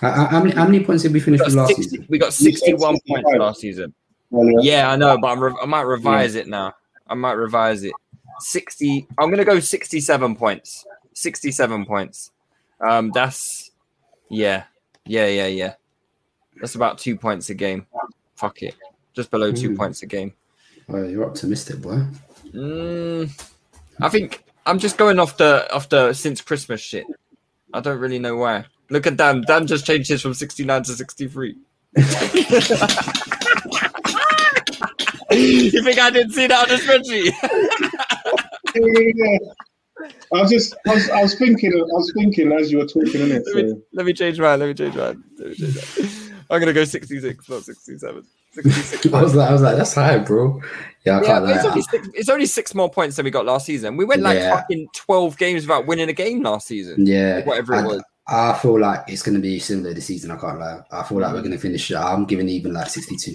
[SPEAKER 5] how- how many how many points did we finish
[SPEAKER 3] We
[SPEAKER 5] last
[SPEAKER 3] 60,
[SPEAKER 5] season?
[SPEAKER 3] we got 61 points last season.
[SPEAKER 6] Earlier.
[SPEAKER 3] Yeah, I know, but I'm re- I might revise it now. I might revise it. 60. I'm going to go 67 points. 67 points. Um, that's yeah, yeah, yeah, yeah. That's about two points a game. Fuck it, just below two
[SPEAKER 5] Hmm.
[SPEAKER 3] points a game.
[SPEAKER 5] Oh, you're optimistic, boy.
[SPEAKER 3] Mm, I think I'm just going off the off the since Christmas shit. I don't really know why. Look at Dan. Dan just changed his from 69 to 63. you think I didn't see that on the spreadsheet?
[SPEAKER 6] I was just, I was, I was thinking, I was thinking as you were talking, innit?
[SPEAKER 3] let, me,
[SPEAKER 6] So,
[SPEAKER 3] let me change mine. Let me change mine. Let me change mine. I'm gonna go 66, not 67. 66.
[SPEAKER 5] I was like, I was like, that's high, bro. Yeah, I
[SPEAKER 3] Yeah, it's only, six, it's only six more points than we got last season. We went like
[SPEAKER 5] Yeah.
[SPEAKER 3] fucking 12 games without winning a game last season.
[SPEAKER 5] Yeah,
[SPEAKER 3] Whatever it
[SPEAKER 5] I,
[SPEAKER 3] was.
[SPEAKER 5] I feel like it's going to be similar this season. I can't lie. I feel like we're going to finish. I'm giving even like 62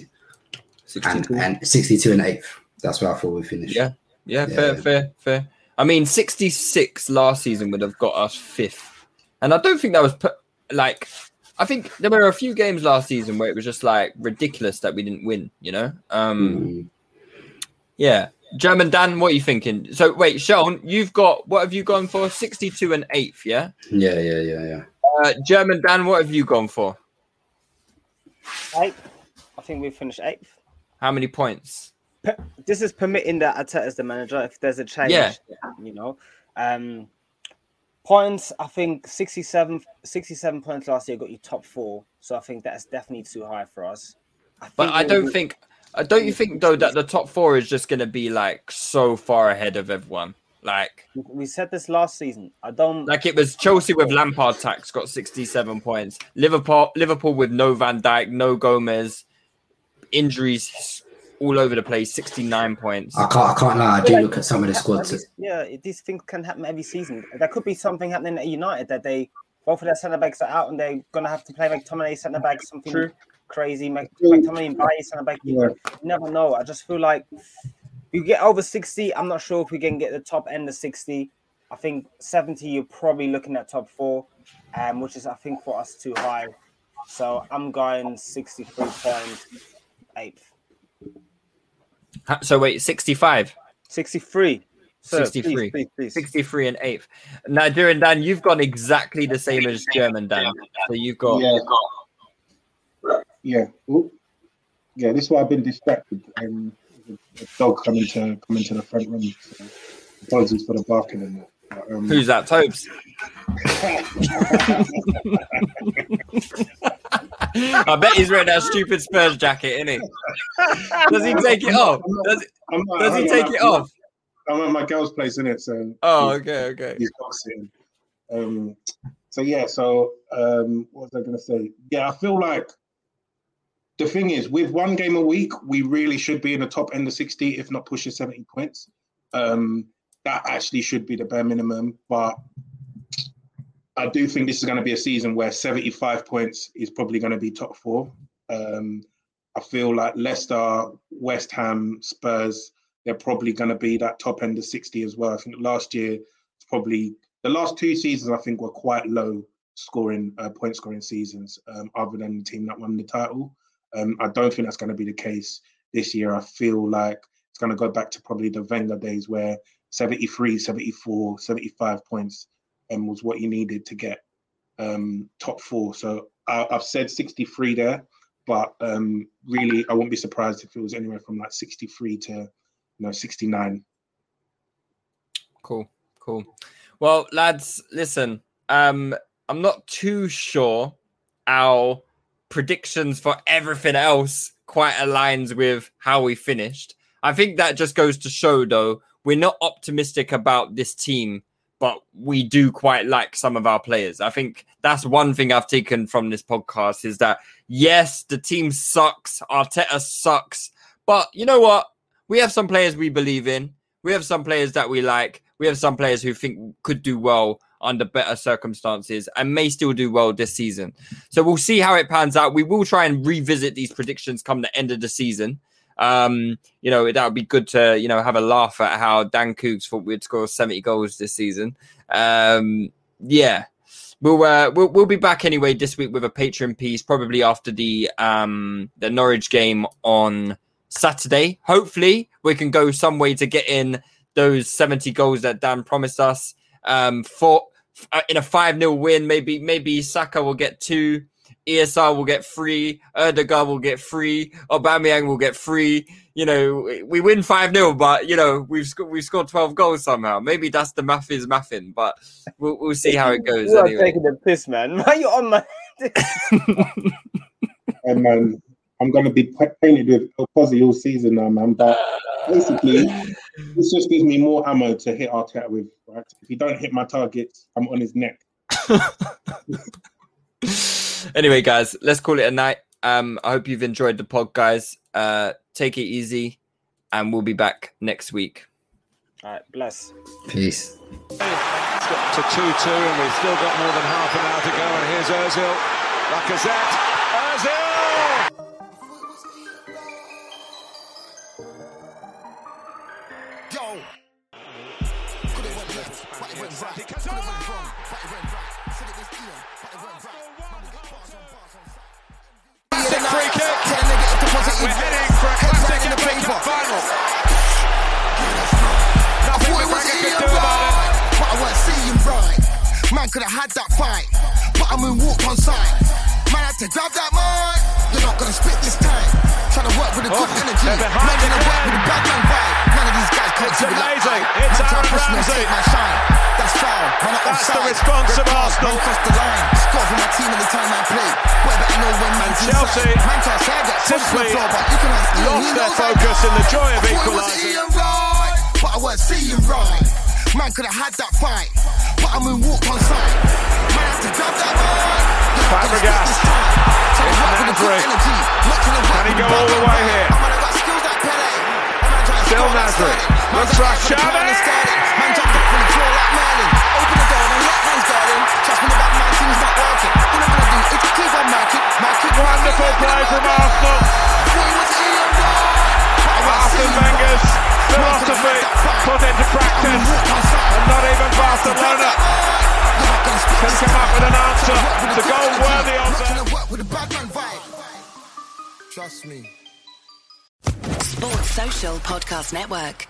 [SPEAKER 5] and
[SPEAKER 3] 62.
[SPEAKER 5] and 62 and eighth. That's where I thought we finished.
[SPEAKER 3] Yeah. Yeah, fair, fair, fair. I mean, 66 last season would have got us fifth. And I don't think that was put, like, I think there were a few games last season where it was just like ridiculous that we didn't win, you know? Um,
[SPEAKER 5] Mm.
[SPEAKER 3] Yeah. German Dan, what are you thinking? So, wait, Sean, you've got, what have you gone for? 62 and eighth, yeah?
[SPEAKER 5] yeah, yeah, yeah, yeah.
[SPEAKER 3] Uh, German Dan, what have you gone for?
[SPEAKER 4] Eighth. I think we finished eighth.
[SPEAKER 3] How many points?
[SPEAKER 4] Per- This is permitting that Arteta's the manager. If there's a change,
[SPEAKER 3] Yeah.
[SPEAKER 4] you know. Um, points. I think 67, 67 points last year got you top four. So I think that's definitely too high for us. I
[SPEAKER 3] But I don't
[SPEAKER 4] be-
[SPEAKER 3] think, uh, don't you think though that the top four is just going to be like so far ahead of everyone? Like,
[SPEAKER 4] we said this last season. I don't
[SPEAKER 3] like it was Chelsea with Lampard tax got 67 points. Liverpool, Liverpool with no Van Dijk, no Gomez, injuries all over the place, 69 points.
[SPEAKER 5] I can't. I can't lie. I do look at some of the squads.
[SPEAKER 4] Yeah, these things can happen every season. There could be something happening at United that they both of their centre backs are out and they're gonna have to play McTominay centre back something
[SPEAKER 3] True.
[SPEAKER 4] crazy. Mc, McTominay and Bailly centre back. You,
[SPEAKER 6] Yeah.
[SPEAKER 4] never know. I just feel like you get over sixty. I'm not sure if we can get the top end of sixty. I think seventy. You're probably looking at top four, um, which is I think for us too high. So I'm going sixty-three points. eighth.
[SPEAKER 3] Ha- So wait, 65.
[SPEAKER 4] 63. Sir,
[SPEAKER 3] 63.
[SPEAKER 4] Please, please, please.
[SPEAKER 3] 63 and 8th. Nigerian Dan, you've gone exactly the same as German Dan. So you've got
[SPEAKER 6] Yeah. Yeah. Oop. Yeah, this is why I've been distracted. Um, a dog coming to coming to the front room. So apologies for the barking and that. But, um,
[SPEAKER 3] who's that? Tobes. I bet he's wearing that stupid Spurs jacket, isn't he? Does he take it off? Does,
[SPEAKER 6] I'm not-
[SPEAKER 3] does he
[SPEAKER 6] I'm
[SPEAKER 3] take it off?
[SPEAKER 6] I'm at my girl's place in it, so
[SPEAKER 3] Oh, okay, okay.
[SPEAKER 6] he's boxing. Um, so yeah, so um, what was I going to say? Yeah, I feel like the thing is, with one game a week, we really should be in the top end of 60, if not pushing 70 points. Um, that actually should be the bare minimum, but I do think this is going to be a season where 75 points is probably going to be top four. Um, I feel like Leicester, West Ham, Spurs, they're probably going to be that top end of 60 as well. I think last year, it's probably the last two seasons, I think, were quite low scoring, uh, point scoring seasons, um, other than the team that won the title. Um, I don't think that's going to be the case this year. I feel like it's going to go back to probably the Wenger days where 73, 74, 75 points um, was what you needed to get um, top four. So I, I've said 63 there, but um, really, I wouldn't be surprised if it was anywhere from like 63 to you know 69.
[SPEAKER 3] Cool, cool. Well, lads, listen. Um, I'm not too sure our predictions for everything else quite aligns with how we finished. I think that just goes to show, though, we're not optimistic about this team, but we do quite like some of our players. I think that's one thing I've taken from this podcast is that yes, the team sucks, Arteta sucks, but you know what? We have some players we believe in. We have some players that we like. We have some players who think could do well under better circumstances and may still do well this season. So we'll see how it pans out. We will try and revisit these predictions come the end of the season. Um, you know, that would be good to, you know, have a laugh at how Dan Coogs thought we'd score 70 goals this season. Um, yeah. We'll, uh, we'll we'll be back anyway this week with a Patreon piece, probably after the um the Norwich game on Saturday. Hopefully, we can go some way to get in those 70 goals that Dan promised us. Um, for uh, in a 5 0 win, maybe maybe Saka will get two, ESR will get three, Odegaard will get three, Aubameyang will get three. You know, we win 5 0, but, you know, we've, sc- we've scored 12 goals somehow. Maybe that's the math is mathing, but we'll, we'll see how it goes
[SPEAKER 4] You are
[SPEAKER 3] anyway.
[SPEAKER 4] taking the piss, man. Why you on my?
[SPEAKER 6] And um, I'm going to be painted with El Posse all season now, man. But basically, this just gives me more ammo to hit Arteta with. Right? If he don't hit my targets, I'm on his neck.
[SPEAKER 3] anyway, guys, let's call it a night. Um, I hope you've enjoyed the pod, guys. Uh, take it easy, and we'll be back next week.
[SPEAKER 4] All right, bless.
[SPEAKER 5] Peace.
[SPEAKER 1] It's got to 2 2, and we've still got more than half an hour to go. And here's Ozil. Lacazette.
[SPEAKER 2] Could have had that fight, but I moonwalked on sight. Man had to grab that mic. You're not gonna spit this time. Trying to work with a good
[SPEAKER 1] Oh,
[SPEAKER 2] energy. Man gonna work with a bad man vibe. None of these guys can't
[SPEAKER 1] It's
[SPEAKER 2] do it like
[SPEAKER 1] amazing.
[SPEAKER 2] I.
[SPEAKER 1] It's Aaron Ramsey.
[SPEAKER 2] my shine. That's foul. Man, I'm
[SPEAKER 1] That's the response of Arsenal.
[SPEAKER 2] Crossed the line. Score for my team anytime I play. Boy, better know when man's
[SPEAKER 1] Chelsea
[SPEAKER 2] inside. Man can't say I get pushed to the
[SPEAKER 1] simply
[SPEAKER 2] floor, but you can ask
[SPEAKER 1] lost
[SPEAKER 2] He
[SPEAKER 1] their focus in the joy of
[SPEAKER 2] I thought it was
[SPEAKER 1] equalising.
[SPEAKER 2] Right, but I weren't seeing right. Man could have had that fight, but I moonwalked on sight. Man had to grab that mic. You're not gonna
[SPEAKER 1] Fabregas.
[SPEAKER 2] spit this time. Trying to
[SPEAKER 1] It's
[SPEAKER 2] work with a good
[SPEAKER 1] Nasri.
[SPEAKER 2] energy. Not trying to work
[SPEAKER 1] Can he go all the way here?
[SPEAKER 2] vibe. Man, I got skills like Pele. Man, trying to
[SPEAKER 1] Still Nasri. Looks like Xavi.
[SPEAKER 2] Man, jumped up from the floor like Merlin. Open the door, then let hands darling. Trust me, the back man thing's not working. All I'm gonna do is keep on marking. Marking.
[SPEAKER 1] Wonderful play from Arsenal. Arsene Wenger's philosophy put into practice, and not even Barcelona can come up with an answer. A goal worthy of.
[SPEAKER 2] Trust me.
[SPEAKER 9] Sports Social Podcast Network.